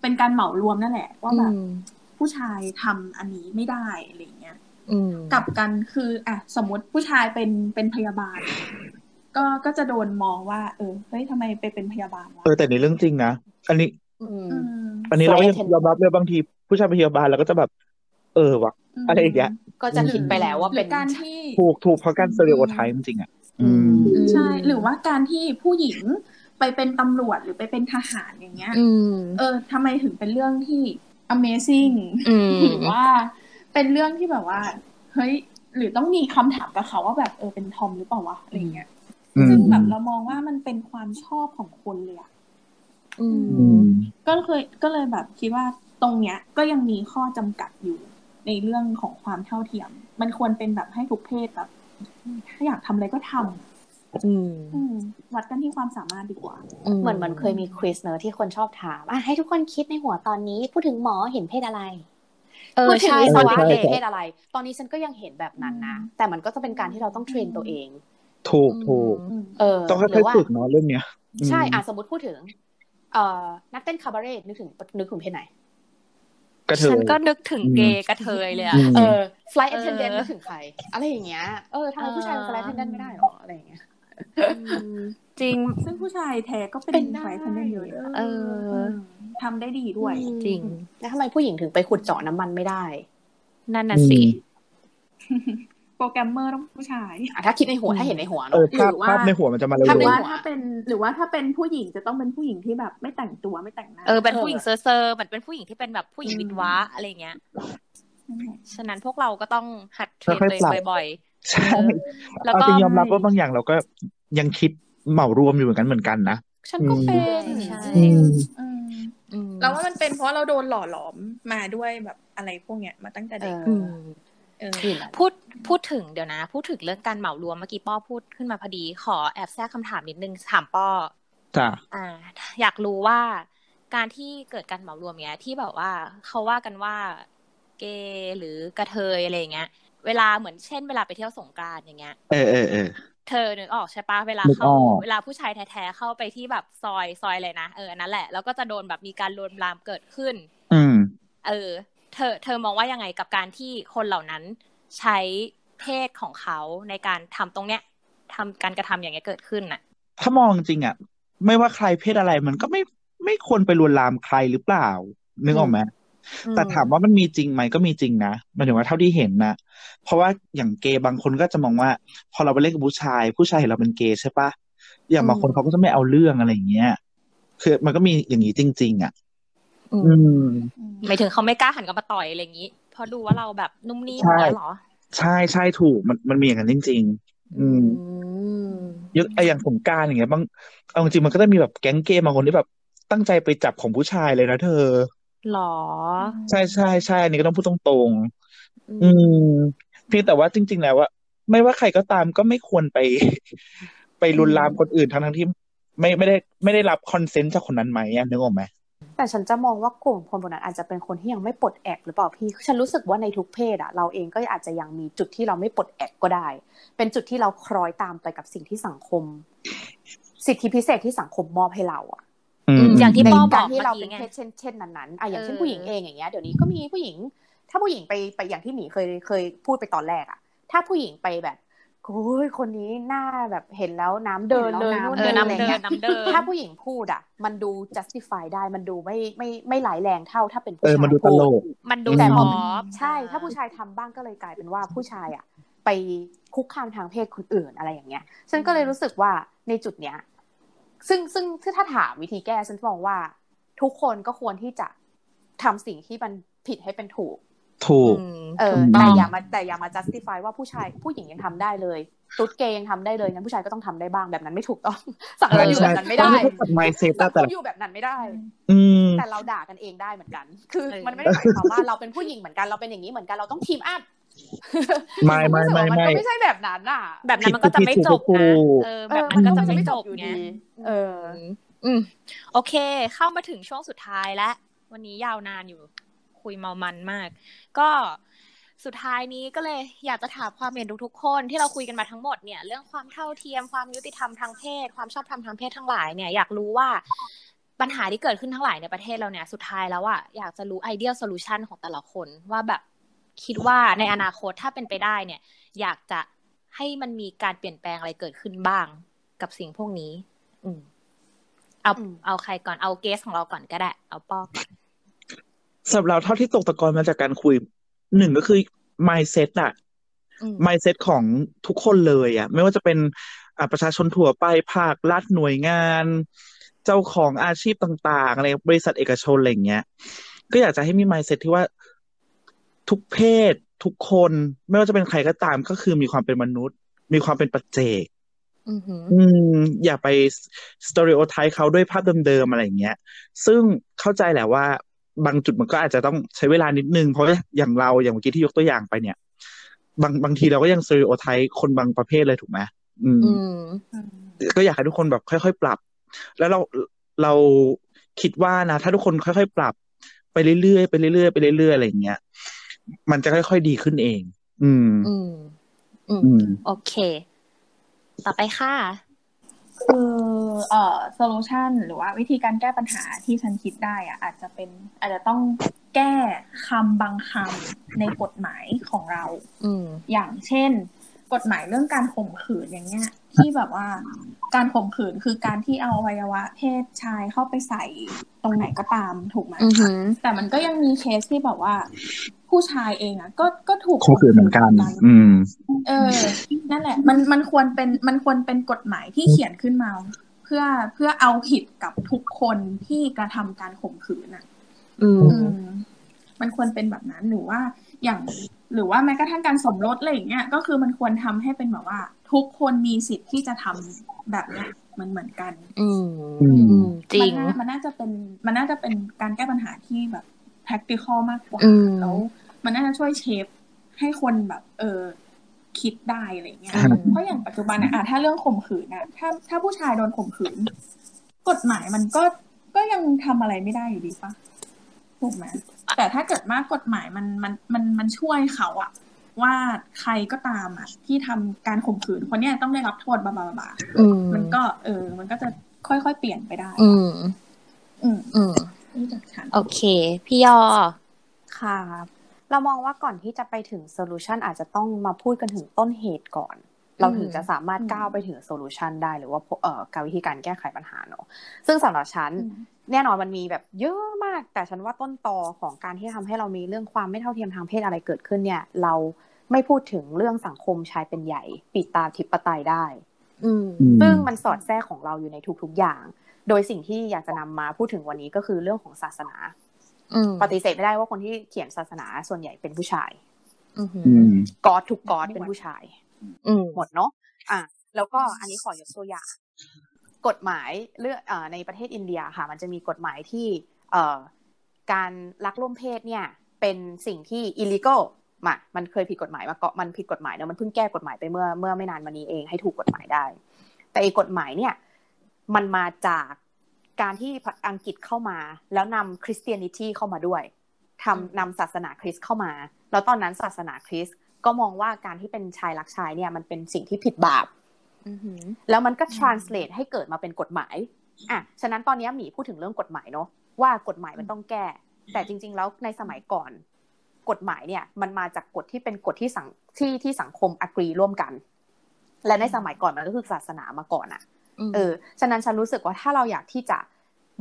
[SPEAKER 3] เป็นการเหมารวมนั่นแหละว่าแบบ
[SPEAKER 2] อืม
[SPEAKER 3] ผู้ชายทำอันนี้ไม่ได้อะไรอย่างเงี้ย
[SPEAKER 2] อืม
[SPEAKER 3] กลับกันคืออะสมมติผู้ชายเป็นเป็นพยาบาล ก็ก็จะโดนมองว่า เออเฮ้ยทำไมไปเป็นพยาบาลวะ
[SPEAKER 4] เออแต่นี่เรื่องจริงนะอันนี้
[SPEAKER 1] อืม
[SPEAKER 3] อืม
[SPEAKER 4] อันนี้เราก็ยัง
[SPEAKER 1] Flight attendant
[SPEAKER 4] ยอมรับเลยบางทีผู้ชายเป็นพยาบาลเราก็จะแบบ เออวะอะไรอย่างเงี้ย
[SPEAKER 1] ก็จะคิดไปแล้วว่า
[SPEAKER 3] หรื
[SPEAKER 1] เป็
[SPEAKER 3] อนการที่
[SPEAKER 4] ถูกถูกเพราะการสเตอริโอไทป์จริงๆอะอืม
[SPEAKER 3] ใช่ หรือว่าการที่ผู้หญิงไปเป็นตำรวจหรือไปเป็นทหารอย่างเงี้ย
[SPEAKER 2] อืม
[SPEAKER 3] เออทำไมถึงเป็นเรื่องที่ amazing
[SPEAKER 2] อืม
[SPEAKER 3] หรือว่าเป็นเรื่องที่แบบว่า เฮ้ย หรือต้องมีคำถามกับเขาว่าแบบเออเป็นทอมหรือเปล่าวะอะไรเงี้ย
[SPEAKER 4] อืม
[SPEAKER 3] ซึ่งแบบเรามองว่ามันเป็นความชอบของคนเลยอะ
[SPEAKER 2] อืม
[SPEAKER 4] อืม
[SPEAKER 3] ก็เคยก็เลยแบบคิดว่าตรงเนี้ยก็ยังมีข้อจำกัดอยู่ในเรื่องของความเท่าเทียม มันควรเป็นแบบให้ทุกเพศแบบ ถ้าอยากทำอะไรก็ทำ
[SPEAKER 2] อืม
[SPEAKER 3] อืมวัดกันที่ความสามารถดีกว่า
[SPEAKER 1] เหมือนมันเคยมีควิสเนอะที่คนชอบถามอะให้ทุกคนคิดในหัวตอนนี้ พูดถึงหมอเห็นเพศอะไร
[SPEAKER 2] เออ
[SPEAKER 1] พูดถึง
[SPEAKER 2] ใช่
[SPEAKER 1] วิศวะ
[SPEAKER 4] ใช่ใช่
[SPEAKER 1] เห็นเพศอะไร ตอนนี้ฉันก็ยังเห็นแบบนั้นนะ แต่มันก็จะเป็นการที่เราต้องเทรนตัวเอง
[SPEAKER 4] ถูกถูก
[SPEAKER 3] อืม
[SPEAKER 1] เออ
[SPEAKER 4] ต้อง
[SPEAKER 1] หรื
[SPEAKER 4] ค่อย
[SPEAKER 1] ว่า
[SPEAKER 4] ๆฝึกเนาะเรื่องเนี้ยอืม
[SPEAKER 1] ใช่อะสมมติพูดถึง เอ่อนักเต้นคาบาเร่นึกถึงนึกถึงเพศไหน
[SPEAKER 4] กระเทย
[SPEAKER 2] ฉันก็นึกถึง
[SPEAKER 4] อืม
[SPEAKER 2] เกย์กระเทยเลยอะ
[SPEAKER 4] อืม
[SPEAKER 1] เออ flight
[SPEAKER 2] เออ
[SPEAKER 1] attendant นึกถึงใคร อะไรอย่างเงี้ย เออทำไมผู้ชายเป็น flight attendant ไม่ได้หรอ อะไรอย่างเงี้ย
[SPEAKER 2] จริง
[SPEAKER 3] ซึ่งผู้ชายแท้ก็เป็น
[SPEAKER 1] เป็นได้
[SPEAKER 3] ไฟทันได้เยอะ
[SPEAKER 2] เออ
[SPEAKER 3] ทำได้ดีด้วย
[SPEAKER 2] จริง
[SPEAKER 1] แล้วทำไมผู้หญิงถึงไปขุดเจาะน้ำมันไม่ได้
[SPEAKER 2] นั่นน่ะสิ
[SPEAKER 3] โปรแกรมเมอร์ต้องผู้ชาย
[SPEAKER 1] อะถ้าคิดในหัวถ้าเห็นในหัว
[SPEAKER 4] เอ
[SPEAKER 1] เนาะ
[SPEAKER 4] อภาพ
[SPEAKER 3] หรือว่า
[SPEAKER 4] ภาพในหัวมันจะมาเร็
[SPEAKER 1] ภาพ
[SPEAKER 3] ห
[SPEAKER 1] ใน
[SPEAKER 3] รือ
[SPEAKER 4] ว
[SPEAKER 3] ว่า
[SPEAKER 1] หัว
[SPEAKER 3] ถ้าเป็นหรือว่าถ้าเป็นผู้หญิงจะต้องเป็นผู้หญิงที่แบบไม่แต่งตัวไม่แต่งหน้า
[SPEAKER 2] เออเป็นผู้หญิงเซอร์เซอร์เหมือนเป็นผู้หญิงที่เป็นแบบผู้หญิงวิศวะอะไรเงี้ย
[SPEAKER 3] นั่นแหละ
[SPEAKER 2] ฉะนั้นพวกเราก็ต้องหัด train ตัวเองบ่อย
[SPEAKER 4] ใช่
[SPEAKER 2] ๆแล้ว
[SPEAKER 4] เอา
[SPEAKER 2] ก็
[SPEAKER 4] จริงยอมรับว่าบางอย่างเราก็ยังคิดเหมารวมอยู่เหมือนกันเหมือนกันนะ
[SPEAKER 1] ฉันก็เป็น
[SPEAKER 2] ใช่
[SPEAKER 4] อืม
[SPEAKER 3] อืม
[SPEAKER 2] อืม
[SPEAKER 3] เราว่ามันเป็นเพราะเราโดนหล่อหลอมมาด้วยแบบอะไรพวกเนี้ยมาตั้งแต่เด็ก
[SPEAKER 1] เอ
[SPEAKER 2] อื
[SPEAKER 1] อ
[SPEAKER 2] ม
[SPEAKER 3] เออ
[SPEAKER 1] ที่นั่น
[SPEAKER 2] พูดพูดถึงเดี๋ยวนะ พูดถึงเรื่องการเหมารวมเมื่อกี้ป้อพูดขึ้นมาพอดี ขอแอบแทรกคำถามนิดนึงถามป้อ
[SPEAKER 4] จ้ะ
[SPEAKER 2] อ่า อยากรู้ว่าการที่เกิดการเหมารวมเนี้ย ที่แบบว่าเขาว่ากันว่าเกย์หรือกระเทยอะไรอย่างเงี้ย เวลาเหมือนเช่นเวลาไปเที่ยวสงกรานต์อย่างเงี้ย
[SPEAKER 4] เออเออเออ
[SPEAKER 2] เธอนึกออกใช่ปะเวลา
[SPEAKER 4] นึก
[SPEAKER 2] เข้า
[SPEAKER 4] ออก
[SPEAKER 2] เวลาผู้ชายแท้ๆเข้าไปที่แบบซอยซอยเลยนะเอออันนั่นแหละแล้วก็จะโดนแบบมีการลวนลามเกิดขึ้น
[SPEAKER 4] อืม
[SPEAKER 2] เออ เธอเธอมองว่ายังไงกับการที่คนเหล่านั้นใช้เพศของเขาในการทำตรงเนี้ยทำการกระทำอย่างเงี้ยเกิดขึ้นน่ะ
[SPEAKER 4] ถ้ามองจริงอะ ไม่ว่าใครเพศอะไรมันก็ไม่ไม่ควรไปลวนลามใครหรือเปล่า นึกออกไหม
[SPEAKER 2] อืม
[SPEAKER 4] แต่ถามว่ามันมีจริงไหมก็มีจริงนะหมายถึงว่าเท่าที่เห็นนะเพราะว่าอย่างเกย์บางคนก็จะมองว่า พอเราไปเล่นกับผู้ชาย ผู้ชายเห็นเราเป็นเกย์ใช่ปะอย่างบางคนเขาก็จะไม่เอาเรื่องอะไรอย่างเงี้ยคือมันก็มีอย่างนี้จริง ๆ อะ
[SPEAKER 2] อืม
[SPEAKER 4] อืม
[SPEAKER 2] หมายถึงเขาไม่กล้าหันกลับมาต่อยอะไรอย่างงี้เพราะดูว่าเราแบบนุ่มนิ่ม
[SPEAKER 4] ใช่
[SPEAKER 2] อย่างเงี้ยเหรอ
[SPEAKER 4] ใช่ใช่ถูกมันมันมีอย่างนั้นจริง ๆ อืม
[SPEAKER 2] ม
[SPEAKER 4] ยกไออย่างสงกรานต์อย่างเงี้ยบางเอาจริงๆมันก็จะมีแบบแก๊งเกย์บางคนที่แบบตั้งใจไปจับของผู้ชายเลยนะเธอ
[SPEAKER 2] หรอ
[SPEAKER 4] ใช่ใช่ใช่อันนี้ก็ต้องพูดตรงๆ
[SPEAKER 2] อื
[SPEAKER 4] อื
[SPEAKER 2] ม
[SPEAKER 4] มเพียงแต่ว่าจริง ๆ แล้วอะไม่ว่าใครก็ตามก็ไม่ควรไป ไปลุนลามคนอื่นทั้งทั้งๆที่ ไม่ไม่ได้ไม่ได้รับคอนเซนต์จากคนนั้นไหมอะนึกออกไหม
[SPEAKER 1] แต่ฉันจะมองว่ากลุ่มคนพวกนั้นอาจจะเป็นคนที่ยังไม่ปลดแอกหรือเปล่าพี่ฉันรู้สึกว่าในทุกเพศอะเราเองก็อาจจะยังมีจุดที่เราไม่ปลดแอกก็ได้ เป็นจุดที่เราคล้อยตามไปกับสิ่งที่สังคม สิทธิพิเศษที่สังคมมอบให้เราอะ
[SPEAKER 4] อืม
[SPEAKER 2] อย่างที่
[SPEAKER 1] ใน
[SPEAKER 2] ป้อบอก
[SPEAKER 1] การที่เรา
[SPEAKER 2] เมื่
[SPEAKER 1] เป็
[SPEAKER 2] อนกี้ไง
[SPEAKER 1] เพศเช่นเช่นนั้นๆอะอย่างเช่น
[SPEAKER 2] เออ
[SPEAKER 1] ผู้หญิงเองอย่างเงี้ยเดี๋ยวนี้ก็มีผู้หญิง ถ้าผู้หญิงไปไปอย่างที่หมีเคยเคยพูดไปตอนแรกอะถ้าผู้หญิงไปแบบ โอ้ยคนนี้หน้าแบบเห็นแล้วน้ำเดินเลยนู่น
[SPEAKER 2] เออ
[SPEAKER 1] นี่อะไร
[SPEAKER 2] น้ำเดิ
[SPEAKER 1] เงี้
[SPEAKER 2] น
[SPEAKER 1] ย
[SPEAKER 2] น้ำเดิน
[SPEAKER 1] ถ้าผู้หญิงพูดอะ มันดู justify ได้มันดูไม่ไม่ไม่หลายแรงเท่าถ้าเป็น
[SPEAKER 4] เอ
[SPEAKER 1] ผู้
[SPEAKER 4] อ
[SPEAKER 1] ชาย
[SPEAKER 4] มันดูต
[SPEAKER 1] พู
[SPEAKER 4] ล
[SPEAKER 1] ด
[SPEAKER 4] ก
[SPEAKER 2] มันดู
[SPEAKER 1] แต่
[SPEAKER 2] ซ
[SPEAKER 1] พอ
[SPEAKER 2] อ
[SPEAKER 1] มัน
[SPEAKER 2] ฟต์
[SPEAKER 1] ใช่ ถ้าผู้ชายทำบ้างก็เลยกลายเป็นว่าผู้ชายอะ ไปคุกคามทางเพศคนอื่นอะไรอย่างเงี้ยฉันก็เลยรู้สึกว่าในจุดเนี้ย ซึ่งซึ่งถ้าถามวิธีแก้ฉันมองว่า ทุกคนก็ควรที่จะทำสิ่งที่มันผิดให้เป็นถูก
[SPEAKER 4] ถูก
[SPEAKER 2] อืม
[SPEAKER 1] เออ
[SPEAKER 2] ถูก
[SPEAKER 1] แต่
[SPEAKER 2] ง
[SPEAKER 1] อย่ามาแต่อย่ามา justify ว่าผู้ชายผู้หญิงยังทำได้เลยตุ๊ดเกย์ยังทำได้เลยงั้นผู้ชายก็ต้องทำได้บ้างแบบนั้นไม่ถูกต้องสังคมอยู่แบบนั้นไม่ได้
[SPEAKER 4] ใช่ใช่ mindset
[SPEAKER 1] สั
[SPEAKER 4] อะ
[SPEAKER 1] งค
[SPEAKER 4] แต่
[SPEAKER 1] มอยู่แบบนั้นไม่ได้
[SPEAKER 4] อืม
[SPEAKER 1] แต่เราด่ากันเองได้เหมือนกัน คือ
[SPEAKER 2] เออ
[SPEAKER 1] มันไม่ได้หมายความว่าเราเป็นผู้หญิงเหมือนกันเราเป็นอย่างนี้เหมือนกันเราต้องทีมอัพ
[SPEAKER 4] ไม่ไม่ไม่
[SPEAKER 1] มัน
[SPEAKER 4] ไม่
[SPEAKER 1] ก็ไม่ใช่แบบนั้นอะ
[SPEAKER 2] แบบนั้นมันก็จะไม่จบ
[SPEAKER 4] ผิดถู
[SPEAKER 2] นะ
[SPEAKER 4] ก
[SPEAKER 2] เออ
[SPEAKER 1] เอ
[SPEAKER 2] แบบ
[SPEAKER 1] อ
[SPEAKER 2] นั้นก็
[SPEAKER 1] มั
[SPEAKER 2] จะ
[SPEAKER 1] นก็
[SPEAKER 2] ไม่
[SPEAKER 1] ไม่
[SPEAKER 2] จ
[SPEAKER 1] จ
[SPEAKER 2] บบ
[SPEAKER 1] อยู่
[SPEAKER 2] ไง
[SPEAKER 1] ดีเออ
[SPEAKER 2] อืมโอเค เข้ามาถึงช่วงสุดท้ายแล้ววันนี้ยาวนานอยู่ คุยเมามันมาก ก็สุดท้ายนี้ก็เลยอยากจะถามความเห็นทุกๆคนที่เราคุยกันมาทั้งหมดเนี่ย เรื่องความเท่าเทียมความยุติธรรมทางเพศ ความชอบธรรมทางเพศทั้งหลายเนี่ยอยากรู้ว่าปัญหาที่เกิดขึ้นทั้งหลายในประเทศเราเนี่ยสุดท้ายแล้วอะอยากจะรู้ไอเดียโซลูชันของแต่ละคนว่าแบบคิดว่าในอนาคตถ้าเป็นไปได้เนี่ย อยากจะให้มันมีการเปลี่ยนแปลงอะไรเกิดขึ้นบ้างกับสิ่งพวกนี้ อืมเอา
[SPEAKER 1] อืม
[SPEAKER 2] เอาใครก่อนเอาเกสของเราก่อนก็ได้ เอาป้อก่อน
[SPEAKER 4] สำหรับเราเท่าที่ตกตะกอนมาจากการคุยหนึ่งก็คือ mindset อะ
[SPEAKER 2] อืม
[SPEAKER 4] mindset ของทุกคนเลยอะไม่ว่าจะเป็นอ่าประชาชนทั่วไปภาครัฐหน่วยงาน เจ้าของอาชีพต่างๆอะไรบริษัทเอกชนอะไรอย่างเงี้ย ก็อยากจะให้มี mindset ที่ว่าทุกเพศทุกคน ไม่ว่าจะเป็นใครก็ตามก็คือมีความเป็นมนุษย์ มีความเป็นปัจเจก
[SPEAKER 2] อือหือ
[SPEAKER 4] อืมอย่าไปสเตอริโอไทป์เขาด้วยภาพเดิมๆอะไรอย่างเงี้ย ซึ่งเข้าใจแหละว่า บางจุดมันก็อาจจะต้องใช้เวลานิดนึง เพราะอย่างเราอย่างเมื่อกี้ที่ยกตัวอย่างไปเนี่ย บางบางทีเราก็ยังสเตอริโอไทป์คนบางประเภทเลยถูกไหมอืม
[SPEAKER 2] อืม
[SPEAKER 4] ก็อยากให้ทุกคนแบบค่อยๆปรับ แล้วเราเราคิดว่านะถ้าทุกคนค่อยๆปรับ ไปเรื่อยๆไปเรื่อยๆไปเรื่อยๆอะไรอย่างเงี้ยมันจะค่อยๆดีขึ้นเอง อืม
[SPEAKER 2] อืม อืม
[SPEAKER 4] อืม
[SPEAKER 2] โอเค ต่อไปค่ะ
[SPEAKER 3] คือเอ่อโซลูชันหรือว่าวิธีการแก้ปัญหาที่ฉันคิดได้อะอาจจะเป็นอาจจะต้องแก้คำบางคำในกฎหมายของเรา
[SPEAKER 2] อืม
[SPEAKER 3] อย่างเช่น กฎหมายเรื่องการข่มขืนอย่างเงี้ย ที่แบบว่าการข่มขืนคือการที่เอาอวัยวะ เพศชายเข้าไปใส่ตรงไหนก็ตามถูกไหม
[SPEAKER 2] อือหือ
[SPEAKER 3] แต่มันก็ยังมีเคสที่แบบว่า ผู้ชายเองอะ ก็ก็ถูก
[SPEAKER 4] ข่มขืนเหมือนกัน อืม
[SPEAKER 3] เออ นั่นแหละ มันมันควรเป็นมันควรเป็นกฎหมายที่เขียนขึ้นมา เพื่อเพื่อเอาผิดกับทุกคนที่กระทำการข่มขืนอะ
[SPEAKER 2] อืม
[SPEAKER 3] อืมมันควรเป็นแบบนั้นหรือว่าอย่างหรือว่าแม้กระทั่งการสมรสอะไรอย่างเงี้ยก็คือมันควรทำให้เป็นแบบว่า ทุกคนมีสิทธิ์ที่จะทำแบบเนี้ยเหมือนเหมือนกัน
[SPEAKER 2] อืม
[SPEAKER 4] อืม
[SPEAKER 2] อืมจริง
[SPEAKER 3] มันน่ามันน่าจะเป็นมันน่าจะเป็นการแก้ปัญหาที่แบบ practical มากกว่า
[SPEAKER 2] อืม
[SPEAKER 3] แล้วมันน่าจะช่วยเชฟให้คนแบบ เออคิดได้อะไรเงี้ย
[SPEAKER 2] อืม
[SPEAKER 3] เพราะอย่างปัจจุบันอะอะถ้าเรื่องข่มขืนอะถ้าถ้าผู้ชายโดนข่มขืน กฎหมายมันก็ก็ยังทำอะไรไม่ได้อยู่ดีปะถูกไหมแต่ถ้าเกิดว่ากฎหมายมันมันมันมันช่วยเขาอะว่าใครก็ตามอะที่ทำการข่มขืนคนเนี้ยต้องได้รับโทษบาบาบา
[SPEAKER 2] อืม
[SPEAKER 3] มันก็ เออ มันก็จะค่อยๆเปลี่ยนไปได้
[SPEAKER 2] อืม
[SPEAKER 3] อืม
[SPEAKER 2] อืม
[SPEAKER 3] นี่จากฉัน
[SPEAKER 2] โอเค พี่ยอ
[SPEAKER 1] ค่ะเรามองว่าก่อนที่จะไปถึง solution อาจจะต้องมาพูดกันถึงต้นเหตุก่อน เราถึงจะสามารถ
[SPEAKER 3] อืม
[SPEAKER 1] ก้าวไปถึง solution ได้หรือว่าเอ่อการวิธีการแก้ไขปัญหาเนอะซึ่งสำหรับฉัน
[SPEAKER 3] อืม
[SPEAKER 1] แน่นอนมันมีแบบเยอะมาก แต่ฉันว่าต้นตอของการที่ทำให้เรามีเรื่องความไม่เท่าเทียมทางเพศอะไรเกิดขึ้นเนี่ย เราไม่พูดถึงเรื่องสังคมชายเป็นใหญ่ ปิดตาทิปไตยได้
[SPEAKER 2] อืม
[SPEAKER 4] อืม
[SPEAKER 1] ซึ่งมันสอดแทรกของเราอยู่ในทุกๆอย่าง โดยสิ่งที่อยากจะนำมาพูดถึงวันนี้ก็คือเรื่องของศาสนา
[SPEAKER 2] อืม
[SPEAKER 1] ปฏิเสธไม่ได้ว่าคนที่เขียนศาสนาส่วนใหญ่เป็นผู้ชาย
[SPEAKER 2] อืม
[SPEAKER 4] อืม
[SPEAKER 1] กอดทุกกอดเป็นผู้ชาย
[SPEAKER 2] อืม
[SPEAKER 1] หมดเนาะอะแล้วก็อันนี้ขอยกตัวอย่าง กฎหมายเลือกเอ่อในประเทศอินเดียค่ะ มันจะมีกฎหมายที่เอ่อการลักล่วมเพศเนี่ย เป็นสิ่งที่ illegal มามันเคยผิดกฎหมายมาเกาะมันผิดกฎหมายเนอะมันเพิ่งแก้กฎหมายไปเมื่อเมื่อไม่นานมานี้เองให้ถูกกฎหมายได้ แต่ไอ้กฎหมายเนี่ย มันมาจากการที่อังกฤษเข้ามา แล้วนำคริสเตียนิตี้เข้ามาด้วยทำนำศาสนาคริสต์เข้ามา แล้วตอนนั้นศาสนาคริสต์ก็มองว่าการที่เป็นชายรักชายเนี่ยมันเป็นสิ่งที่ผิดบาป
[SPEAKER 2] อือหือ
[SPEAKER 1] แล้วมันก็ translate ให้เกิดมาเป็นกฎหมายอะฉะนั้นตอนนี้หมีพูดถึงเรื่องกฎหมายเนาะว่ากฎหมายมันต้องแก้ แต่จริง ๆ แล้วในสมัยก่อน กฎหมายเนี่ย มันมาจากกฎที่เป็นกฎที่สังที่ที่สังคมอกรีร่วมกัน และในสมัยก่อนมันก็คือศาสนามาก่อนอะ เออฉะนั้นฉันรู้สึกว่าถ้าเราอยากที่จะ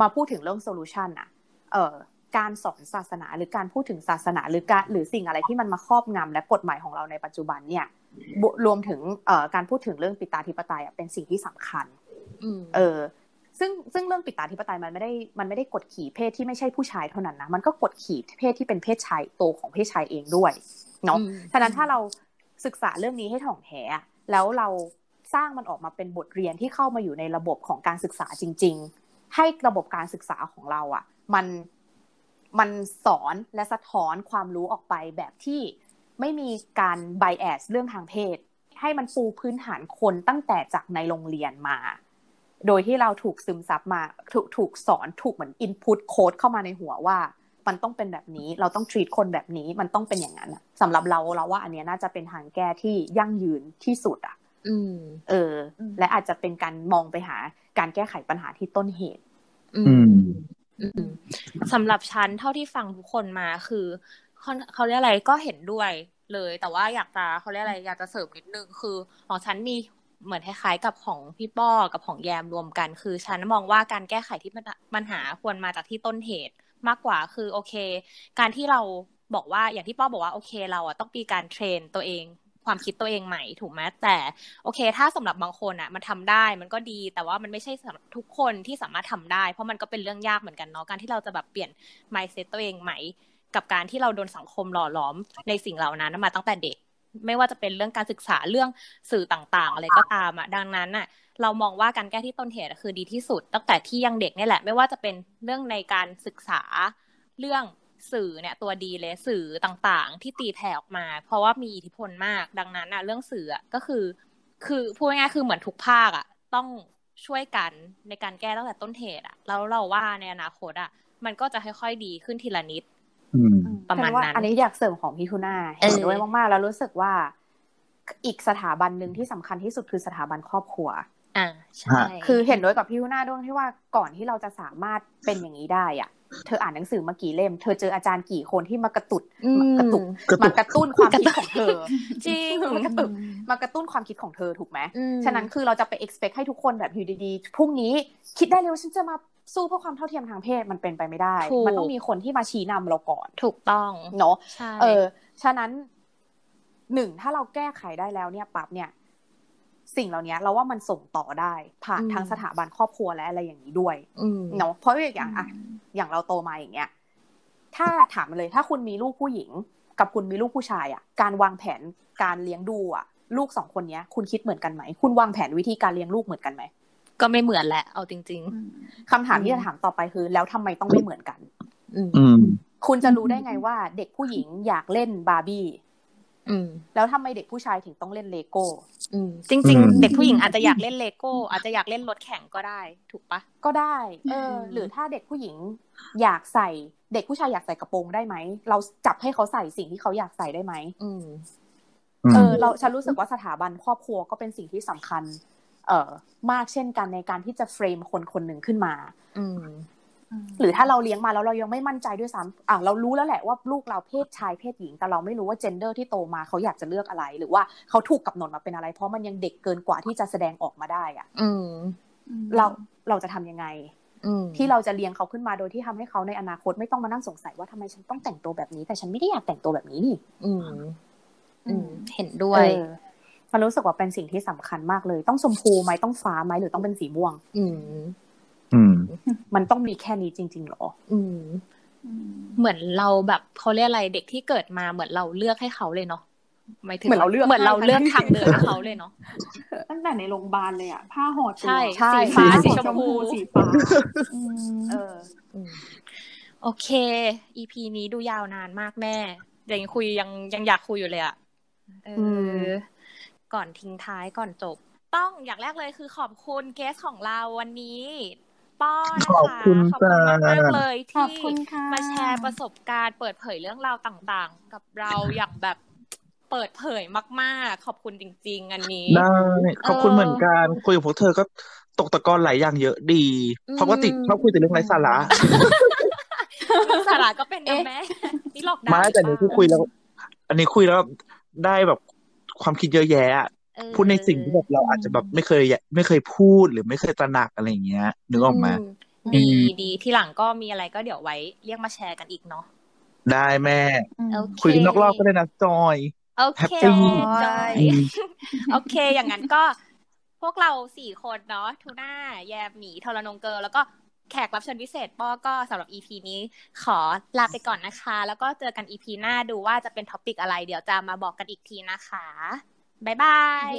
[SPEAKER 1] มาพูดถึงเรื่องโซลูชันอะเออการสอนศาสนาหรือการพูดถึงศาสนาหรือการหรือสิ่งอะไรที่มันมาครอบงำและกฎหมายของเราในปัจจุบันเนี่ยบวรวมถึงเอ่อการพูดถึงเรื่องปิตาธิปไตยอะเป็นสิ่งที่สำคัญ
[SPEAKER 2] อืม
[SPEAKER 1] เออ ซึ่งซึ่งเรื่องปิตาธิปไตยมันไม่ได้มันไม่ได้กดขี่เพศที่ไม่ใช่ผู้ชายเท่านั้นนะมันก็กดขี่เพศที่เป็นเพศชายโตวของเพศชายเองด้วยเนาะ
[SPEAKER 2] อืม
[SPEAKER 1] ฉะนั้นถ้าเราศึกษาเรื่องนี้ให้ถ่องแท้อะแล้วเรา สร้างมันออกมาเป็นบทเรียนที่เข้ามาอยู่ในระบบของการศึกษาจริง ๆ ให้ระบบการศึกษาของเราอะมันมันสอนและสะท้อนความรู้ออกไปแบบที่ไม่มีการไบแอสเรื่องทางเพศ ให้มันปูพื้นฐานคนตั้งแต่จากในโรงเรียนมา โดยที่เราถูกซึมซับมาถูกถูกสอนถูกเหมือนอินพุตโค้ดเข้ามาในหัวว่า มันต้องเป็นแบบนี้เราต้อง treat คนแบบนี้มันต้องเป็นอย่างนั้นสำหรับเราเราว่าอันนี้น่าจะเป็นทางแก้ที่ยั่งยืนที่สุดอะ
[SPEAKER 2] อืม
[SPEAKER 1] เออ และอาจจะเป็นการมองไปหาการแก้ไขปัญหาที่ต้นเหตุ
[SPEAKER 2] อื
[SPEAKER 4] อื
[SPEAKER 2] ม
[SPEAKER 4] ม
[SPEAKER 2] อืมสำหรับฉันเท่าที่ฟังทุกคนมาคือเขาเขาเรียกอะไรก็เห็นด้วยเลย แต่ว่าอยากจะเขาเรียกอะไรอยากจะเสริมนิดนึงคือของฉันมีเหมือนคล้ายๆกับของพี่ป้อกับของแยมรวมกัน คือฉันมองว่าการแก้ไขที่ปัญหาควรมาจากที่ต้นเหตุมากกว่าคือโอเค การที่เราบอกว่าอย่างที่ป้อบอกว่าโอเค เราอะต้องมีการเทรนตัวเอง ความคิดตัวเองใหม่ถูกไหมแต่โอเค ถ้าสำหรับบางคนอะมันทำได้มันก็ดี แต่ว่ามันไม่ใช่ทุกคนที่สามารถทำได้ เพราะมันก็เป็นเรื่องยากเหมือนกันเนาะการที่เราจะแบบเปลี่ยน mindset ตัวเองใหม่กับการที่เราโดนสังคมหล่อหลอมในสิ่งเหล่านั้นมาตั้งแต่เด็ก ไม่ว่าจะเป็นเรื่องการศึกษาเรื่องสื่อต่างๆ อะไรก็ตามอะดังนั้นอะเรามองว่าการแก้ที่ต้นเหตุคือดีที่สุด ตั้งแต่ที่ยังเด็กนี่แหละ ไม่ว่าจะเป็นเรื่องในการศึกษาเรื่อง สื่อเนี่ยตัวดีเลยสื่อต่างๆ ที่ตีแผ่ออกมา เพราะว่ามีอิทธิพลมาก ดังนั้นอะเรื่องสื่ออะก็คือ คือพูดง่ายๆคือเหมือนทุกภาคอะต้องช่วยกันในการแก้ตั้งแต่ต้นเหตุอะแล้วเราว่าในอนาคตอะมันก็จะค่อยๆดีขึ้นทีละนิด
[SPEAKER 4] อืม
[SPEAKER 2] ประมาณ
[SPEAKER 1] แต่ว่า
[SPEAKER 2] นั้น
[SPEAKER 1] อันนี้อยากเสริมของพี่ทูน่า
[SPEAKER 2] เออ
[SPEAKER 1] เห็นด้วยมากๆแล้วรู้สึกว่า อีกสถาบันหนึ่งที่สำคัญที่สุดคือสถาบันครอบครัว
[SPEAKER 2] อ่าใช่
[SPEAKER 4] ฮะ
[SPEAKER 1] คือเห็นด้วยกับพี่ทูน่าด้วยที่ว่าก่อนที่เราจะสามารถเป็นอย่างนี้ได้อะ เธออ่านหนังสือมากี่เล่ม เธอเจออาจารย์กี่คนที่มากระตุด
[SPEAKER 2] อืม
[SPEAKER 1] มากระตุก
[SPEAKER 4] กระตุก
[SPEAKER 1] มากระตุ้นความคิดของเธอ
[SPEAKER 2] จริง
[SPEAKER 1] มากระตุกมากระตุ้นความคิดของเธอถูกไหม
[SPEAKER 2] อืม
[SPEAKER 1] ฉะนั้นคือเราจะไป expect ให้ทุกคนแบบอยู่ดีๆพรุ่งนี้คิดได้เลยว่าฉันจะมาสู้เพื่อความเท่าเทียมทางเพศมันเป็นไปไม่ได้
[SPEAKER 2] ถูก
[SPEAKER 1] มันต้องมีคนที่มาชี้นำเราก่อน
[SPEAKER 2] ถูกต้อง
[SPEAKER 1] เนาะ
[SPEAKER 2] ใช่
[SPEAKER 1] เออ ฉะนั้นหนึ่งถ้าเราแก้ไขได้แล้วเนี่ยปั๊บเนี่ย สิ่งเหล่านี้เราว่ามันส่งต่อได้ผ่านทางสถาบันครอบครัวและอะไรอย่างนี้ด้วย
[SPEAKER 2] อืม
[SPEAKER 1] เนาะเพราะอย่างอะอย่างเราโตมาอย่างเงี้ยถ้าถามมาเลยถ้าคุณมีลูกผู้หญิง กับคุณมีลูกผู้ชายอะการวางแผนการเลี้ยงดูอะ ลูกสองคนเนี้ย คุณคิดเหมือนกันไหม คุณวางแผนวิธีการเลี้ยงลูกเหมือนกันไหม
[SPEAKER 2] ก็ไม่เหมือนแหละ เอาจริง
[SPEAKER 1] คำถามที่จะถามต่อไปคือ แล้วทำไมต้องไม่เหมือนกัน
[SPEAKER 2] ๆอืม
[SPEAKER 4] อืม
[SPEAKER 1] คุณจะรู้ได้ไงว่าเด็กผู้หญิงอยากเล่นบาร์บี้
[SPEAKER 2] อืม
[SPEAKER 1] แล้วทำไมเด็กผู้ชายถึงต้องเล่นเลโก้
[SPEAKER 2] อืมจริง
[SPEAKER 4] อืม
[SPEAKER 2] ๆเด็กผู้หญิงอาจจะอยากเล่นเลโก้ อาจจะอยากเล่นรถแข่งก็ได้ ถูกปะ
[SPEAKER 1] ก็ได้ เออ
[SPEAKER 2] อืม
[SPEAKER 1] หรือถ้าเด็กผู้หญิงอยากใส่ เด็กผู้ชายอยากใส่กระโปรงได้ไหม เราจับให้เขาใส่สิ่งที่เขาอยากใส่ได้ไหม
[SPEAKER 2] อืม
[SPEAKER 1] เออ เราฉันรู้สึกว่าสถาบันครอบครัวก็เป็นสิ่งที่สำคัญ เอ่อมากเช่นกันในการที่จะ frame คนคนหนึ่งขึ้นมา
[SPEAKER 2] อืม
[SPEAKER 1] หรือถ้าเราเลี้ยงมาแล้วเรายังไม่มั่นใจด้วยซ้ำอะเรารู้แล้วแหละว่าลูกเราเพศชายเพศหญิง แต่เราไม่รู้ว่า gender ที่โตมาเขาอยากจะเลือกอะไร หรือว่าเขาถูกกำหนดมาเป็นอะไร เพราะมันยังเด็กเกินกว่าที่จะแสดงออกมาได้อะ
[SPEAKER 2] อืม
[SPEAKER 1] เราเราจะทำยังไง
[SPEAKER 2] อืม
[SPEAKER 1] ที่เราจะเลี้ยงเขาขึ้นมาโดยที่ทำให้เขาในอนาคตไม่ต้องมานั่งสงสัยว่าทำไมฉันต้องแต่งตัวแบบนี้ แต่ฉันไม่ได้อยากแต่งตัวแบบนี้นี่
[SPEAKER 2] อืมอืมเห็นด้วย
[SPEAKER 1] เออมันรู้สึกว่าเป็นสิ่งที่สำคัญมากเลย ต้องชมพูไหมต้องฟ้าไหมหรือต้องเป็นสีม่วง
[SPEAKER 2] อื ม
[SPEAKER 4] อืม
[SPEAKER 1] มันต้องมีแค่นี้จริง ๆหรอ
[SPEAKER 2] อืมเหมือนเราแบบเขาเรียกอะไรเด็กที่เกิดมาเหมือนเราเลือกให้เขาเลยเนาะหมายถึง
[SPEAKER 1] เหมือนเราเลือก
[SPEAKER 2] เหมือนเรา
[SPEAKER 1] ให้
[SPEAKER 2] เลือกทางเดินให้เขาเลยเนาะ
[SPEAKER 3] ตั้งแต่ในโรงพยาบาลเลยอะผ้าห่อตัว
[SPEAKER 2] ใช่
[SPEAKER 1] ใช่
[SPEAKER 2] สีฟ้า
[SPEAKER 3] ผ้า
[SPEAKER 2] สี
[SPEAKER 3] ห่อ
[SPEAKER 2] ชมพู
[SPEAKER 3] สีฟ้าอืม
[SPEAKER 1] เออ
[SPEAKER 2] อืมโอเค EP นี้ดูยาวนานมากแม่ยังคุยยังยังอยากคุยอยู่เลยอะเอออ
[SPEAKER 1] ม
[SPEAKER 2] ก่อนทิ้งท้ายก่อนจบ ต้องอย่างแรกเลยคือขอบคุณเกสของเราวันนี้ ป้อนะคะ
[SPEAKER 4] ขอบคุณ
[SPEAKER 2] ขอบคุณมาก
[SPEAKER 4] จ้ามา
[SPEAKER 2] กๆเลย
[SPEAKER 3] ขอบ
[SPEAKER 2] ที่
[SPEAKER 3] คุณค่ะ
[SPEAKER 2] มาแชร์ประสบการณ์เปิดเผยเรื่องราวต่างๆ กับเราอย่างแบบเปิดเผยมากๆ ขอบคุณจริง ๆ อันนี้
[SPEAKER 4] ได้ขอบคุณเหมือนกันคุยกับพวกเธอก็ตกตะกอนหลายอย่างเยอะดี
[SPEAKER 2] อืม
[SPEAKER 4] เพราะปกติชอบคุยแต่เรื่องไร้สาระ
[SPEAKER 2] มีสาระก็เป็นนะ
[SPEAKER 3] เอ๊ะ
[SPEAKER 2] แม่นี่หลอกด่า
[SPEAKER 4] ไมาแต่
[SPEAKER 2] หรื
[SPEAKER 4] นี้
[SPEAKER 2] อ
[SPEAKER 4] คือ
[SPEAKER 2] เปล่า
[SPEAKER 4] คุยแล้ว อันนี้คุยแล้วได้แบบความคิดเยอะแยะอะ
[SPEAKER 2] เออ
[SPEAKER 4] พูดในสิ่งที่แบบเราอาจจะแบบไม่เคยไม่เคยพูดหรือไม่เคยตระหนักอะไรอย่างเงี้ยนึกออกไหม
[SPEAKER 2] มดีดีที่หลังก็มีอะไรก็เดี๋ยวไว้เรียกมาแชร์กันอีกเนาะ
[SPEAKER 4] ได้แม่
[SPEAKER 2] โอเค
[SPEAKER 4] คุยกันนอกรอบก็ได้นะจอย
[SPEAKER 2] โอเค
[SPEAKER 4] Happy
[SPEAKER 2] จอย
[SPEAKER 4] อืม
[SPEAKER 2] โอเค อย่างนั้นก็พวกเราสี่คนเนาะทูน่าแยมหมีทรนงเกิร์ลแล้วก็แขกรับเชิญพิเศษป้อก็สำหรับ EP นี้ขอลาไปก่อนนะคะ แล้วก็เจอกัน EP หน้าดูว่าจะเป็น topic อะไร เดี๋ยวจะมาบอกกันอีกทีนะ
[SPEAKER 4] คะ
[SPEAKER 2] บ๊ายบาย